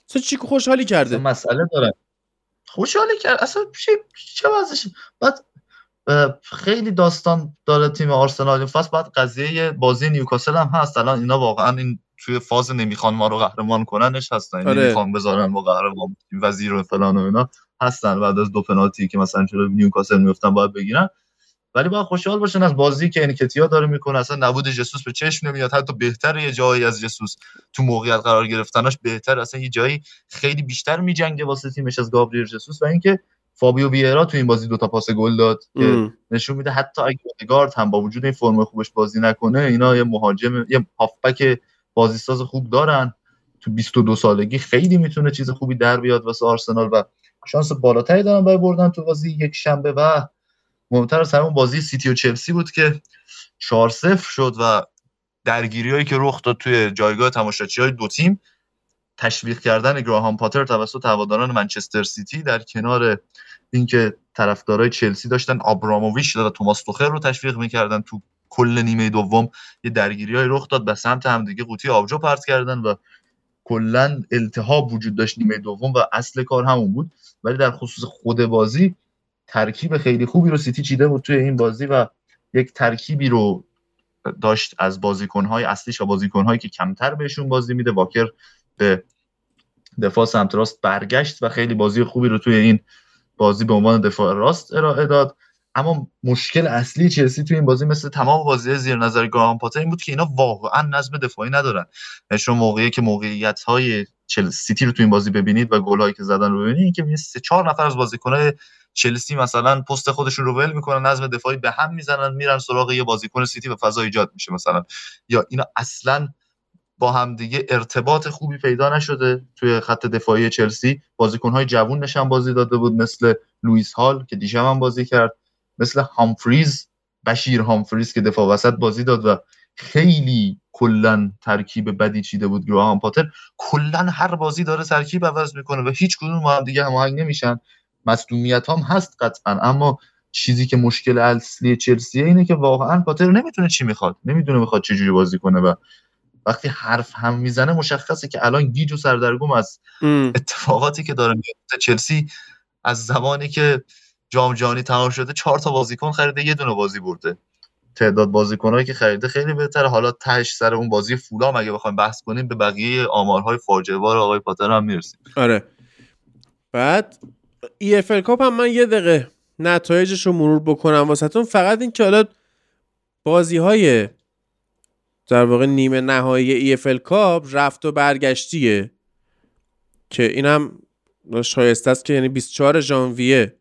چه چی خوشحالی کرده؟ مسئله داره. خوشحالی کرد. اصلا چه وضعش بعد خیلی داستان داره تیم آرسنال. این فصل بعد قضیه بازی نیوکاسل هم هست. الان اینا واقعا این توی فاز نمی‌خوان ما رو قهرمان کننش هستن. آره. نمی‌خوان بذارن ما قهرمان وزیر و فلان و اینا هستن. بعد از دو پنالتی که مثلا چرا نیوکاسل میفتن باید بگیرن. ولی باید خوشحال باشن از بازی که انکتیا داره می‌کنه. اصلا نبود جسوس به چشم نمیاد. حتی بهتر یه جایی از جسوس تو موقعیت قرار گرفتنش بهتر. اصلا یه جایی خیلی بیشتر میجنگه واسه تیمش از گابریل جسوس. و اینکه فابیو ویرا تو این بازی دو تا پاس گل داد که نشون میده حتی اگه گارد هم با وجود این فرم خوبش بازی نکنه اینا یه مهاجم یه هافبک بازیساز خوب دارن. تو 22 سالگی خیلی می‌تونه چیز خوبی در بیاد واسه آرسنال و شانس بالاتری دارن برای بردن تو بازی یک شنبه و مهمتر از همون بازی سیتی و چلسی بود که 4 0 شد و درگیری که رخ داد توی جایگاه تماشاچی های دو تیم تشویق کردن گراهام پاتر توسط هواداران منچستر سیتی در کنار اینکه طرفدارای چلسی داشتن آبراموویچ و توماس توخر رو تشویق می‌کردن تو کل نیمه دوم یه درگیری های رخ داد. به سمت همدیگه قوطی آبجو پرت کردن و کلا التهاب وجود داشت نیمه دوم و اصل کار همون بود. ولی در خصوص خود بازی ترکیب خیلی خوبی رو سیتی چیده بود توی این بازی و یک ترکیبی رو داشت از بازیکنهای اصلیش و بازیکنهایی که کمتر بهشون بازی میده. واکر به دفاع سمت راست برگشت و خیلی بازی خوبی رو توی این بازی به عنوان دفاع راست ارائه داد. اما مشکل اصلی چلسی توی این بازی مثل تمام بازی زیر نظر گراهام پاتر این بود که اینا واقعا نظم دفاعی ندارن. شما موقعی که موقعیت های سیتی رو توی این بازی ببینید و گلایی که زدن رو ببینید که سه چهار نفر از بازیکن‌های چلسی مثلا پست خودشون رو ول می‌کنن نظم دفاعی به هم می‌زنن میرن سراغ یه بازیکن سیتی و فضا ایجاد میشه مثلا. یا اینا اصلا با همدیگه ارتباط خوبی پیدا نشده توی خط دفاعی چلسی. بازیکنهای جوون نشان بازی داده بود مثل لوئیس هال که دیشب هم بازی کرد مثل هامفریز بشیر هامفریز که دفاع وسط بازی داد و خیلی کلا ترکیب بدی چیده بود گراهام پاتر. کلا هر بازی داره ترکیب عوض می‌کنه و هیچ کدوم هم دیگه هماهنگ نمیشن. مصدومیت هم هست قطعا اما چیزی که مشکل اصلی چلسیه اینه که واقعا پاتر نمی‌تونه چی می‌خواد نمی‌دونه می‌خواد چه جوری بازی کنه و وقتی حرف هم می‌زنه مشخصه که الان گیج و سردرگم از اتفاقاتی که داره میفته چلسی از زمانی که جام جهانی تمام شده چهار تا بازیکن خریده یه دونه بازی برده. تعداد بازیکنایی که خریده خیلی بهتره. حالا تهش سر اون بازی فولام اگه بخوایم بحث کنیم به بقیه آمارهای فاجعه بار آقای پاتر هم می‌رسیم. آره. بعد ای کاپ هم من یه دقیقه نتایجش رو مرور بکنم واسهتون. فقط این که حالا بازی های در واقع نیمه نهایی ای کاپ رفت و برگشتیه که اینم شایسته است که یعنی 24 ژانویه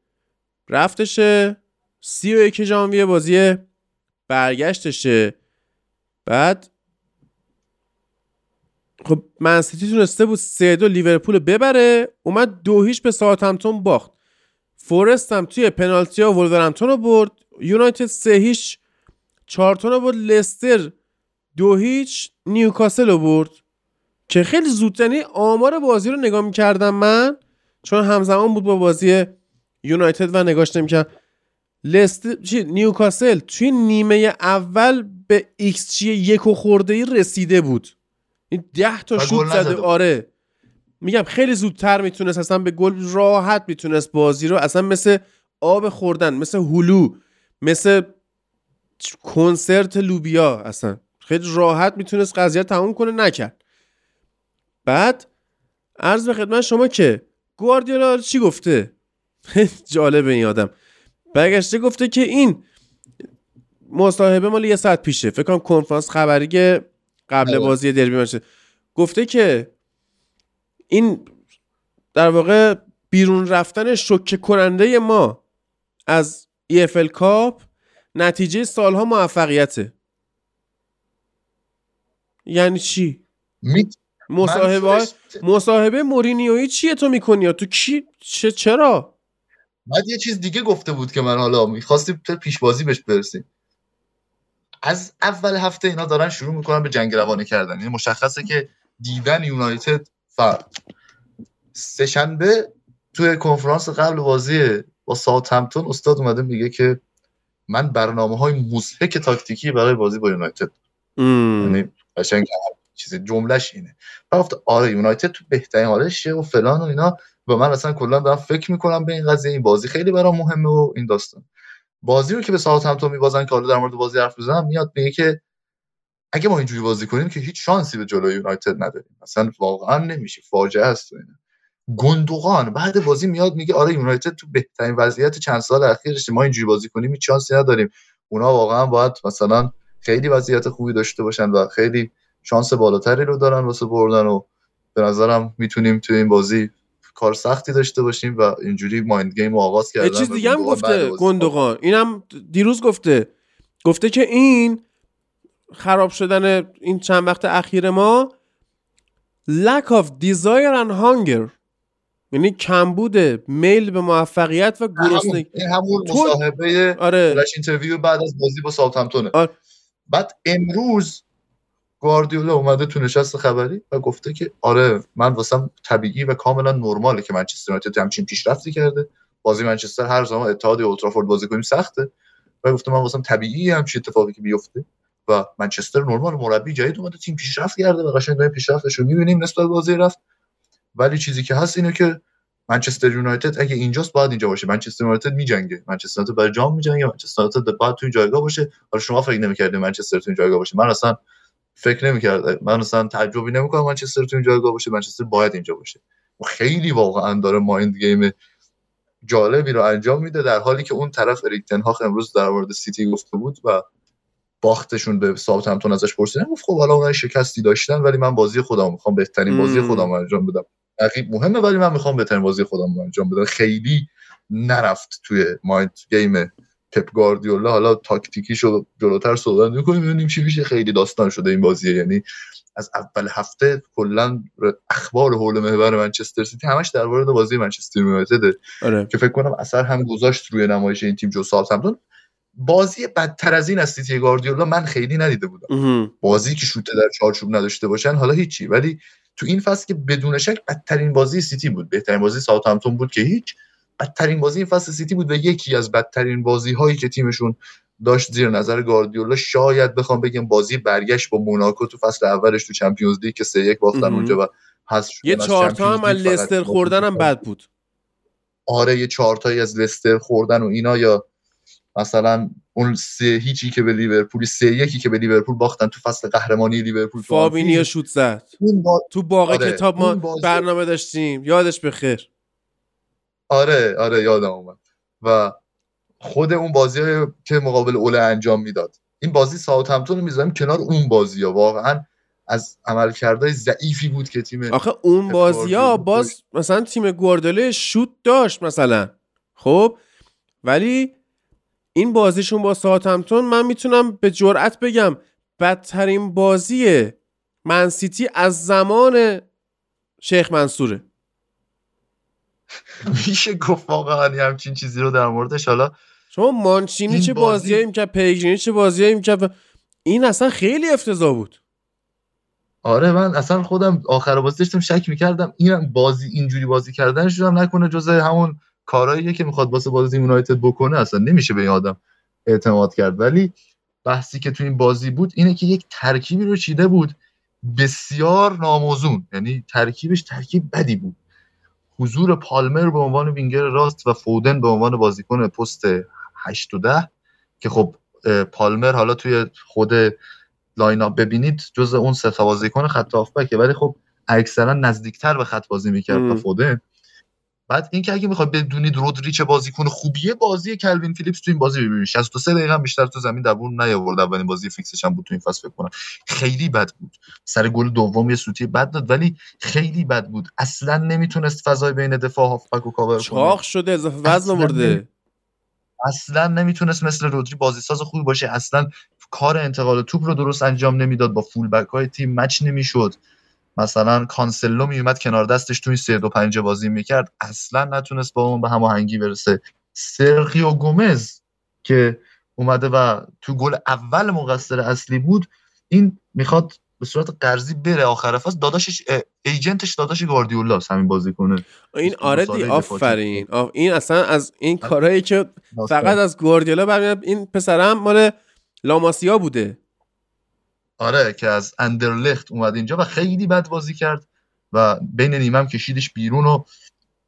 رفتشه 31 ژانویه بازی برگشتشه. بعد خب منسیتی تونسته بود سه دو لیورپول ببره اومد دو هیچ به ساوثهمپتون باخت. فورست هم توی پنالتی ها ولورهمپتون رو برد یونایتد سه هیچ چارلتون رو برد لستر دو هیچ نیوکاسل رو برد. که خیلی زود یعنی آمار بازی رو نگاه می‌کردم من چون همزمان بود با بازی یونایتد و نگاش نمی‌کردم. لست چی؟ نیوکاسل توی نیمه اول به ایکس جی یک و خورده ای رسیده بود. این ده تا و شوت زده. آره. میگم خیلی زودتر می‌تونست اصلا به گل راحت می‌تونست بازی رو اصلا مثل آب خوردن مثل هلو مثل کنسرت لوبیا اصلا. خیلی راحت می‌تونست قضیه رو تموم کنه نکرد. بعد عرض به خدمت شما که گواردیولا چی گفته؟ جالبه این آدم. برگشته گفته که این مصاحبه مال یه ساعت پیشه. فکر کنم کنفرانس خبری قبل آره. بازی دربی باشه گفته که این در واقع بیرون رفتن شوکه کننده ما از EFL کاپ نتیجه سالها موفقیته. یعنی چی. مصاحبه مصاحبه مورینیویی چیه تو می‌کنی؟ یا تو کی چه چرا؟ بعد یه چیز دیگه گفته بود که من حالا می‌خواستیم تو پیش بازی بهش برسیم. از اول هفته اینا دارن شروع می‌کنن به جنگ روانه کردن. یعنی مشخصه که دیدن یونایتد فرد. سهشنبه توی کنفرانس قبل بازی با ساوثهمپتون استاد اومده میگه که من برنامه های مضحک تاکتیکی برای بازی با یونایتد. یعنی قشنگ چیز جملهش اینه. گفت آره یونایتد تو بهترین حالشه و فلان و اینا. و من اصلا کلا دارم فکر می‌کنم به این قضیه این بازی خیلی برام مهمه و این داستان. بازی رو که به ساوثهمپتون میبازن که حالا در مورد بازی حرف بزنم میاد میگه که اگه ما اینجوری بازی کنیم که هیچ شانسی به جلوی یونایتد نداریم. اصلا واقعا نمیشه. فاجعه است اینا. گندوقان بعد بازی میاد میگه آره یونایتد تو بهترین وضعیت چند سال اخیرش ما اینجوری بازی کنیم هیچ شانسی نداریم. اونا واقعا باید مثلا خیلی وضعیت خوبی داشته باشن و خیلی شانس بالاتری رو دارن واسه بردن و به نظرم می‌تونیم توی این بازی کار سختی داشته باشیم و اینجوری mind game رو آغاز کردن یه چیز دیگه هم گفته گندوقان اینم دیروز گفته. گفته که این خراب شدن این چند وقت اخیر ما lack of desire and hunger. یعنی کمبود میل به موفقیت و همون گرسنگی. این همون تو- مصاحبه آره. interview بعد از بازی با ساوثهمپتونه. آره. بعد امروز گواردیولا اومده تو نشست خبری و گفته که آره من واسم طبیعی و کاملا نرماله که منچستر یونایتد همچین پیشرفتی کرده. بازی منچستر هر زمان اتحاد اولترافورد بازی کنیم سخته. و گفته من واسم طبیعی همچین اتفاقی که بیفته. و منچستر نرمال مربی جدید اومده تیم پیشرفت کرده و قشنگ داریم پیشرفتش رو می‌بینیم نسبت بازی رفت. ولی چیزی که هست اینه که منچستر یونایتد اگه اینجاست باید اینجا باشه. منچستر یونایتد میجنگه. منچستر یونایتد برای جام میجنگه. منچستر یونایتد باید تو جایگاه باشه. حالا شما فکر نمی‌کردید منچستر تو جایگاه باشه. من اصلا فکر نمی‌کردم من اصلا تعجبی نمی‌کنم منچستر تو این جایگاه باشه منچستر باید اینجا باشه. و خیلی واقعا داره mind game جالبی رو انجام میده در حالی که اون طرف اریک تن هاخ امروز در مورد سیتی گفته بود و باختشون به ساوثهمپتون ازش پرسیدن. گفت خب حالا اونها شکستی داشتن ولی من بازی خودم می‌خوام بهترین بازی. خودم انجام بدم. رقیب مهمه ولی من می‌خوام بهترین بازی خودم انجام بدم. خیلی نرفت توی mind game پپ گاردیولا حالا تاکتیکیشو جلوتر صحبت می‌کنیم ببینیم چی میشه. خیلی داستان شده این بازی یعنی از اول هفته کلا اخبار حول محور منچستر سیتی همش در مورد بازی منچستر یونایتد. آره. که فکر کنم اثر هم گذاشت روی نمایش این تیم جلو ساوثهمپتون. بازی بدتر از این از سیتی گاردیولا من خیلی ندیده بودم. بازی که شوته در چارچوب نداشته باشن حالا هیچی. ولی تو این فصل که بدون شک بدترین بازی سیتی بود. بهترین بازی ساوثهمپتون بود که هیچ. بدترین بازی این فصل سیتی بود و یکی از بدترین بازی هایی که تیمشون داشت زیر نظر گاردیولا شاید بخوام بگم بازی برگشت با موناکو تو فصل اولش تو چمپیونز لیگ که سه یک باختن. اونجا و حذف یه چهار تا هم از لستر خوردن هم بد بود. آره یه چهارتایی از لستر خوردن و اینا یا مثلا اون سه هیچی که به لیورپول سه یکی که به لیورپول باختن تو فصل قهرمانی لیورپول آنفیلد. شوت زد. با... تو باغ آره، کتاب ما برنامه داشتیم. یادش بخیر. آره آره یادم اومد. و خود اون بازی که مقابل اوله انجام می‌داد. این بازی ساوثهمپتون رو می‌ذاریم کنار اون بازی ها. واقعا از عملکردهای ضعیفی بود که تیم آخه اون بازی ها باز مثلا تیم گواردیولا شوت داشت مثلا. خب؟ ولی این بازیشون با ساوثهمپتون من می‌تونم به جرئت بگم بدترین بازی من سیتی از زمان شیخ منصوره. میشه گفت واقعا همچین چیزی رو در موردش. حالا شما مانچینی چه بازی هایی می‌کرد؟ پیگرینی چه بازی هایی می‌کرد؟ این اصلا خیلی افتضاح بود. آره من اصلا خودم آخر بازی داشتم شک می‌کردم این بازی اینجوری بازی کردن شدم نکنه جز همون کارهاییه که می‌خواد واسه بازی یونایتد بکنه. اصلا نمیشه به این آدم اعتماد کرد. ولی بحثی که تو این بازی بود اینه که یک ترکیبی رو چیده بود. بسیار ناموزون. یعنی ترکیبش ترکیب بدی بود. حضور پالمر به عنوان وینگر راست و فودن به عنوان بازیکن پست 8 و 10 که خب پالمر حالا توی خود lineup ببینید جز اون سه تا بازیکن خط هافبکه ولی خب اکثرا نزدیکتر به خط بازی می‌کرد تا فودن. بعد اینکه اگه می‌خواد بدونید رودری چه بازیکن خوبیه بازی کلوین فیلیپس تو این بازی ببینید. 63 دقیقه بیشتر تو زمین دووم نیاورد. اولین بازی فیکسش هم بود تو این فصل فکر کنم. خیلی بد بود. سر گل دوم یه سوتی بد داد ولی خیلی بد بود. اصلا نمی‌تونست فضای بین دفاع هافبک و کاور چاق شده اضافه وزن آورده. اصلا نمی‌تونست مثل رودری بازی ساز خوبی باشه. اصلا کار انتقال توپ رو درست انجام نمی‌داد. با full back های تیم match نمی‌شد. مثلا کانسلو میومد کنار دستش تو این سه دو پنج بازی می‌کرد اصلا نتونست با اون به هماهنگی برسه. سرخیو گومز که اومده و تو گل اول مقصر اصلی بود این می‌خواد به صورت قرضی بره. آخر فصل داداشش ایجنتش داداش گواردیولا همین بازی کنه. این آره دی آفرین. این اصلا از این کارهایی که فقط از گواردیولا برمیاد این پسرم مال لاماسیا بوده. آره که از اندرلخت اومد اینجا و خیلی بد بازی کرد و بین نیمه کشیدش بیرون و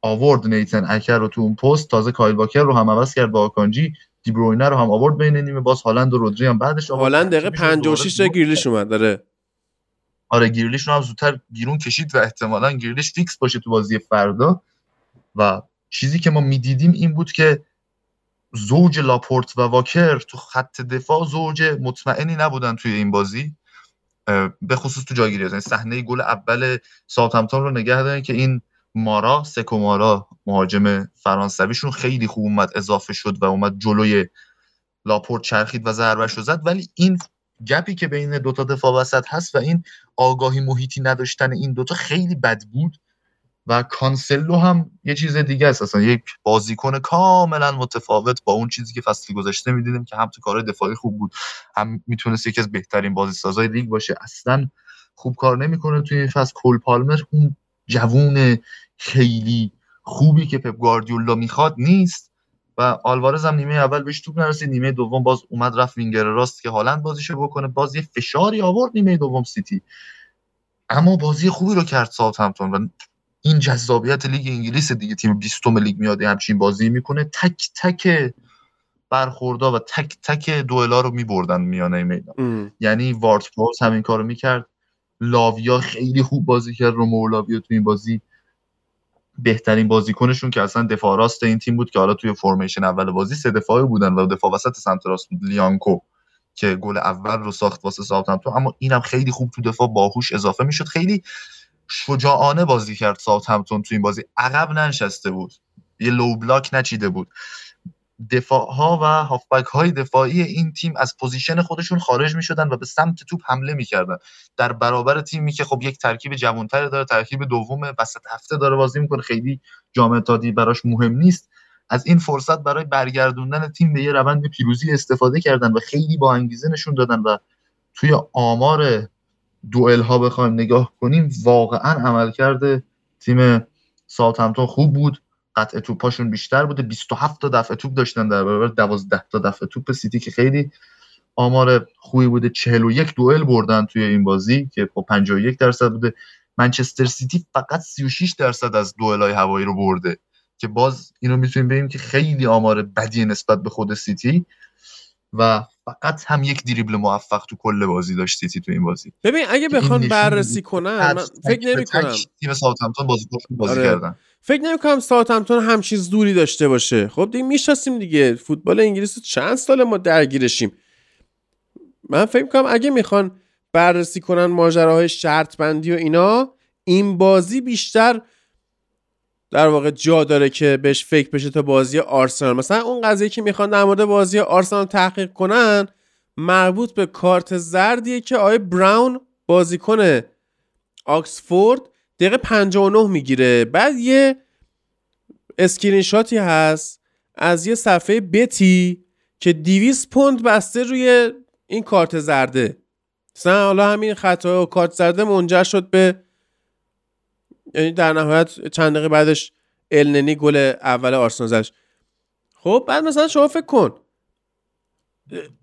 آورد نیتن اکر رو تو اون پست. تازه کایل واکر رو هم عوض کرد با آکانجی. دیبروینه رو هم آورد بین نیمه. باز هالند و رودری هم بعدش هالند دقیقه 56 تا گریلیش اومد. داره آره گریلیش رو هم زودتر بیرون کشید و احتمالا گریلیش فیکس باشه تو بازی فردا. و چیزی که ما می‌دیدیم این بود که زوج لاپورت و واکر تو خط دفاع زوج مطمئنی نبودن توی این بازی. به خصوص تو جاگیری یعنی صحنه گل اول ساوثهمپتون رو نگه دارن که این مارا سکو مارا مهاجم فرانسویشون خیلی خوب اومد اضافه شد و اومد جلوی لاپورت چرخید و ضربهش رو زد. ولی این gap ی که بین دوتا دفاع وسط هست و این آگاهی محیطی نداشتن این دوتا خیلی بد بود. و کانسلو هم یه چیز دیگه است. اصلا یک بازیکن کاملا متفاوت با اون چیزی که فصل گذشته می‌دیدیم که هم تو کار دفاعی خوب بود هم می‌تونست یکی از بهترین بازیسازهای لیگ باشه. اصلا خوب کار نمی‌کنه توی این فصل. کول پالمر اون جوون خیلی خوبی که پپ گواردیولا می‌خواد نیست و آلوارز هم نیمه اول بهش توپ نرسید. نیمه دوم باز اومد رفت وینگر راست که هالند بازیشو بکنه. باز یه فشاری آورد نیمه دوم سیتی. اما بازی خوبی رو کرد ساوثهمپتون و این جذابیت لیگ انگلیس دیگه تیم 20 لیگ میاد همچین بازی می‌کنه. تک تک برخوردا و تک تک دوئلا رو میبردن میانه میدان. یعنی پروز همین کارو می‌کرد. لاویا خیلی خوب بازی کرد. رو لاویا تو این بازی بهترین بازیکنشون که اصلا دفاع راست این تیم بود که حالا توی formation اول بازی سه دفاعی بودن و دفاع وسط سمت راست بود. لیانکو که گل اول رو ساخت واسه ساوثهمپتون. اما اینم خیلی خوب تو دفاع باهوش اضافه می‌شد. خیلی شجاعانه بازی کرد ساوثهمپتون تو این بازی. عقب ننشسته بود. یه low block نچیده بود. دفاع ها و هافبک های دفاعی این تیم از position خودشون خارج می شدن و به سمت توپ حمله می‌کردن. در برابر تیمی که خب یک ترکیب جوانتر داره ترکیب دوم وسط هفته داره بازی می‌کنه. خیلی جام اتحادیه براش مهم نیست. از این فرصت برای برگردوندن تیم به یه روند پیروزی استفاده کردن و خیلی با انگیزه نشون دادن و توی آمار دوئل ها بخوایم نگاه کنیم واقعا عمل کرده تیم ساوثهمپتون خوب بود. قطع توپاشون بیشتر بوده. 27 تا دفعه توپ داشتن در برابر 12 تا دفعه توپ سیتی که خیلی آمار خوبی بوده. 41 دوئل بردن توی این بازی که با 51 درصد بوده. منچستر سیتی فقط 36 درصد از دوئلای هوایی رو برده که باز اینو می‌تونیم بگیم که خیلی آمار بدی نسبت به خود سیتی و فقط هم یک دریبل موفق تو کل بازی داشت سیتی تو این بازی. ببین اگه بخوان بررسی کنن من فکر نمی کنم. تیم ساوثهمپتون بازی بازی آره. کردن. فکر نمی کنم ساوثهمپتون هم چیز دوری داشته باشه. خب دیگه می‌شناسیم دیگه. فوتبال انگلیس چند سال ما درگیرشیم. من فکر کنم اگه می‌خوان بررسی کنن ماجراهای شرط بندی و اینا این بازی بیشتر در واقع جا داره که بهش فکر بشه تا بازی آرسنال. مثلا اون قضیه که می‌خوان در مورد بازی آرسنال تحقیق کنن مربوط به کارت زردیه که آقای براون بازیکن آکسفورد دقیقه 59 می‌گیره. بعد یه اسکرین شاتی هست از یه صفحه bet ی که 200 پوند بسته روی این کارت زرده. مثلا حالا همین خطا و کارت زرده منجر شد به یعنی در نهایت چند دقیقه بعدش النی گل اول آرسنال زدش. خب بعد مثلا شما فکر کن.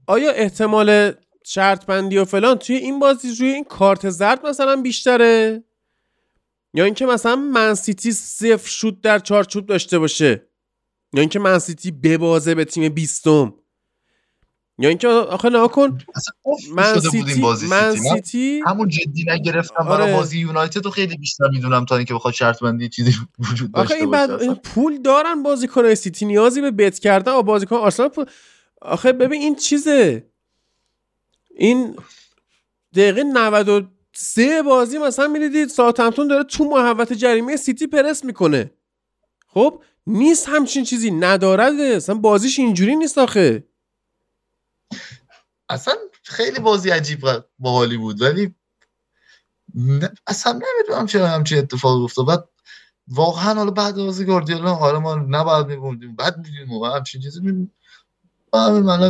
آیا احتمال شرط بندی و فلان توی این بازی روی این کارت زرد مثلا بیشتره؟ یا اینکه مثلا منسیتی صفر شوت در چارچوب داشته باشه؟ یا اینکه منسیتی ببازه به تیم بیستم؟ یا اینکه آخه نه کن من سیتی من سیتی. همون جدی نگرفتم. آره. برای بازی یونایتد رو خیلی بیشتر می‌دونم تا اینکه بخواد شرط بندی چیزی وجود داشته آخه این بعد این پول دارن بازیکن سیتی. نیازی به بت کردن و بازیکن آرسنال پول... آخه ببین این چیزه. این دقیقه 93 بازی مثلا می‌دیدید ساعتمتون داره تو محوت جریمه سیتی پرس می‌کنه. خب نیست همچین چیزی. ندارد اصلا بازیش اینجوری نیست آخه. اصلا خیلی بازی عجیب باحالی بود. ولی اصلا نمی‌دونم چرا همچین اتفاق افتاد. بعد واقعا حالا بعد بازی گاردیولا آره ما نباید میبوندیم. بعد میدیم و همچین چیزی می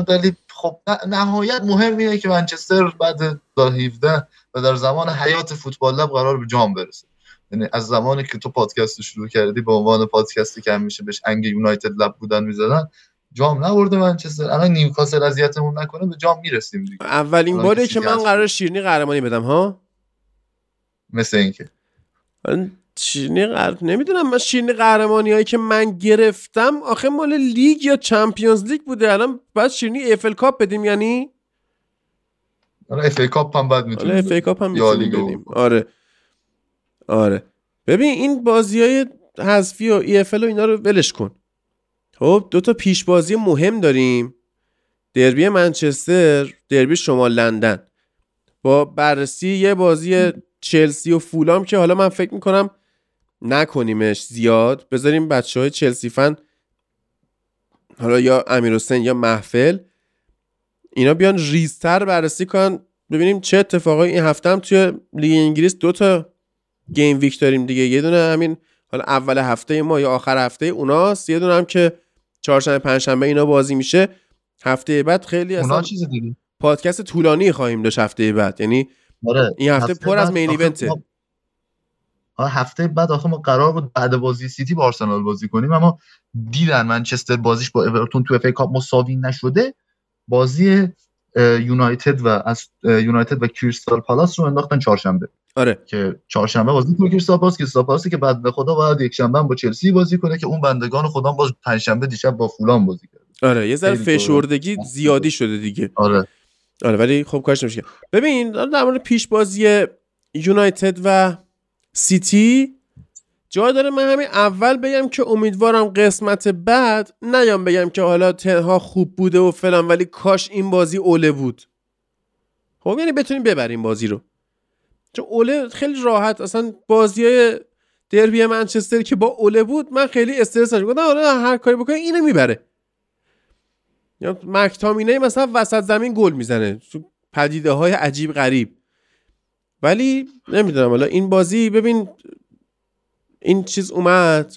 ولی خب نهایت مهمیه که منچستر بعد 2017 و در زمان حیات فوتبال لب قرار به جام برسه. یعنی از زمانی که تو پادکست شروع کردی به عنوان پادکستی که همیشه بهش انگ یونایتد لب بودن می‌زدن جام نبرده منچستر. الان نیوکاسل اذیتمون نکنه به جام می‌رسیم دیگه. اولین باری که من قرار شیرینی قهرمانی بدم ها؟ مثل اینکه. من شیرینی قهر... نمی‌دونم من شیرینی قهرمانی هایی که من گرفتم آخه مال لیگ یا Champions League بوده. الان باید شیرینی EFL Cup بدیم یعنی؟ آره FA Cup هم بعد می‌تونیم FA Cup هم بدیم. آره. آره. ببین این بازی های حذفی و ای اف و اینا رو ولش کن. خب دو تا پیش بازی مهم داریم. دربی منچستر دربی شمال لندن. با بررسی یه بازی چلسی و فولام که حالا من فکر می‌کنم نکنیمش زیاد. بذاریم بچه های چلسی فن حالا یا امیر یا محفل اینا بیان ریزتر بررسی کنن. ببینیم چه اتفاقایی این هفته هم توی لیگ انگلیس دو تا game week داریم دیگه. یه دونه همین حالا اول هفته ما یا آخر هفته اوناست یه دونه هم که چهارشنبه پنجشنبه اینا بازی میشه. هفته بعد خیلی اصلا چیز دیگه پادکست طولانی خواهیم داشت هفته بعد. یعنی آره. این هفته, پر از main event ه هفته بعد آخه ما قرار بود بعد بازی سیتی با آرسنال بازی کنیم اما دیدن منچستر بازیش با اورتون تو FA Cup مساوی نشده بازی یونایتد و از یونایتد و کریستال پالاس رو انداختن چهارشنبه. آره. که چهارشنبه بازی کنه کریستال پالاس کریستال پالاسی که بعد به خدا باید یک شنبه با چلسی بازی کنه که اون بندگان خدا باز پنجشنبه دیشب با فولان بازی کرد آره یه ذره فشردگی زیادی شده دیگه. آره. آره ولی خب کارش نمیشه ببین در مورد پیش بازی یونایتد و سیتی جا داره من همین اول بگم که امیدوارم قسمت بعد نیام بگم که حالا تنها خوب بوده و فلان ولی کاش این بازی اوله بود. خب یعنی بتونیم ببریم بازی رو. چون اوله خیلی راحت اصلا بازی های دربی منچستر که با اوله بود من خیلی استرس داشتم. گفتم حالا هر کاری بکنه اینو می‌بره. یا مکتامینه مثلا وسط زمین گل می‌زنه. پدیده های عجیب غریب. ولی نمی‌دونم حالا این بازی ببین این چیز اومد.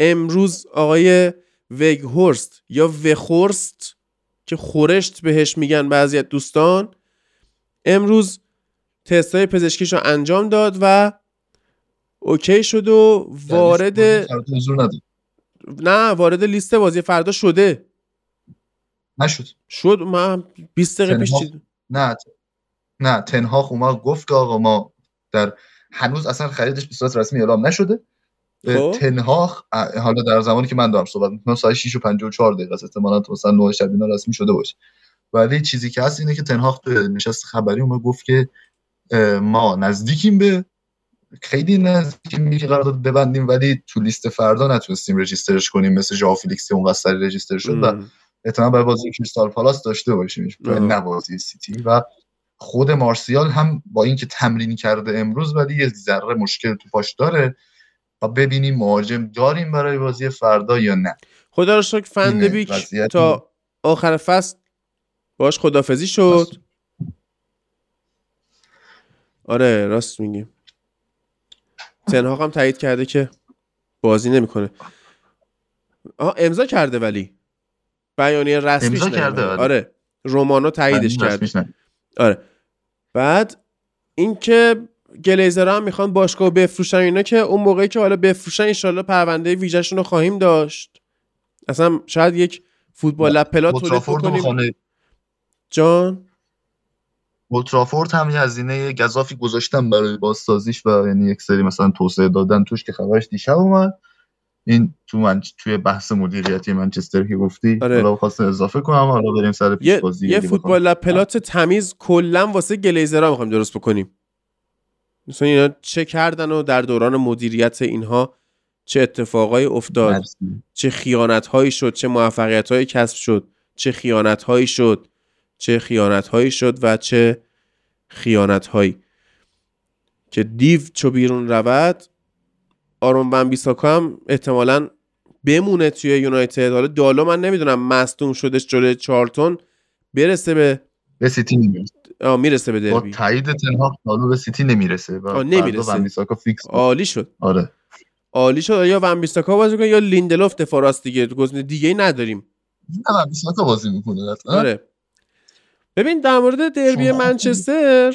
امروز آقای وگهورست یا وخورست که خورشت بهش میگن بعضی از دوستان امروز تست های پزشکیش رو انجام داد و اوکی شد و وارد نه وارد لیست بازی فردا شده. نشد. شد من 20 دقیقه پیش نه نه تنها اومد گفت که آقا ما در هنوز اصلا خریدش به صورت رسمی اعلام نشده. خب. تنها حالا در زمانی که من دارم صحبت می‌کنم ساعت 6 و 54 دقیقه است. احتمالاً تو مثلا 9 شب اینا رسمی شده باشه. ولی چیزی که هست اینه که تن هاخ تو نشست خبری اومد گفت که ما نزدیکیم به خیلی نزدیکیم که قرارداد ببندیم ولی تو لیست فردا نتونستیم register ش کنیم مثل ژائو فلیکس اون register شد و احتمال برای بازی کریستال پالاس داشته باشیم. نه بازی سیتی. و خود مارسیال هم با اینکه تمرین کرده امروز ولی یه ذره مشکل تو پاش داره. و ببینیم مهاجم داریم برای بازی فردا یا نه. خدا رو شکر فندبیک تا آخر فصل باش خدافزی شد. آره راست میگی. تنهاق هم تایید کرده که بازی نمی‌کنه. آها امضا کرده ولی. بیانیه رسمیش امضا کرده،. آره. آره رومانو تاییدش نه. آره. بعد اینکه گلیزرها هم می‌خوان باشگاه بفروشن اینا که اون موقعی که حالا بفروشن انشالله پرونده ویژهشون رو خواهیم داشت. اصلا شاید یک فوتبال لب پلا تولید خانه جان؟ اولترافورد هم یه هزینه گذافی گذاشتن برای بازسازیش و یعنی یک سری مثلا توسعه دادن. توش که خبرش دیشب اومد. این تو من توی بحث مدیریتی منچستر که گفتی آره. حالا خواستم اضافه کنم. حالا بریم سر پیش یه, بازی یه فوتبال پلات تمیز کلا واسه گلیزرها می‌خوایم درست بکنیم. مثلا اینا چه کردن و در دوران مدیریت اینها چه اتفاقایی افتاد؟ مرسی. چه خیانت هایی شد؟ چه موفقیت هایی کسب شد؟ چه خیانت هایی شد؟ چه خیانت هایی شد و چه خیانت هایی که دیو چو بیرون رود آرون ون بیساکا هم احتمالا بمونه توی یونایتد. حالا دالو من نمی‌دونم مصدوم شدش جلوی چارلتون برسه به به سیتی آه می‌رسه به با دربی. تایید تنهاق حالا به سیتی نمی‌رسه و نمی‌رسه. ونبیساکا فیکس. عالی شد. آره. عالی شد. یا ون بیساکا بازی کنه یا لیندلوف دفاع راست دیگه. گزینه دیگه ای نداریم. نه ونبیساکا بازی می‌کنه آره. ببین در مورد دربی منچستر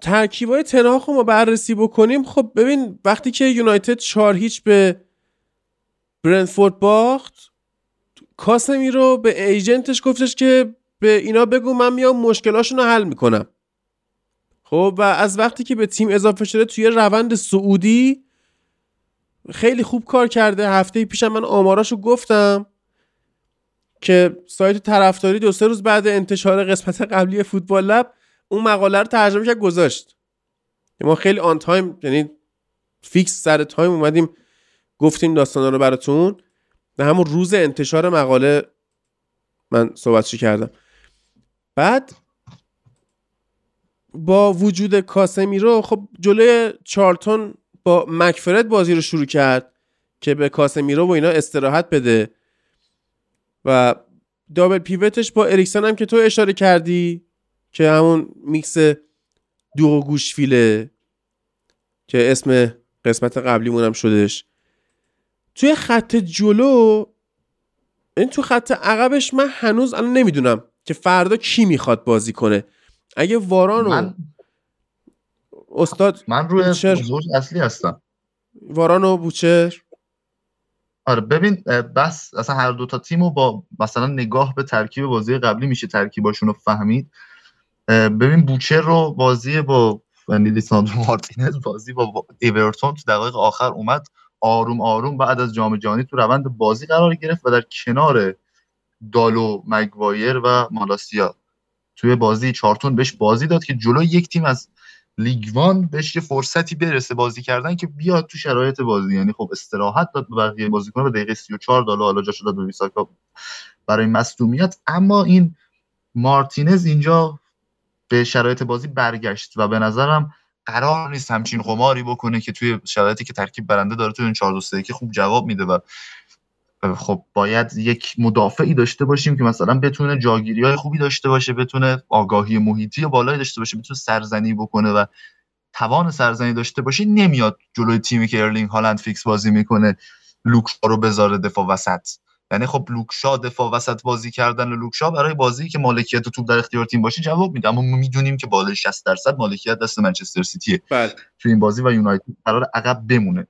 ترکیبای تنهاق رو ما بررسی بکنیم. خب ببین وقتی که یونایتد چهار هیچ به برنفورد باخت کاسمی رو به ایجنتش گفتش که به اینا بگو من میام مشکلاشون رو حل می‌کنم. خب و از وقتی که به تیم اضافه شده توی روند سعودی خیلی خوب کار کرده. هفته پیشم من آماراشو گفتم که سایت طرفداری دو سه روز بعد انتشار قسمت قبلی فوتبال لب اون مقاله رو ترجمه کرد گذاشت. ما خیلی آن تایم یعنی فیکس سر تایم اومدیم گفتیم داستانا رو براتون. و همون روز انتشار مقاله من صحبتشو کردم؟ بعد با وجود کاسمیرو خب جلوی چارلتون با مکفرد بازی رو شروع کرد که به کاسمیرو و اینا استراحت بده و double pivot ش با اریکسن هم که تو اشاره کردی که همون میکس دو گوش فیله که اسم قسمت قبلیمون هم شدش توی خط جلو این تو خط عقبش من هنوز الان نمی‌دونم. که فردا کی می‌خواد بازی کنه؟ اگه واران و من استاد من روی بوچر. زوج اصلی هستم. واران و بوچر آره ببین بس اصلا هر دو تا تیمو با مثلا نگاه به ترکیب بازی قبلی میشه ترکیباشون رو فهمید ببین بوچر رو بازی با لیساندرو مارتینز بازی با با ایورتون تو دقایق آخر اومد آروم آروم بعد از جام جهانی تو روند بازی قرار گرفت و در کنار دالو مگوایر و مالاسیا. توی بازی چارتون بهش بازی داد که جلو یک تیم از لیگوان بهش یه فرصتی برسه بازی کردن که بیاد تو شرایط بازی. یعنی خب استراحت داد به بقیه بازیکن به دقیقه 34 دالا حالا جاشو داد به ویساکا برای مصدومیت. اما این مارتینز اینجا به شرایط بازی برگشت و به نظرم قرار نیست همچین قماری بکنه که توی شرایطی که ترکیب برنده داره توی این 4 2 3 خوب جواب میده و خب باید یک مدافعی داشته باشیم که مثلا بتونه جاگیری های خوبی داشته باشه بتونه آگاهی محیطی و بالایی داشته باشه بتونه سرزنی بکنه و توان سرزنی داشته باشه نمیاد جلوی تیمی که ارلینگ هالند فیکس بازی می‌کنه لوکشا رو بذاره دفاع وسط. یعنی خب لوکشا دفاع وسط بازی کردن لوکشا برای بازی که مالکیت توپ در اختیار تیم باشه جواب میده. اما ما می‌دونیم که بالای 60 درصد مالکیت دست منچستر سیتیه. بله. تو این بازی و یونایتد قرار عقب بمونه.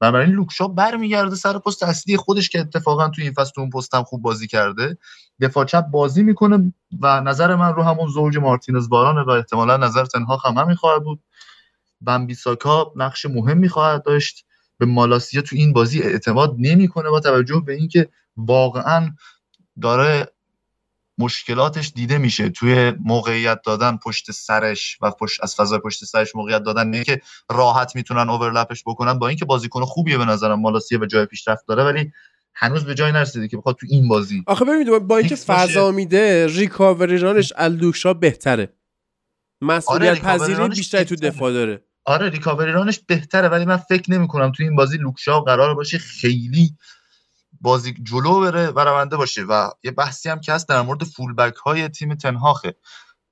بنابراین لوکشا برمیگرده سر پست اصلی خودش که اتفاقا تو این فصل اون پست هم خوب بازی کرده. دفاع چپ بازی می‌کنه و نظر من رو همون زوج مارتینز بارانه و احتمالا نظر تنها هم همین خواهد بود. بن بیساکا نقش مهمی خواهد داشت. به مالاسیا تو این بازی اعتماد نمی‌کنه با توجه به اینکه واقعا داره مشکلاتش دیده میشه. توی موقعیت دادن پشت سرش و پشت از فضای پشت سرش موقعیت دادن نه که راحت می‌تونن اوورلپش بکنن. با اینکه بازیکن خوبیه به نظرم. مالاسیا به جای پیشرفت داره ولی هنوز به جای نرسیده که بخواد تو این بازی آخه ببینید با اینکه. فضا میده ریکاوری رانش الدوکشا بهتره. مسئولیت ریکاوری پذیری بیشتری تو. دفاع داره. آره ریکاوری رانش بهتره ولی من فکر نمی کنم تو این بازی لوکشا قرار باشه خیلی بازی جلو بره و رونده باشه. و یه بحثی هم که هست در مورد فول بک های تیم تنهاخه.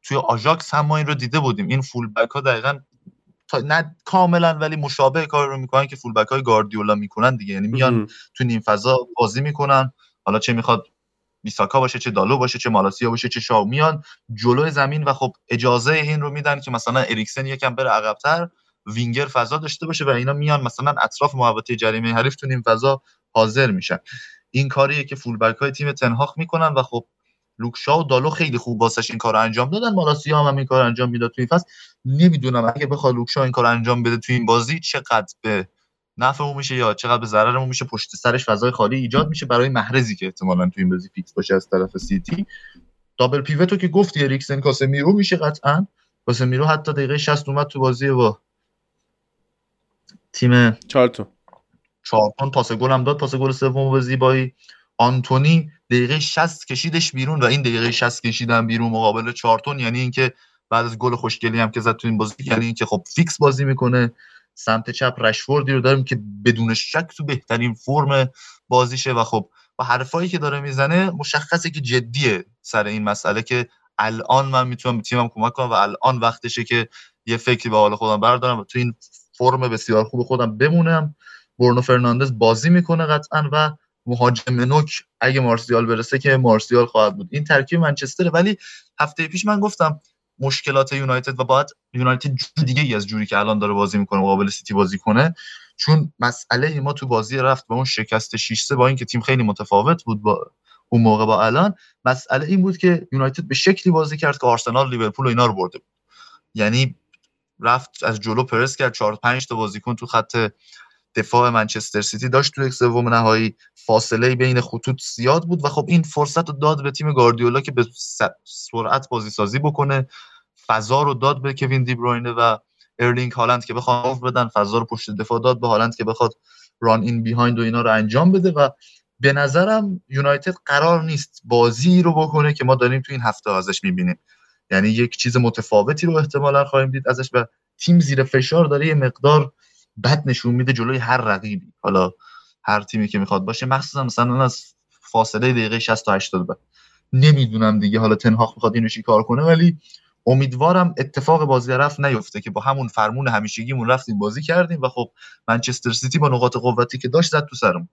توی آژاکس هم ما این رو دیده بودیم. این فول بک ها دقیقا تا نه کاملا ولی مشابه کار رو می‌کنن که فول بک های گاردیولا می‌کنن دیگه. یعنی میان تو نیم فضا بازی می‌کنن. حالا چه می‌خواد بیساکا باشه چه دالو باشه چه مالاسیا باشه چه شاو میان جلو زمین و خب اجازه این رو میدن که مثلا اریکسن یکم بره عقبتر. وینگر فضا داشته باشه و اینا میان مثلا اطراف محوطه جریمه حریف تو نیم فضا حاضر میشن. این کاریه که فول بک های تیم تنهاخ می‌کنن و خب لوکشا و دالو خیلی خوب واسش این کار انجام دادن. مالاسیا هم, هم این کار انجام می‌داد تو این فصل. نمی‌دونم اگه بخواد لوکشا این کار انجام بده تو این بازی چقدر به نفعمون میشه یا چقدر به ضررمون میشه. پشت سرش فضای خالی ایجاد میشه برای محرزی که احتمالا تو این بازی فیکس باشه از طرف سیتی. double pivot و که گفتی اریکسن کاسمیرو میشه قطعا. کاسمیرو حتی دقیقه 60 اومد تو بازی با تیم چارتون چارتون پاس گل هم داد. پاس گل سوم به زیبایی آنتونی. دقیقه 60 کشیدش بیرون و این دقیقه 60 کشیدن بیرون مقابل چارتون یعنی اینکه بعد از گل خوشگلی هم که زد تو این بازی یعنی اینکه خب فیکس بازی می‌کنه. سمت چپ رشفوردی رو داریم که بدون شک تو بهترین فرم بازیشه و خب با حرفایی که داره می‌زنه مشخصه که جدیه سر این مسئله که الان من می‌تونم تیمم کمک کنم و الان وقتشه که یه فکری به حال خودم بردارم و تو این فرم بسیار خوب خودم بمونم. برونو فرناندز بازی می‌کنه قطعا و مهاجم نوک اگه مارسیال برسه که مارسیال خواهد بود. این ترکیب منچستره. ولی هفته پیش من گفتم مشکلات یونایتد و باید یونایتد دیگه ای از جوری که الان داره بازی می‌کنه مقابل سیتی بازی کنه. چون مسئله ما تو بازی رفت به اون شکست 6 با اینکه تیم خیلی متفاوت بود با اون موقع با الان. مسئله این بود که یونایتد به شکلی بازی کرد که آرسنال لیورپول و اینا رو برده بود. یعنی رفت از جلو پرس کرد. 4 5 تا بازیکن تو خط دفاع منچستر سیتی داشت تو یک سوم نهایی. فاصله بین خطوط زیاد بود و خب این فرصت رو داد به تیم گاردیولا که به سرعت بازی سازی بکنه. فضا رو داد به کوین دی بروینه و ارلینگ هالند که بخواد بدن. فضا رو پشت دفاع داد به هالند که بخواد ران این بیهایند و اینا رو انجام بده و به نظرم یونایتد قرار نیست بازی رو بکنه که ما داریم تو این هفته ازش می‌بینیم. یعنی یک چیز متفاوتی رو احتمالا خواهیم دید ازش و تیم زیر فشار داره یه مقدار بد نشون میده جلوی هر رقیبی. حالا هر تیمی که می‌خواد باشه مخصوصا مثلا از فاصله دقیقه 60 تا 80 بعد نمی‌دونم دیگه حالا تنهاخ می‌خواد اینو کار کنه ولی امیدوارم اتفاق بازی رفت نیفته که با همون فرمون همیشگیمون رفتیم بازی کردیم و خب منچستر سیتی با نقاط قوتی که داشت زد تو سرمون.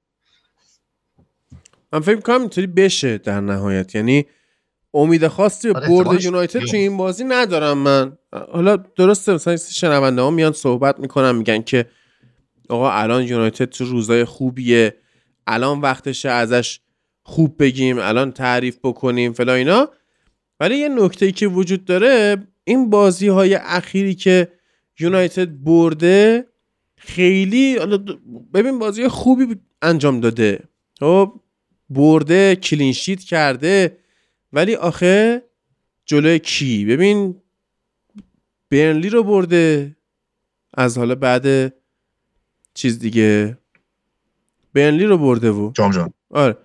من فکر می‌کنم اینطوری بشه در نهایت. یعنی امید خاصی آره برد یونایتد تو این بازی ندارم من. حالا درسته مثلا شنونده ها میان صحبت می‌کنن میگن که آقا الان یونایتد تو روزای خوبیه. الان وقتشه ازش خوب بگیم الان تعریف بکنیم فلا اینا. ولی یه نکته که وجود داره این بازی های اخیری که یونایتد برده خیلی ببین بازی خوبی انجام داده. خب برده کلینشیت کرده. ولی آخه جلوی کی؟ ببین برنلی رو برده. از حالا بعد چیز دیگه برنلی رو برده و جام جان آره.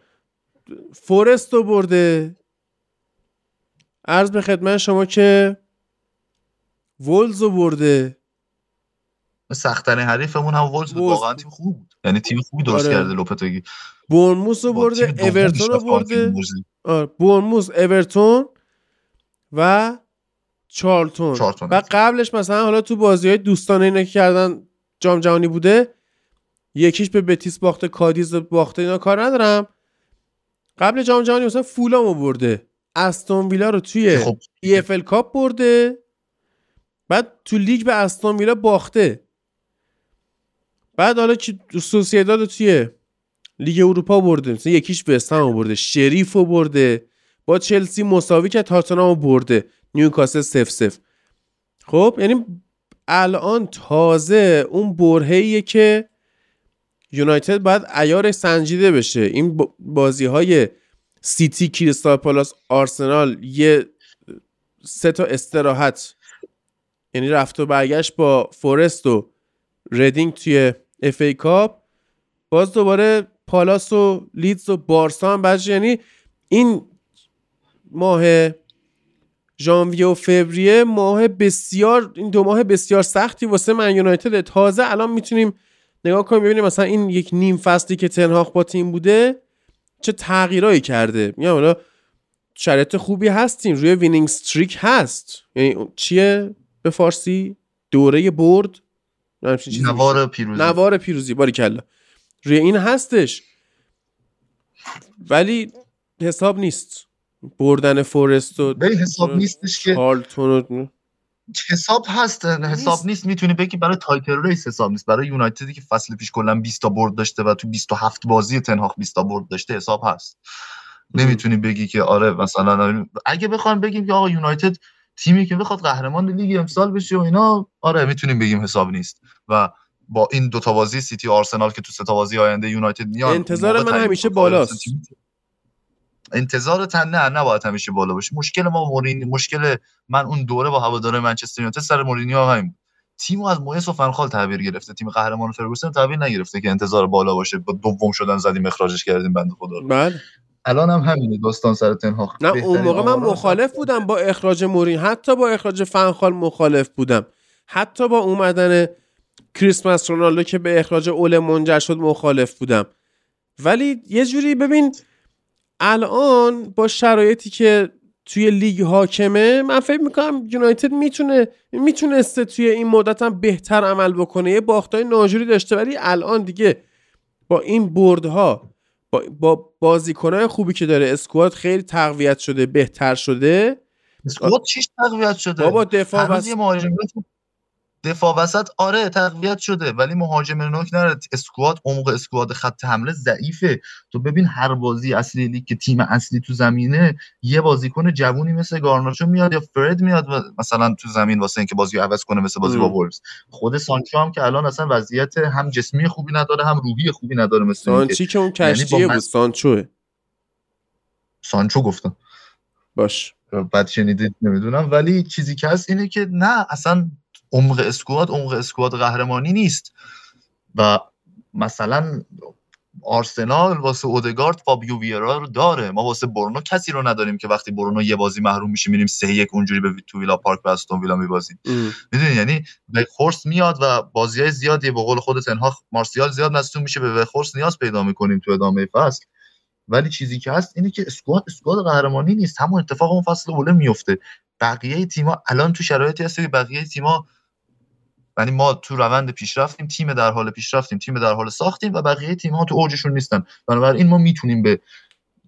فورست رو برده. عرض به خدمت شما که ولز رو برده. سختترین حریفمون هم ولز بود. واقعا تیم خوب بود. یعنی تیم خوبی درست آره. کرده لوپتگی بورنموس رو برده اورتون رو برده. آره بورنموس اورتون و چارلتون. و قبلش مثلا حالا تو بازی های دوستانه اینا که کردن جام جهانی بوده یکیش به بتیس باخته کادیز باخته اینا کار ندارم. قبل جام جهانی مثلا فولامو برده استون ویلا رو توی خب. EFL Cup برده بعد تو لیگ به استون ویلا باخته. بعد حالا که سوسیداد توی لیگ اروپا برده. مثلا یکیش وستهم برده. شریف رو برده. با چلسی مساوی که تاتنهام برده. نیوکاسل صفر صفر خب یعنی الان تازه اون برهه‌ایه که یونایتد باید عیارش سنجیده بشه. این بازی های سیتی کریستال پالاس آرسنال یه سه تا استراحت. یعنی رفت و برگشت با فورست و ردینگ توی FA Cup. باز دوباره پالاس و لیدز و بارسا هم بعد یعنی این ماه ژانویه و فوریه ماه بسیار این دو ماه بسیار سختی واسه من یونایتد. تازه الان می‌تونیم نگاه کنیم ببینیم مثلا این یک نیم فصلی که تنهاخ با تیم بوده چه تغییرایی کرده. میگم حالا شرایط خوبی هستیم روی winning streak هست. یعنی چیه به فارسی؟ دوره برد. نوار پیروزی. نوار پیروزی باری کلا روی این هستش. ولی حساب نیست. بردن فورست و حساب نیستش که حساب هست حساب نیست. می‌تونی بگی برای title race حساب نیست. برای یونایتدی که فصل پیش کلا 20 تا برد داشته و تو 27 بازی تنهاق 20 تا برد داشته حساب هست. نمی‌تونی بگی که آره مثلا اگه بخوام بگیم که آقا یونایتد تیمی که بخواد قهرمان لیگ امسال بشه و اینا آره می‌تونیم بگیم حساب نیست. و با این دو تا بازی سیتی آرسنال که تو سه تا بازی آینده یونایتد میان انتظار من همیشه بالاست. انتظار تن نه نباید همیشه بالا باشه مشکل ما مورینی مشکل من اون دوره با هواداره منچستر یونایتد سر مورینیو همین تیمو از مویس و فنخال تعبیر گرفته. تیم قهرمان فرگوسن تعبیر نگرفته که انتظار بالا باشه. با دوم شدن زدیم اخراجش کردیم بنده خدا بله. الان هم همینه داستان سر تنهاخ نه اون موقع من مخالف بودم با اخراج مورین حتی با اخراج فنخال مخالف بودم. حتی با اومدن کریسمس رونالدو که به اخراج اول منجر شد مخالف بودم. ولی یه جوری ببین الان با شرایطی که توی لیگ حاکمه من فکر می‌کنم یونایتد می‌تونه می‌تونسته توی این مدت هم بهتر عمل بکنه. یه باختای ناجوری داشته ولی الان دیگه با این بردها با, با بازیکنهای خوبی که داره اسکواد خیلی تقویت شده بهتر شده. اسکواد چیش تقویت شده؟ بابا دفاع بس... دفاع وسط آره تقویت شده ولی مهاجم نوک نره. اسکواد عمق اسکواد خط حمله ضعیفه. تو ببین هر بازی اصلی لیگ که تیم اصلی تو زمینه یه بازیکن جوونی مثل گارناچو میاد یا فرد میاد و مثلا تو زمین واسه اینکه بازی عوض کنه مثل بازی با وولز. خود سانچو هم که الان اصلا وضعیت هم جسمی خوبی نداره هم روحی خوبی نداره مثل سانچی که اون یعنی کشتیه بود سانچو سانچو گفتم. باش. بعد شنیدید نمی‌دونم. ولی چیزی که هست اینه که نه اصلا عمق اسکواد عمق اسکواد قهرمانی نیست. و مثلا آرسنال واسه اودگارد فابیو ویرا رو داره. ما واسه برونو کسی رو نداریم که وقتی برونو یه بازی محروم میشه میریم سه یک اونجوری به تو ویلا پارک به استون ویلا میبازیم. می‌دونی؟ یعنی وخورس میاد و بازی های زیادی به قول خودت انها مارسیال زیاد مصدوم میشه به وخورس نیاز پیدا می‌کنیم تو ادامه فصل. ولی چیزی که هست اینه که اسکواد اسکواد قهرمانی نیست. همون اتفاق اون فصل اوله میفته بقیه تیم‌ها الان تو شرایطی هست که بقیه تیم‌ها یعنی ما تو روند پیشرفتیم تیم در حال پیشرفتیم تیم در حال ساختیم و بقیه تیم ها تو اوجشون نیستن. بنابراین ما می‌تونیم به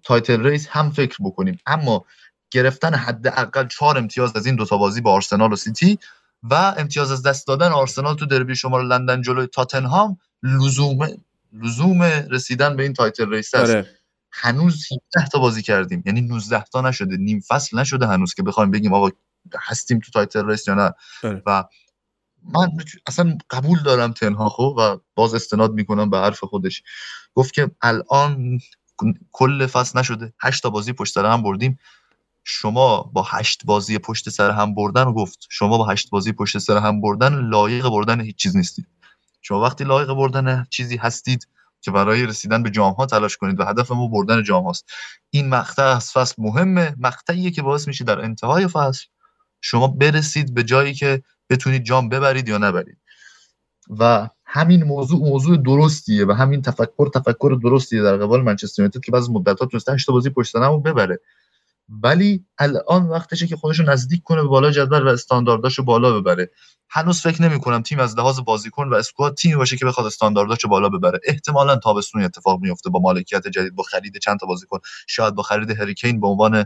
title race هم فکر بکنیم. اما گرفتن حداقل چهار امتیاز از این دوتا بازی با آرسنال و سیتی و امتیاز از دست دادن آرسنال تو دربی شمال لندن جلوی تاتنهام لزوم لزوم رسیدن به این title race است. آره. هنوز 17 تا بازی کردیم. یعنی 19 تا نشده. نیم فصل نشده هنوز که بخوایم بگیم آقا هستیم تو title race یا نه. آره. و من اصلا قبول دارم تنهاخ و باز استناد می‌کنم به حرف خودش. گفت که الان کل فصل نشده. هشت تا بازی پشت سر هم بردیم. شما با هشت بازی پشت سر هم بردن گفت. شما با هشت بازی پشت سر هم بردن لایق بردن هیچ چیز نیستید. شما وقتی لایق بردن چیزی هستید که برای رسیدن به جام ها تلاش کنید و هدف ما بردن جام هاست. این مقطع از فصل مهمه. مقطعیه که باعث میشه در انتهای فصل شما برسید به جایی که بتونید جام ببرید یا نبرید. و همین موضوع موضوع درستیه و همین تفکر تفکر درستیه در قبال منچستر یونایتد که بعض مدت‌ها تونسته 8 بازی پشت ببره. ولی الان وقتشه که خودش رو نزدیک کنه به بالا جدول و استاندارداشو بالا ببره. هنوز فکر نمی کنم تیم از لحاظ بازیکن و اسکواد تیمی باشه که بخواد استاندارداشو بالا ببره. احتمالا تابستون اتفاق میفته با مالکیت جدید با خرید چند تا بازیکن. شاید با خرید هریکین به عنوان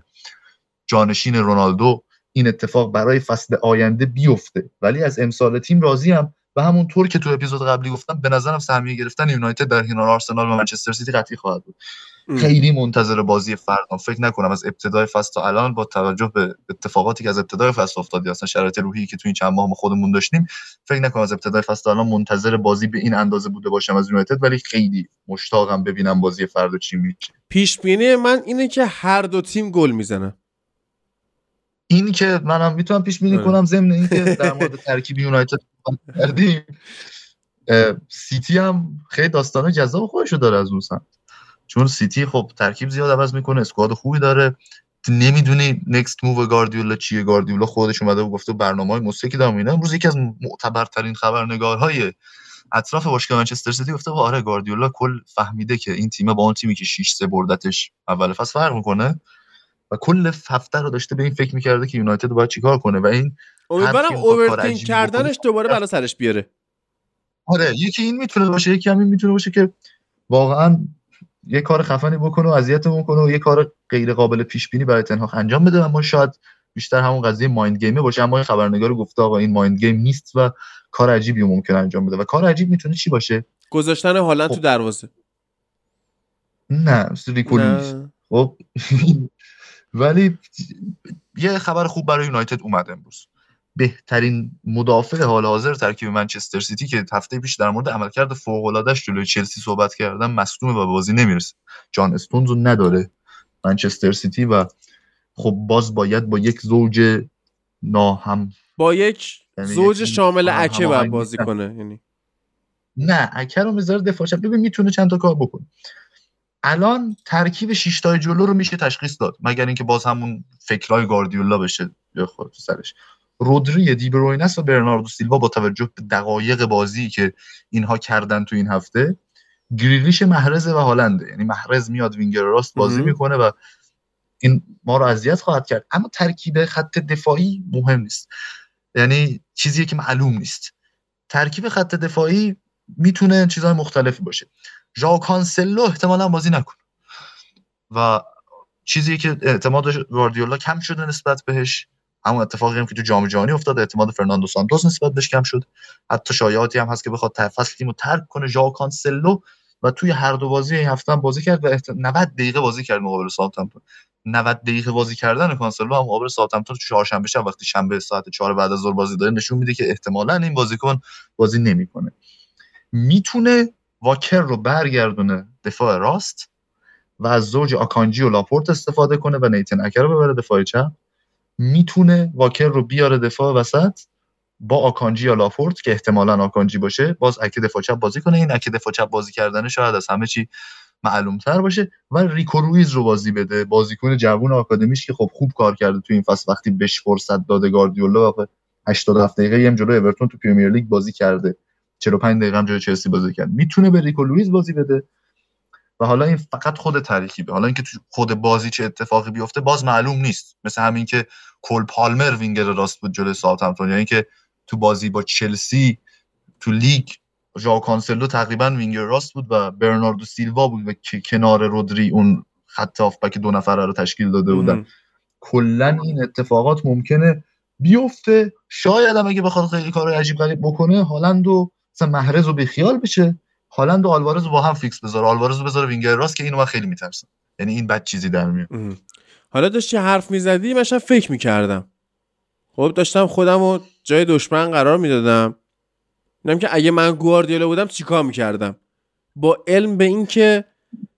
جانشین رونالدو. این اتفاق برای فصل آینده بیفته. ولی از امسال تیم راضی هم و همونطور که تو اپیزود قبلی گفتم به نظرم سهمیه گرفتن یونایتد در کنار آرسنال و منچستر سیتی قطعی خواهد بود. خیلی منتظر بازی فردا فکر نکنم از ابتدای فصل تا الان با توجه به اتفاقاتی که از ابتدای فصل افتاد اصلا شرایط روحی که تو این چند ماه ما خودمون داشتیم فکر نکنم از ابتدای فصل تا الان منتظر بازی به این اندازه بوده باشم از یونایتد. ولی خیلی مشتاقم ببینم بازی فردا چی میشه پیش بینی من اینه که هر دو تیم گل می‌زنه این که منم می‌تونم پیش بینی آره. کنم ضمن اینکه در مورد ترکیب یونایتد کردیم. سیتی هم خیلی داستان جذاب خودشو داره از اون سمت. چون سیتی خب ترکیب زیاد عوض می‌کنه squad خوبی داره. نمی‌دونی next move گاردیولا چیه. گاردیولا خودش اومده و گفته برنامه های مشخصی دارم اینا. امروز یکی از معتبرترین خبرنگارهای اطراف باشگاه منچستر سیتی گفته آره گاردیولا کل فهمیده که این تیم با اون تیمی که 6 3 بردتش اول فصل فرق می‌کنه. و کل هفته رو داشته به این فکر می‌کرده که یونایتد باید چیکار کنه و این امیدوارم overthink کردنش دوباره بلا سرش بیاره. آره یکی این می‌تونه باشه یکی همین می‌تونه باشه که واقعا یه کار خفنی بکنه و اذیتمون کنه و یه کار غیر قابل پیش بینی برای تنها انجام بده اما شاید بیشتر همون قضیه mind game ه باشه. اما خبرنگار گفته آقا این mind game نیست و کار عجیبی ممکن انجام بده. و کار عجیب می‌تونه چی باشه؟ گذاشتن هالند تو خب. دروازه. نه ریکولیس خب. ولی یه خبر خوب برای یونایتد اومد امروز. بهترین مدافع حال حاضر ترکیب منچستر سیتی که هفته پیش در مورد عملکرد فوق العادهش جلوی چلسی صحبت کردن مصدوم و بازی نمی‌رسه. جان استونز رو نداره منچستر سیتی و خب باز باید با یک زوج ناهم با یک یعنی زوج شامل اکه باید بازی کنه یعنی. نه اکه رو می‌ذاره دفاع ببین می‌تونه چند تا کار بکنه. الان ترکیب شش تای جلو رو میشه تشخیص داد مگر اینکه باز همون فکرای گاردیولا بشه یا خود سرش رودری دیبروینه‌س و برناردو سیلوا با توجه به دقایق بازی که اینها کردن تو این هفته گریلیش محرز و هالنده. یعنی محرز میاد وینگر راست بازی می‌کنه و این ما رو اذیت خواهد کرد. اما ترکیب خط دفاعی مهم نیست. یعنی چیزی که معلوم نیست. ترکیب خط دفاعی می‌تونه چیزهای مختلفی باشه. ژاو کانسلو احتمالا بازی نکنه و چیزی که اعتماد گواردیولا کم شده نسبت بهش همون اتفاقی هم که تو جام جهانی افتاد اعتماد فرناندو سانتوس نسبت بهش کم شد. حتی شایعاتی هم هست که بخواد فصل تیمو ترک کنه. ژاو کانسلو و توی هر دو بازی این هفته بازی کرد و 90 دقیقه بازی کرد مقابل ساوثهمپتون 90 دقیقه بازی کردن کانسلو هم مقابل ساوثهمپتون تو چهارشنبه شب وقتی شنبه ساعت 4 بعد از ظهر بازی داره نشون میده که احتمالا این بازیکن بازی نمی‌کنه. می‌تونه واکر رو برگردونه دفاع راست و از زوج آکانجی و لاپورت استفاده کنه و نیتن اکر رو ببره دفاع چپ. می‌تونه واکر رو بیاره دفاع وسط با آکانجی یا لاپورت که احتمالا آکانجی باشه باز اکه دفاع چپ بازی کنه. این اکه دفاع چپ بازی کردنه شاید از همه چی معلوم تر باشه و ریکو لوئیس رو بازی بده. بازیکن جوون آکادمیش که خب خوب کار کرده تو این فصل وقتی بهش فرصت داده گاردیولا و 87 دقیقه هم جلو اورتون تو پرمیر لیگ بازی کرده. 45 دقیقه هم جلوی چلسی بازی کرد. می‌تونه به ریکو لوئیس بازی بده؟ و حالا این فقط خود ترکیبه حالا اینکه تو خود بازی چه اتفاقی بیفته باز معلوم نیست. مثل همین که کول پالمر وینگر راست بود جلوی ساوثهمپتون یعنی که تو بازی با چلسی تو لیگ ژاو کانسلو تقریبا وینگر راست بود و برناردو سیلوا بود و کنار رودری اون خط هافبک دو نفره رو تشکیل داده بودن. کلا این اتفاقات ممکنه بیفته. شاید هم اگه بخواد خیلی کار عجیب غریب بکنه هالند و مثلا محرز رو بی‌خیال بشه هالند و آلوارز با هم فیکس بذاره. آلوارز رو بذاره وینگر راست که اینو من خیلی میترسم. یعنی این بد چیزی در میاد. حالا داشتی حرف می‌زدی؟ من فکر می‌کردم. خب داشتم خودم رو جای دشمن قرار می‌دادم. اینم که اگه من گواردیولا بودم چیکار می‌کردم؟ با علم به اینکه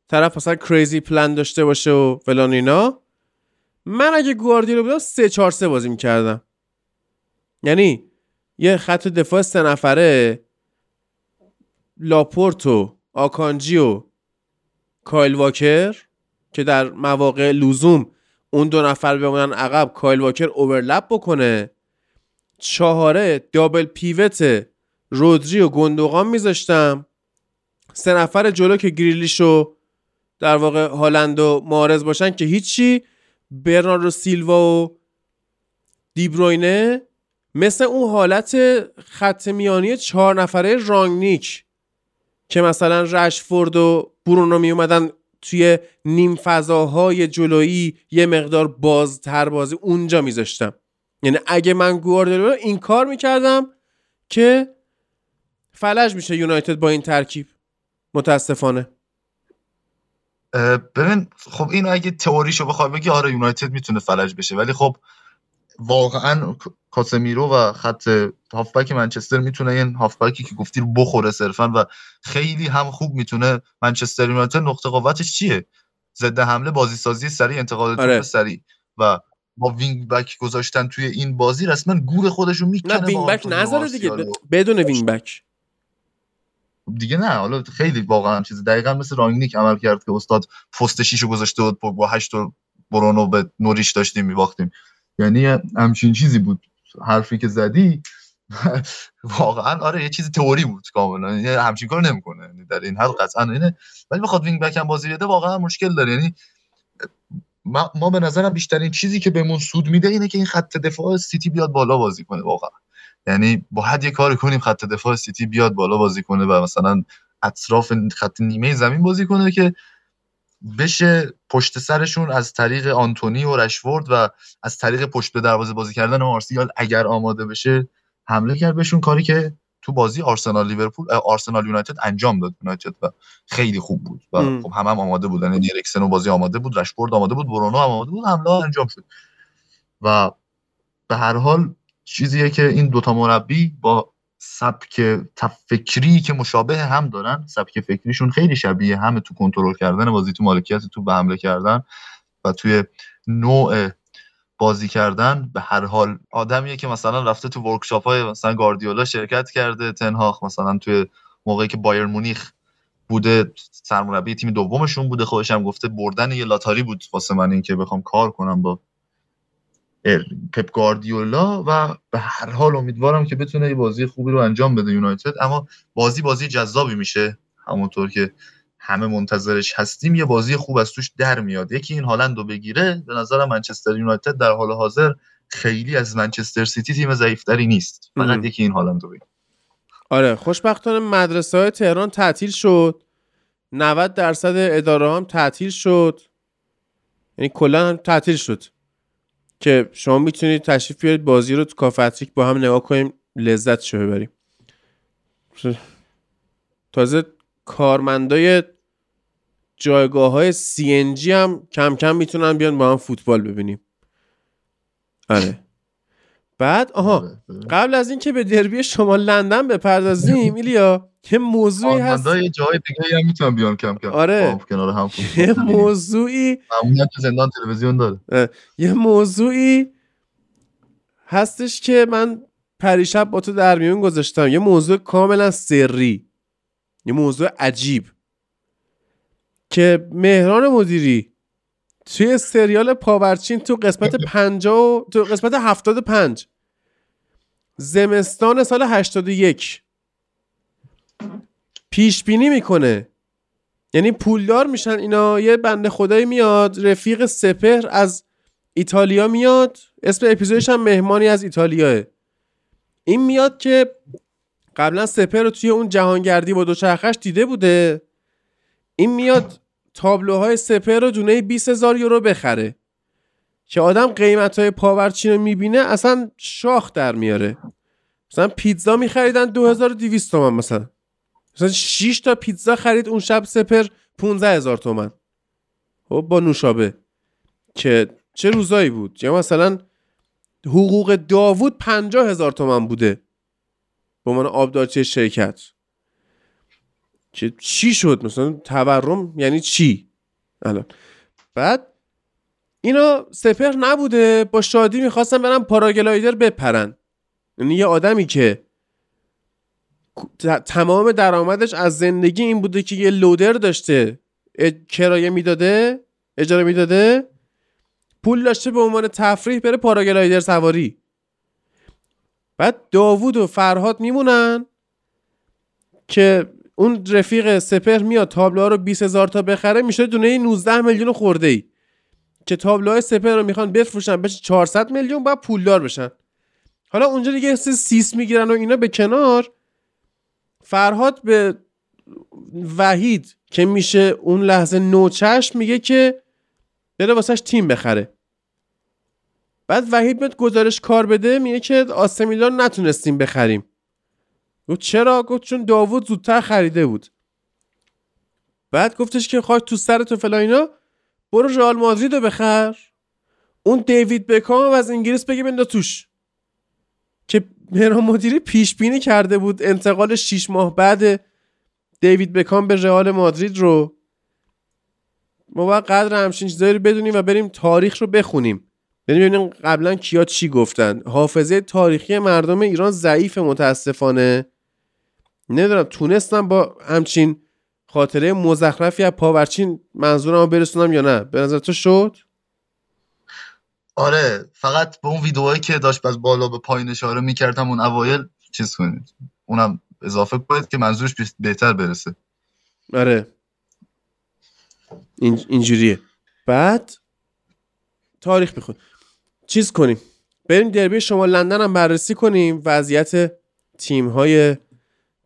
طرف مثلا کریزی پلان داشته باشه و فلان اینا من اگه گواردیولا بودم سه چهار سه بازی می‌کردم. یعنی یه خط دفاع سه نفره لاپورتو آکانجی و کایل واکر که در مواقع لزوم اون دو نفر بمونن عقب کایل واکر اوورلپ بکنه. چهاره دابل پیوت رودری و گندوقان میذاشتم. سه نفر جلو که گریلیش و در واقع هالند و مارز باشن که هیچی برناردو سیلوا و دیبروینه مثل اون حالت خط میانی چهار نفره رانگنیک. که مثلا رشفورد و برونو می اومدن توی نیم فضاهای جلویی یه مقدار بازتر بازی اونجا میذاشتم. یعنی اگه من گواردیولا این کار می‌کردم که فلج میشه یونایتد با این ترکیب. متاسفانه. ببین خب این اگه تئوریشو بخوای بگی آره یونایتد می‌تونه فلج بشه. ولی خب واقعا کاسمیرو و خط هافبک منچستر می‌تونه این هافبکی که گفتی رو بخوره صرفا و خیلی هم خوب می‌تونه منچستر یونایتد نقطه قوتش چیه؟ ضد حمله بازی سازی سریع انتقال آره. سریع و با وینگ بک گذاشتن توی این بازی رسما گور خودشو می‌کنه نه وینگ بک نذاره دیگه بدون وینگ بک دیگه نه حالا خیلی واقعا چیز دقیقا مثل رانگنیک عمل کرد که استاد پست شیشو گذاشته بود با هشت برونو به نوریش داشتیم میباختیم. یعنی همچین چیزی بود. حرفی که زدی واقعا آره یه چیز تئوری بود کاملا. یعنی همچین کار نمی‌کنه. در این حد قطعا اینه. ولی بخواد وینگ بک هم بازی بده واقعا مشکل داره. یعنی ما, به نظرم بیشترین چیزی که بهمون سود میده اینه که این خط دفاع سیتی بیاد بالا بازی کنه واقعا. یعنی باید یه کار کنیم خط دفاع سیتی بیاد بالا بازی کنه و مثلا اطراف خط نیمه زمین بازی کنه که بشه پشت سرشون از طریق آنتونی و رشورد و از طریق پشت به دروازه بازی کردن مارسیال اگر آماده بشه حمله کرد بهشون کاری که تو بازی آرسنال لیورپول آرسنال یونایتد انجام داد. یونایتد و خیلی خوب بود و خب هم, هم آماده بودن. یعنی اریکسن و بازی آماده بود رشورد آماده بود برونو هم آماده بود حمله انجام شد. و به هر حال چیزیه که این دوتا مربی با سبک تفکری که مشابه هم دارن سبک فکریشون خیلی شبیه همه تو کنترل کردن بازی تو مالکیت تو به حمله کردن و توی نوع بازی کردن به هر حال آدمیه که مثلا رفته تو ورکشاپ های مثلا گاردیولا شرکت کرده تنهاخ مثلا توی موقعی که بایر مونیخ بوده سرمربی تیم دومشون بوده خودش هم گفته بردن یه لاتاری بود واسه من این که بخوام کار کنم با پپ گاردیولا و به هر حال امیدوارم که بتونه یه بازی خوبی رو انجام بده یونایتد. اما بازی بازی جذابی میشه. همونطور که همه منتظرش هستیم یه بازی خوب از توش در میاد. یکی این هالند رو بگیره به نظر منچستر یونایتد در حال حاضر خیلی از منچستر سیتی تیم ضعیفتری نیست. فقط یکی این هالند رو بگیره. آره خوشبختانه مدرسه های تهران تعطیل شد. 90 درصد اداره هم تعطیل شد. یعنی کلا تعطیل شد. که شما می‌تونید تشریف بیارید بازی رو تو کافتریک با هم نگاه کنیم لذت شو ببریم. تازه کارمندای جایگاه های CNG هم کم کم می‌تونن بیان با هم فوتبال ببینیم. آره. بعد آها آره، آره. قبل از اینکه به دربی شما لندن بپردازیم ایلیا یه موضوعی هست کارمندای جای دیگه هم می‌تونن بیان کم کم آره. هم کنار هم یه فوتبال ببینیم. موضوعی زندان تلویزیون داره یه موضوعی هستش که من پریشب با تو در میون گذاشتم یه موضوع کاملا سری یه موضوع عجیب که مهران مدیری توی سریال پاورچین تو قسمت 50 و- تو قسمت 75 زمستان سال 81 پیش بینی می‌کنه. یعنی پولدار میشن اینا. یه بنده خدایی میاد رفیق سپهر از ایتالیا میاد. اسم اپیزودش هم مهمانی از ایتالیاه. این میاد که قبلا سپهر رو توی اون جهانگردی با دوچرخش دیده بوده. این میاد تابلوهای سپهر رو دونه 20 هزار یورو بخره. که آدم قیمت های پاورچین رو می‌بینه اصلا شاخ در میاره. مثلا پیتزا میخریدن 2200 تومن مثلا. مثلا 6 تا پیتزا خرید اون شب سپر 15 هزار تومن خب با نوشابه. که چه روزایی بود؟ یا مثلا حقوق داوود 50 هزار تومن بوده. به عنوان آبدارچی شرکت. که چی شد مثلا؟ تورم یعنی چی؟ الان. بعد اینا سپر نبوده با شادی می‌خواستن برن پاراگلایدر بپرن. یعنی یه آدمی که تمام درآمدش از زندگی این بوده که یه لودر داشته کرایه می‌داده اجاره می‌داده پول داشته به عنوان تفریح بره پاراگلایدر سواری. بعد داوود و فرهاد میمونن که اون رفیق سپر میاد تابلوها رو 20 هزار تا بخره میشه دونه 19 میلیون خورده ای که تابلوهای سپر رو می‌خوان بفروشن بشه 400 میلیون بعد پولدار بشن. حالا اونجا دیگه سیس می‌گیرن و اینا به کنار. فرهاد به وحید که میشه اون لحظه نوچشم میگه که بره واسهش تیم بخره. بعد وحید میاد گزارش کار بده میگه که آسمیلان نتونستیم بخریم. گفت چرا؟ گفت چون داوود زودتر خریده بود. بعد گفتش که خواهد تو سر تو فلا اینا برو رئال مادرید رو بخر. اون دیوید بکام رو از انگلیس بگه بنده توش که مهران مدیری پیش بینی کرده بود انتقال 6 ماه بعد دیوید بکام به رئال مادرید رو. ما باید قدر همچین چیزایی رو بدونیم و بریم تاریخ رو بخونیم. بریم ببینیم قبلا کیا چی گفتن. حافظه تاریخی مردم ایران ضعیف متاسفانه. نمی‌دونم تونستم با همچین خاطره مزخرفی از پاورچین منظورم رو برسونم یا نه؟ به نظر تو شد؟ آره فقط به اون ویدئوهایی که داشت از بالا به پایین اشاره می‌کردم اون اوایل چیز کنید. اونم اضافه کنید که منظورش بهتر برسه. آره. این اینجوریه. بعد تاریخ بخون چیز کنیم. بریم دربی شما لندن هم بررسی کنیم. وضعیت تیم های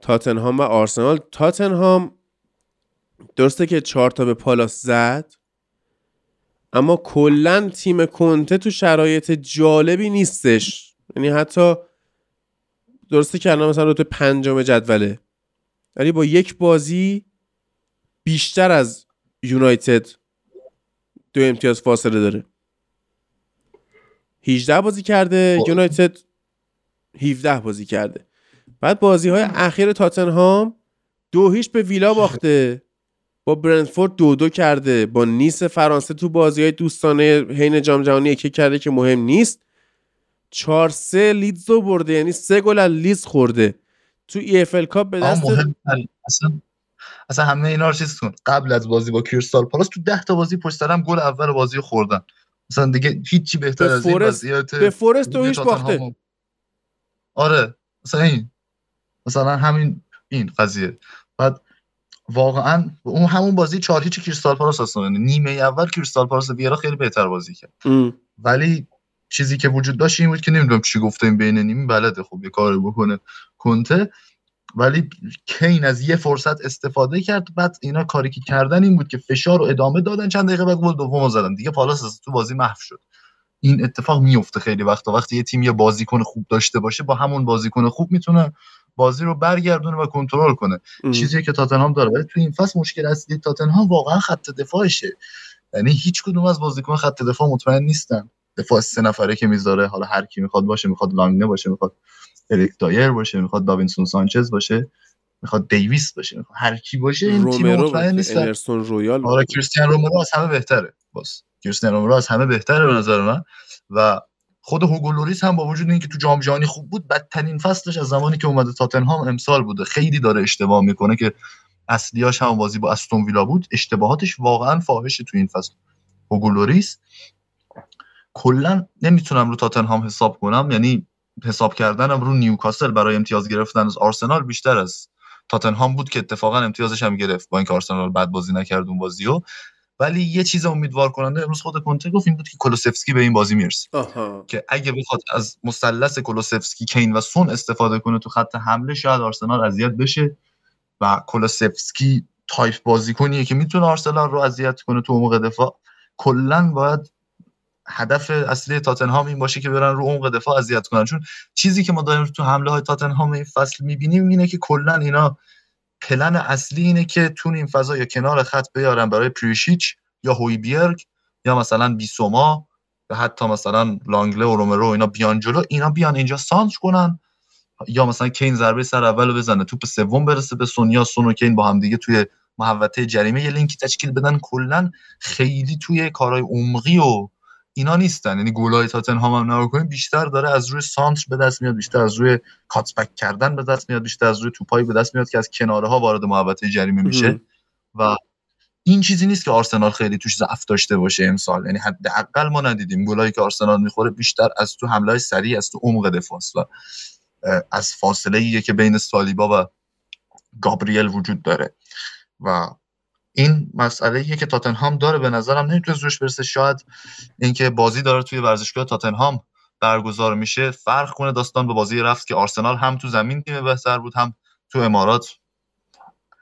تاتنهام و آرسنال. تاتنهام درسته که چهار تا به پالاس زد اما کلا تیم کنته تو شرایط جالبی نیستش. یعنی حتی درسته که الان مثلا رتبه پنجم جدوله ولی با یک بازی بیشتر از یونایتد دو امتیاز فاصله داره. 18 بازی کرده خب. یونایتد 17 بازی کرده. بعد بازی های اخیر تاتنهام دو هیچ به ویلا باخته. با برنتفورد دو دو کرده. با نیس فرانسه تو بازی های دوستانه حین جام جهانی یکی کرده که مهم نیست. چهار سه لیدز رو برده. یعنی سه گل از لیدز خورده. تو EFL Cup به دست اصلا اصلا همه اینا رو چیز کن. قبل از بازی با کریستال پالاس تو ده تا بازی پشت سر هم گل اول بازی خوردن. مثلا دیگه هیچی بهتر به از این وضعیت به فورست یک هیچ باخته. آره. مثلا این مثلا همین این قضیه. بعد واقعا اون همون بازی چهار هیچ کریستال پالاس اصلا نیمه اول کریستال پالاس ویرا خیلی بهتر بازی کرد. ام. ولی چیزی که وجود داشت این بود که نمی‌دونم چی گفته این بین نیمی بلده خب یه کاری بکنه کنته. ولی کین از یه فرصت استفاده کرد. بعد اینا کاری که کردن این بود که فشار رو ادامه دادن. چند دقیقه بعد گل دومو زدن. دیگه پالاس از تو بازی محو شد. این اتفاق میفته خیلی وقتا. وقتی یه تیم یه بازیکن خوب داشته باشه با همون بازیکن خوب می‌تونه بازی رو برگردونه و کنترل کنه. ام. چیزی که تاتنهام داره. ولی تو این فصل مشکل اصلی تاتنهام واقعا خط دفاعشه. یعنی هیچ کدوم از بازیکن خط دفاع مطمئن نیستن. دفاع سه نفره که می‌ذاره حالا هر کی می‌خواد باشه می‌خواد لانگله باشه می‌خواد اریک دایر باشه می‌خواد داوینسون سانچز باشه می‌خواد دیویس باشه می‌خواد هر کی باشه این تیم مطمئن بود نیستن. امرسون رویال. آره کریستیان رومرو از همه بهتره. باز کریستیان رومرو از همه بهتره به نظر من. و خود هوگو لوریس هم با وجود اینکه تو جام جهانی خوب بود بدترین فصلش از زمانی که اومده تاتنهام امسال بوده. خیلی داره اشتباه می‌کنه که اصلیاش هم بازی با استون ویلا بود. اشتباهاتش واقعا فاحشه تو این فصل. هوگو لوریس کلا نمی‌تونم رو تاتنهام حساب کنم. یعنی حساب کردنم رو نیوکاسل برای امتیاز گرفتن از آرسنال بیشتر از تاتنهام بود که اتفاقا امتیازش هم گرفت با اینکه آرسنال بد بازی نکرد اون بازیو. ولی یه چیز امیدوار کننده امروز خود کنته گفت این بود که کولوسفسکی به این بازی می‌رسه. که اگه بخواد از مثلث کولوسفسکی کین و سون استفاده کنه تو خط حمله شاید آرسنال اذیت بشه و کولوسفسکی تایپ بازیکنیه که می‌تونه آرسنال رو اذیت کنه تو عمق دفاع. کلا باید هدف اصلی تاتنهام این باشه که برن رو عمق دفاع اذیت کنن. چون چیزی که ما داریم تو حمله های تاتنهام این فصل می‌بینیم اینه که کلا اینا پلن اصلی اینه که تو این فضا یا کنار خط بیارن برای پریشیچ یا هویبیرگ یا مثلا بیسوما یا حتی مثلا لانگله و رومرو اینا بیان جلو. اینا بیان اینجا سانتر کنن. یا مثلا کین ضربه سر اول بزنه توپ سوم برسه به سونیا سون و کین با هم دیگه توی محوطه جریمه. یه لینکی تشکیل بدن. کلا خیلی توی کارهای عمقی و اینا نیستن. یعنی گلای تاتنهام هم نگاه کنیم بیشتر داره از روی سانتر به دست میاد بیشتر از روی کاتبک کردن به دست میاد بیشتر از روی توپایی به دست میاد که از کناره ها وارد محوطه جریمه میشه. و این چیزی نیست که آرسنال خیلی توش ضعف داشته باشه امسال. یعنی حداقل ما ندیدیم گلایی که آرسنال می‌خوره بیشتر از تو حمله سریع از تو عمق دفاع. و از فاصله ایه که بین سالیبا و گابریل وجود داره. و این مسئله ایه که تاتنهام داره به نظرم نمی‌تونه زورش برسه. شاید اینکه بازی داره توی ورزشگاه تاتنهام برگزار میشه فرق کنه. داستان به بازی رفت که آرسنال هم تو زمین تیم بهتر بود هم تو امارات.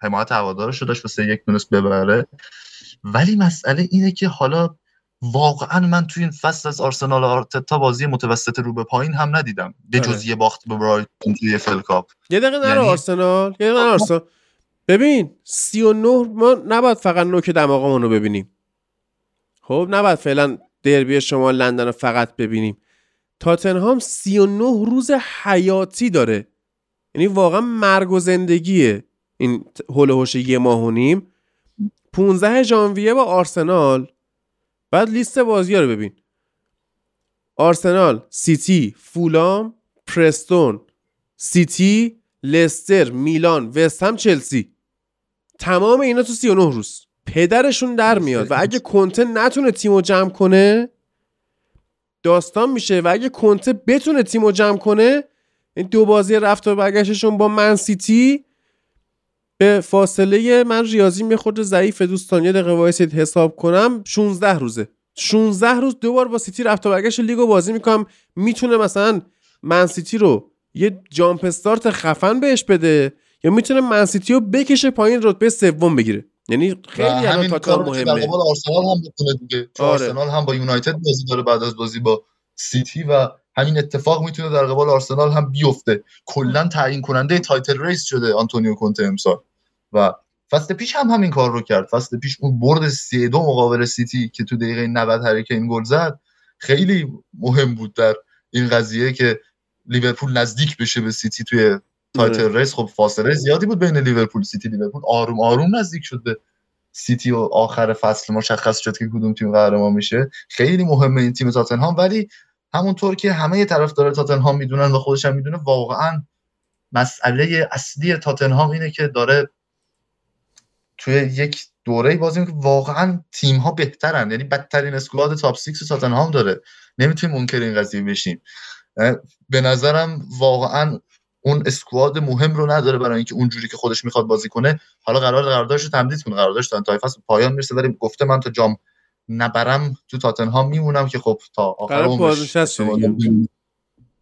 حمایت هوادارش رو داشت به سه یک تونست ببره. ولی مسئله اینه که حالا واقعا من توی این فصل از آرسنال آرتتا بازی متوسط رو به پایین هم ندیدم. به جز یه باخت به برایتون توی فل کاپ یه دقیقه نرو یعنی- آرسنال. یه دقیقه آرسنال. ببین 39 ما نباید فقط نوک دماغمون رو ببینیم. خب نباید فعلا دربی شما لندن رو فقط ببینیم. تاتنهام 39 روز حیاتی داره. یعنی واقعا مرگ و زندگیه. این هول هوش یه ماه و نیم. 15 ژانویه با آرسنال. بعد لیست بازی رو ببین. آرسنال سیتی فولام پرستون سیتی لستر میلان وستهم چلسی. تمام اینا تو 39 روز. پدرشون در میاد و اگه کنته نتونه تیمو جمع کنه داستان میشه. و اگه کنته بتونه تیمو جمع کنه این دو بازی رفت و برگشتشون با من سیتی به فاصله من ریاضی یه خورده ضعیف دوستان. یه دقیقه وایسید حساب کنم. 16 روزه. 16 روز دو بار با سیتی رفت و برگشت. لیگو بازی می‌کنن. می‌تونه مثلا من سیتی رو یه jump start خفن بهش بده. یا می‌تونه من سیتی رو بکشه پایین رتبه سوم بگیره. یعنی خیلی الان تاتنهام مهمه. در آرسنال هم بکنه دیگه. آره. آرسنال هم با یونایتد بازی داره بعد از بازی با سیتی و همین اتفاق می‌تونه در قبال آرسنال هم بیفته. کلا تعیین کننده title race شده آنتونیو کونته امسال. و فصل پیش هم همین کار رو کرد. فصل پیش اون برد 3 دو مقابل سیتی که تو دقیقه 90 این گل زد خیلی مهم بود در این قضیه که لیورپول نزدیک بشه به سیتی توی title آره. race خب فاصله زیادی بود بین لیورپول سیتی لیورپول آروم آروم نزدیک شد به سیتی و آخر فصل. مشخص شد که کدوم تیم قهرمان میشه. خیلی مهمه این تیم تاتنهام ولی همونطور که همه طرفدار تاتنهام می‌دونن و خودش هم می‌دونه واقعا مسئله اصلی تاتنهام اینه که داره توی یک دوره بازی که واقعا تیم ها بهترن. یعنی بدترین squad top 6 تاتنهام داره. نمی‌تونیم منکر این قضیه بشیم. به نظرم واقعا اون اسکواد مهم رو نداره برای اینکه اونجوری که خودش می‌خواد بازی کنه. حالا قرار قراردادش رو تمدید کنه. قراردادش تا انتهای فصل پایان می‌رسه ولی گفته من تا جام نبرم تو تاتنهام میمونم که خب تا آخر بازنشست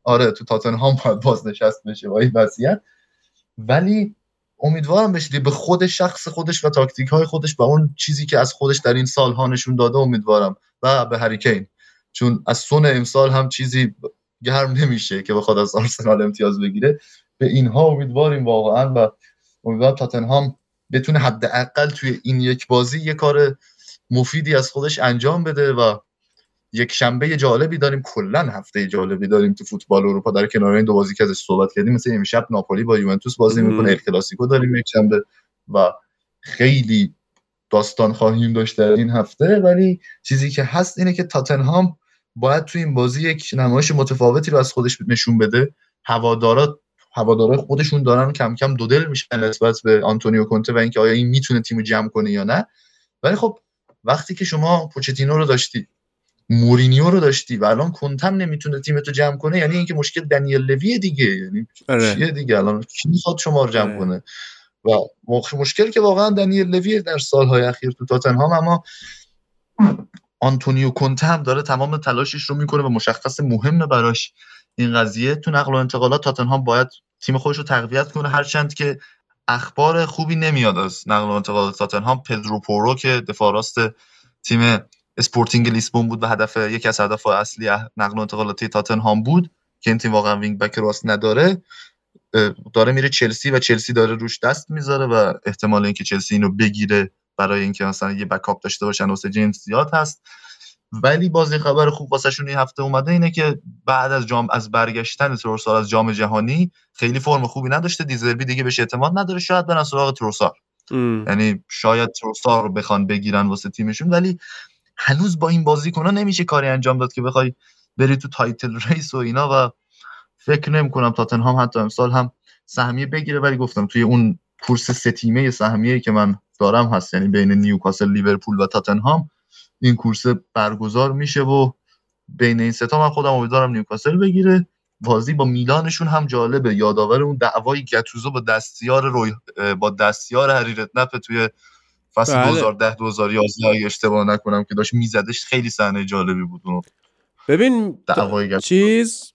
آره تو تاتنهام باید بازنشست بشه با این وضعیت. ولی امیدوارم بشه به خود شخص خودش و تاکتیک های خودش و اون چیزی که از خودش در این سال ها نشون داده امیدوارم. و به هریکین. چون از سون امسال هم چیزی گرم نمیشه که بخواد از آرسنال امتیاز بگیره. به اینها امیدواریم واقعا و امیدوارم تاتنهام بتونه حداقل توی این یک بازی یه کار مفیدی از خودش انجام بده و یک شنبه جالبی داریم. کلا هفته جالبی داریم تو فوتبال اروپا. در کنار این دو بازی که ازش صحبت کردیم مثل امشب ناپولی با یوونتوس بازی می‌کنه. ال کلاسیکو داریم یک شنبه و خیلی داستان خواهیم داشت در این هفته. ولی چیزی که هست اینه که تاتنهام باید تو این بازی یک نمایش متفاوتی رو از خودش نشون بده. هوادارا هوادارای خودشون دارن کم کم دودل میشن نسبت به آنتونیو کونته و اینکه آیا این می‌تونه تیمو جمع کنه یا نه. ولی خب وقتی که شما پوچتینو رو داشتی مورینیو رو داشتی و الان کنتم نمی‌تونه تیمتو جمع کنه یعنی اینکه مشکل دنیل لوی دیگه. یعنی آره. چیه دیگه؟ الان کی می‌خواد شما رو جمع آره. کنه؟ و مشکل که واقعا دنیل لوی در سالهای اخیر تو تاتنهام اما آنتونیو کنته هم داره تمام تلاشش رو می‌کنه و مشخص مهمه براش این قضیه. تو نقل و انتقالات تاتنهام باید تیم خودش رو تقویت کنه. هرچند که اخبار خوبی نمیاد از نقل و انتقالات تاتنهام پدرو پورو که دفاع راست تیم اسپورتینگ لیسبون بود و هدف یکی از هدف اصلی نقل و انتقالاتی تاتنهام بود که این تیم واقعا wing back راست نداره داره میره چلسی و چلسی داره روش دست می‌ذاره و احتمال اینکه چلسی اینو بگیره برای اینکه مثلا یه بکاپ داشته باشن واسه جیمز زیاد هست. ولی بازی خبر خوب واسهشون این هفته اومده اینه که بعد از جام از برگشتن تروسار از جام جهانی خیلی فرم خوبی نداشته. دیزربی دیگه بهش اعتماد نداره. شاید برن سراغ تروسار. یعنی شاید تروسار رو بخوان بگیرن واسه تیمشون. ولی هنوز با این بازیکن‌ها نمیشه کاری انجام داد که بخوای بری تو title race و اینا و فکر نمی کنم تاتنهام حتی امسال هم سهمیه بگیره. ولی گفتم توی اون کورس سه تیمه سهمیه که من دارم هست یعنی بین نیوکاسل لیورپول و تاتنهام این کورس برگزار میشه و بین این ستا من خودم امیدوارم نیوکاسل بگیره. بازی با میلانشون هم جالبه. یادآور اون دعوای گتوزو با دستیار روی با دستیار هری ردنپ توی فصل بله. 2010 2011 اگه اشتباه نکنم که داشت میزدش خیلی صحنه جالبی بود اون ببین چیز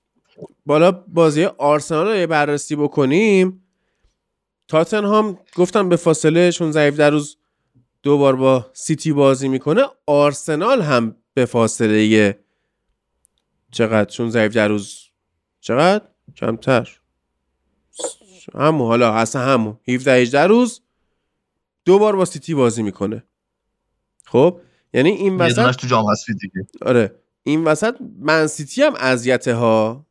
بالا بازی آرسنال رو بررسی بکنیم. تاتنهام گفتم به فاصله چون ضعیف در روز دو بار با سیتی بازی می‌کنه آرسنال هم به فاصله چقدر؟ چون ضعیف در روز چقدر؟ کمتر. همون حالا اصلا همون. 17 18 روز دو بار با سیتی بازی می‌کنه. خب؟ یعنی این وسط تو جام دیگه. آره. این وسط من سیتی هم اذیته ها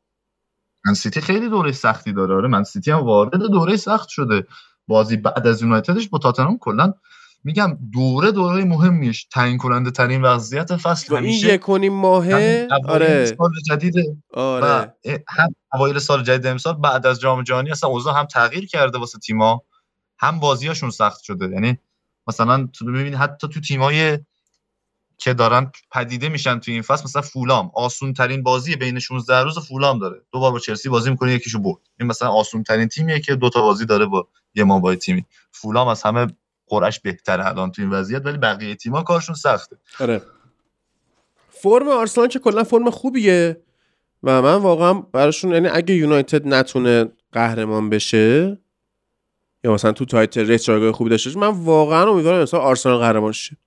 من سیتی خیلی دوره سختی داره. آره من سیتی هم وارد دوره سخت شده. بازی بعد از یونایتدش با تاتنهام کلا میگم دوره دوره مهمیش. تعیین کننده ترین وضعیت فصل همیشه. این یکونیم ماهه آره. سال جدید آره. هم اوایل سال جدید امسال بعد از جام جهانی اصلا اوضاع هم تغییر کرده واسه تیما هم بازیاشون سخت شده. یعنی مثلا تو ببینید حتی تو تیمای که دارن پدیده میشن تو این فصل مثلا فولام. آسون ترین بازی بین 16 روز فولام داره. دو بار با چلسی بازی می‌کنه یکیشو برد. این مثلا آسون ترین تیمیه که دو تا بازی داره با یه ما تیمی. فولام از همه قرعش بهتره الان تو این وضعیت ولی بقیه تیم‌ها کارشون سخته. آره. فرم آرسنال که کلا فرم خوبیه و من واقعا براشون یعنی اگه یونایتد نتونه قهرمان بشه یا مثلا تو title race خوبی داشته من واقعا امیدوارم مثلا آرسنال قهرمان شه.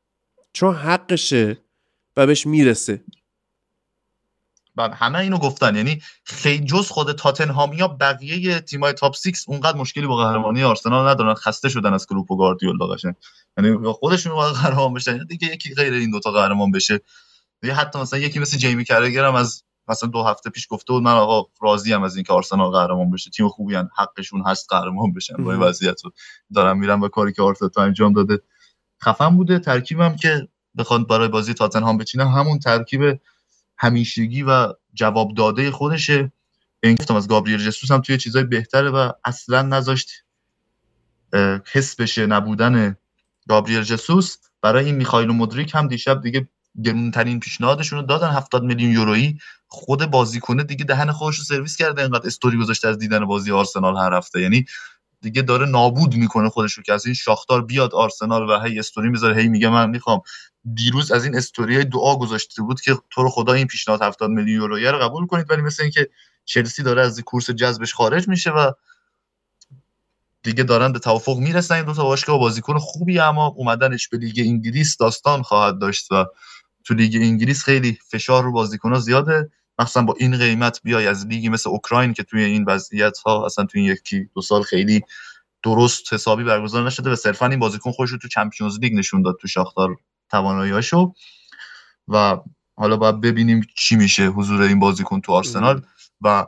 چون حقشه و بهش می‌رسه. بله همه اینو گفتن. یعنی خیلی جز خود تاتنهام یا بقیه تیمای top 6 اونقدر مشکلی با قهرمانی آرسنال ندارن. خسته شدن از کلوپ و گاردیولا قشنگ. یعنی خودشون باید قهرمان بشن دیگه یکی غیر این دوتا قهرمان بشه. یا حتی مثلا یکی مثل جیمی کرگر هم از مثلا دو هفته پیش گفته بود من آقا راضی ام از اینکه آرسنال قهرمان بشه. تیم خوبی هن. حقشون هست قهرمان بشن. با. وضعیت دارم میرم و کاری که آرتتا انجام داده. خفن بوده. ترکیبم که بخواد برای بازی تاتنهام بچینه همون ترکیب همیشگی و جواب داده خودشه. این گفتم از گابریل جسوس هم توی چیزای بهتره و اصلا نذاشت حس بشه نبودن گابریل جسوس. برای این میخایل مدریک هم دیشب دیگه گرونترین پیشنهادشون رو دادن. 70 میلیون یورویی خود بازیکنه دیگه دهن خودش رو سرویس کرده. اینقدر استوری گذاشته از دیدن بازی آرسنال هر هفته. یعنی دیگه داره نابود می‌کنه خودش رو که از این شاختار بیاد آرسنال و هی استوری می‌ذاره هی میگه من می‌خوام. دیروز از این استوری دعا گذاشته بود که تو رو خدا این پیشنهاد 70 میلیون یورویی رو قبول کنید ولی مثل اینکه چلسی داره از این کورس جذبش خارج میشه و دیگه دارن به توافق می‌رسن. این دو تا باشگاه بازیکن خوبی اما اومدنش به لیگ انگلیس داستان خواهد داشت و تو لیگ انگلیس خیلی فشار رو بازیکن‌ها زیاده. مثلا با این قیمت بیای از لیگی مثل اوکراین که توی این وضعیت ها اصلا توی این یکی دو سال خیلی درست حسابی برگزار نشده و صرفا این بازیکن خودش رو تو Champions League نشون داد تو شاختار توانایی‌هاشو. و حالا باید ببینیم چی میشه حضور این بازیکن تو آرسنال. و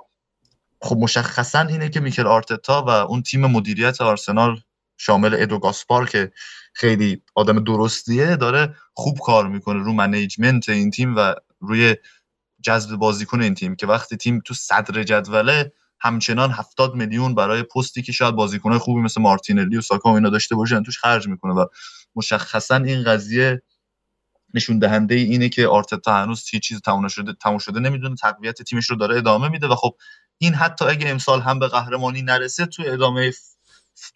خب مشخصا اینه که میکل آرتتا و اون تیم مدیریت آرسنال شامل ادو گاسپار که خیلی آدم درستیه داره خوب کار می‌کنه رو management این تیم و روی جذب بازیکن این تیم که وقتی تیم تو صدر جدوله همچنان 70 میلیون برای پستی که شاید بازیکنهای خوبی مثل مارتینلی و ساکا و اینا داشته باشن توش خرج می‌کنه و مشخصا این قضیه نشون دهنده اینه که آرتتا هنوز هیچ چیز تموم شده تموم شده نمی‌دونه تقویت تیمش رو داره ادامه میده و خب این حتی اگه امسال هم به قهرمانی نرسه تو ادامه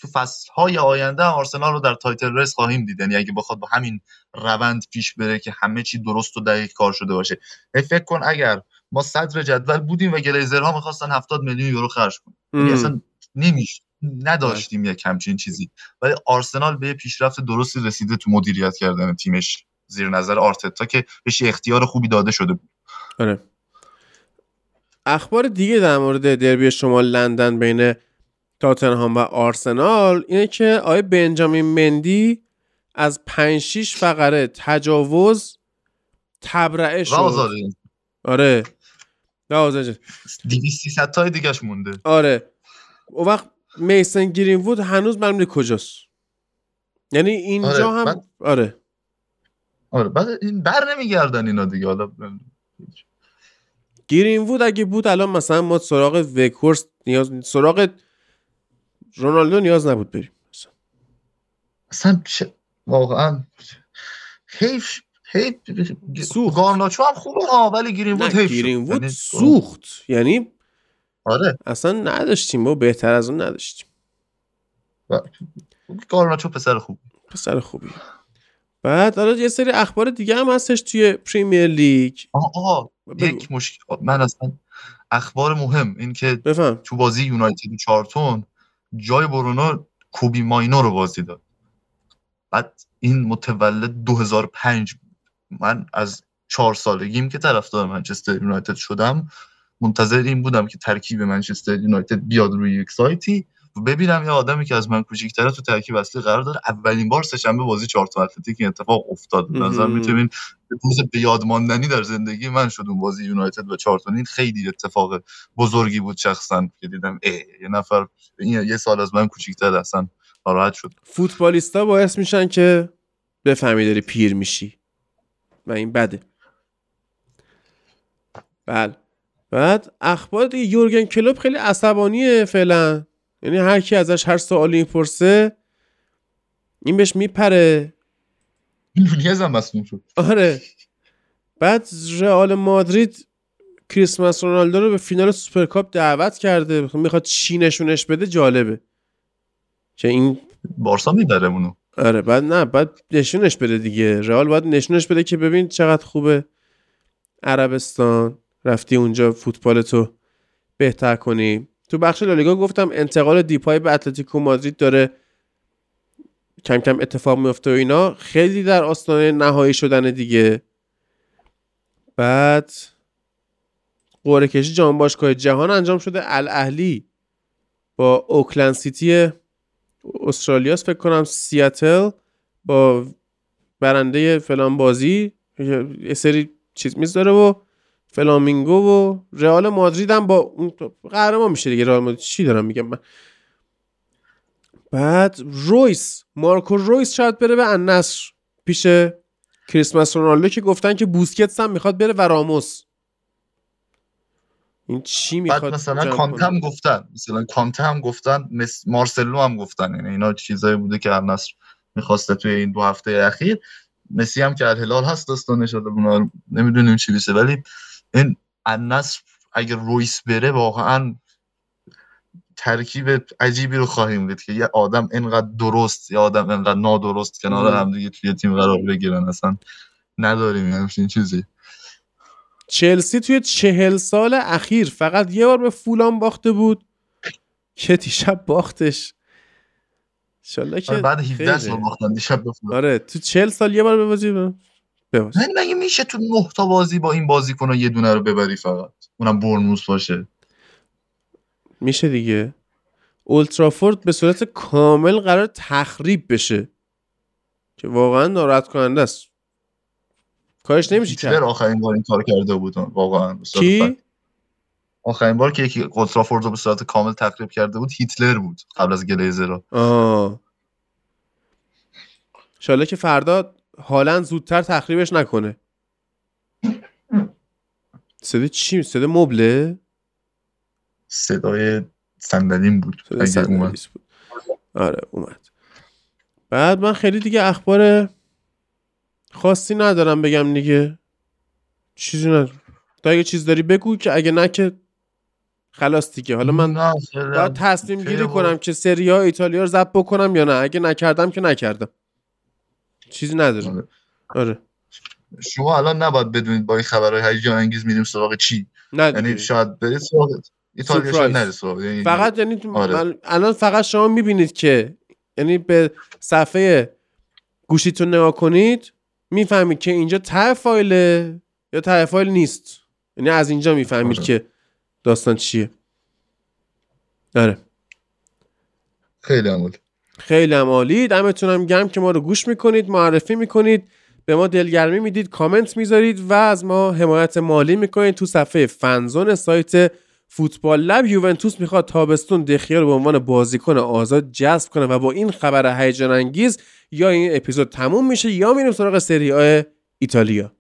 تو فصلهای آینده آرسنال رو در title race خواهیم دید. یعنی اگه بخواد با همین روند پیش بره که همه چی درست و دقیق کار شده باشه. فکر کن اگر ما صدر جدول بودیم و گلیزرها می‌خواستن 70 میلیون یورو خرج کنن. یعنی اصلا نمیش نداشتیم یک همچین چیزی. ولی آرسنال به پیشرفت درستی رسیده تو مدیریت کردن تیمش زیر نظر آرتتا که بهش اختیار خوبی داده شده بود. آره. اخبار دیگه در مورد دربی شمال لندن بین تاتنهام و آرسنال اینه که آقای بنجامین مندی از 5 6 فقره تجاوز تبرئه و شد آره. آزاده 200 300 تای دیگهش مونده. آره. اون وقت میسن وود هنوز معلومه کجاست. یعنی اینجا آره، هم بعد- آره. آره بعد این بر نمیگردن اینا دیگه. حالا گرین وود اگه بود الان مثلا ما سراغ وکورس نیاز سراغ رونالدو نیاز نبود بریم. اصلا چه واقعا حیف حیف سوخت. گارناچو هم خوبه ها ولی وود نه حیف. گرین وود یعنی- سوخت یعنی آره اصلا نداشتیم ما بهتر از اون نداشتیم گارناچو پسر خوب پسر خوبی بعد حالا یه سری اخبار دیگه هم هستش توی پریمیر لیگ آها. یک مشکل من اصلا اخبار مهم این که بفهم تو بازی یونایتد و چارتون جای برونو کوبی ماینو رو بازی داد بعد این متولد 2005 بود. من از چهار سالگیم که طرفدار منچستر یونایتد شدم منتظر این بودم که ترکیب منچستر یونایتد بیاد روی یک سایتی ببینم یه آدمی که از من کوچیک‌تره تو ترکیب اصلی قرار داره. اولین بار سه‌شنبه بازی چهار تا اتلتیک این اتفاق افتاد. نظر. می‌تونین روز به در زندگی من شد اون بازی یونایتد و چارتون این خیلی اتفاق بزرگی بود شخصا که دیدم اه یه نفر این یه سال از من کوچیک‌تر اصلا ناراحت شد. فوتبالیستا باعث میشن که بفهمی داری پیر میشی. و این بده. بله. بعد اخبار دیگه یورگن کلوب خیلی عصبانیه فعلا. یعنی هر کی ازش هر سوالی می‌پرسه این بهش میپره. نونیز هم مصدوم شد. آره. بعد رئال مادرید کریسمس رونالدو رو به فینال سوپرکاپ دعوت کرده. می‌خواد چی نشونش بده جالبه. که این بارسا می‌بره اونو. آره بعد نه بعد نشونش بده دیگه. رئال باید نشونش بده که ببین چقدر خوبه. عربستان رفتی اونجا فوتبالتو بهتر کنی. تو بخش لالیگا گفتم انتقال دیپای به اتلتیکو مادرید داره کم کم اتفاق میفته و اینا. خیلی در آستانه نهایی شدن دیگه. بعد قرعه کشی جام باشگاه جهان انجام شده. الاهلی با اوکلند سیتی استرالیاس فکر کنم سیاتل با برنده فلان بازی. یه سری چیز میز داره و فلامینگو و رئال مادرید هم با اون قهرمان میشه دیگه رئال مادرید. چی دارم میگم من؟ بعد رویس مارکو رویس شاید بره به النصر پیش کریسمس رونالدو که گفتن که بوسکتس هم می‌خواد بره و راموس. این چی می‌خواد بعد مثلا کانته هم گفتن مثلا کانته هم گفتن مس... مارسلو هم گفتن. یعنی اینا چیزایی بوده که النصر می‌خواسته توی این دو هفته اخیر. مسی هم که الهلال هست داستانش حالا نمی‌دونیم چی بشه ولی این النصر اگر رویس بره واقعا ترکیب عجیبی رو خواهیم دید که یه آدم اینقدر درست یا آدم اینقدر نادرست کنار هم دیگه توی تیم قرار بگیرن. اصلا نداریم همچین چیزی. چلسی توی چهل سال اخیر فقط یه بار به فولان باخته بود که دیشب باختش. که آره بعد 17 سال باختن دیشب آره تو چهل سال یه بار به من مگه میشه تو نه تا بازی با این بازیکن یه دونه رو ببری فقط؟ اونم برنموس باشه. میشه دیگه. اولترافورد به صورت کامل قرار تخریب بشه. که واقعا ناراحت کننده است. کارش نمیشه هیتلر کرد آخرین بار این کار کرده بود؟ واقعا کی. آخرین بار که یکی اولترافورد رو به صورت کامل تخریب کرده بود هیتلر بود قبل از گلیزر آه. انشالله که فردا هالند زودتر تخریبش نکنه. صدا چی؟ صدا مبله؟ صدای صندلیم بود. صدا اومد. بود. آره اومد. بعد من خیلی دیگه اخبار خاصی ندارم بگم دیگه. چیزی ندارم. تا اگه چیز داری بگو که اگه نه که خلاص دیگه. حالا من باید تصمیم گیری. کنم که سری ها ایتالیا رو ضبط بکنم یا نه. اگه نکردم که نکردم. چیزی نداریم آره. آره شما الان نباید بدونید با این خبرهای هیجان انگیز میریم سراغ چی نه یعنی. شاید برید سراغ ایتالیا شاید. نره سراغ یعنی فقط یعنی آره. الان فقط شما می‌بینید که یعنی به صفحه گوشیتون نگاه کنید می‌فهمید که اینجا ته فایله یا ته فایل نیست یعنی از اینجا می‌فهمید آره. که داستان چیه آره خیلی عمال خیلی هم عالی. دمتون هم گرم که ما رو گوش می‌کنید معرفی می‌کنید. به ما دلگرمی می‌دید کامنت می‌ذارید و از ما حمایت مالی می‌کنید. تو صفحه فنزون سایت فوتبال لب یوونتوس می‌خواد تابستون دخیا رو به عنوان بازیکن آزاد جذب کنه و با این خبر هیجان انگیز یا این اپیزود تموم میشه یا میریم سراغ سری ایتالیا.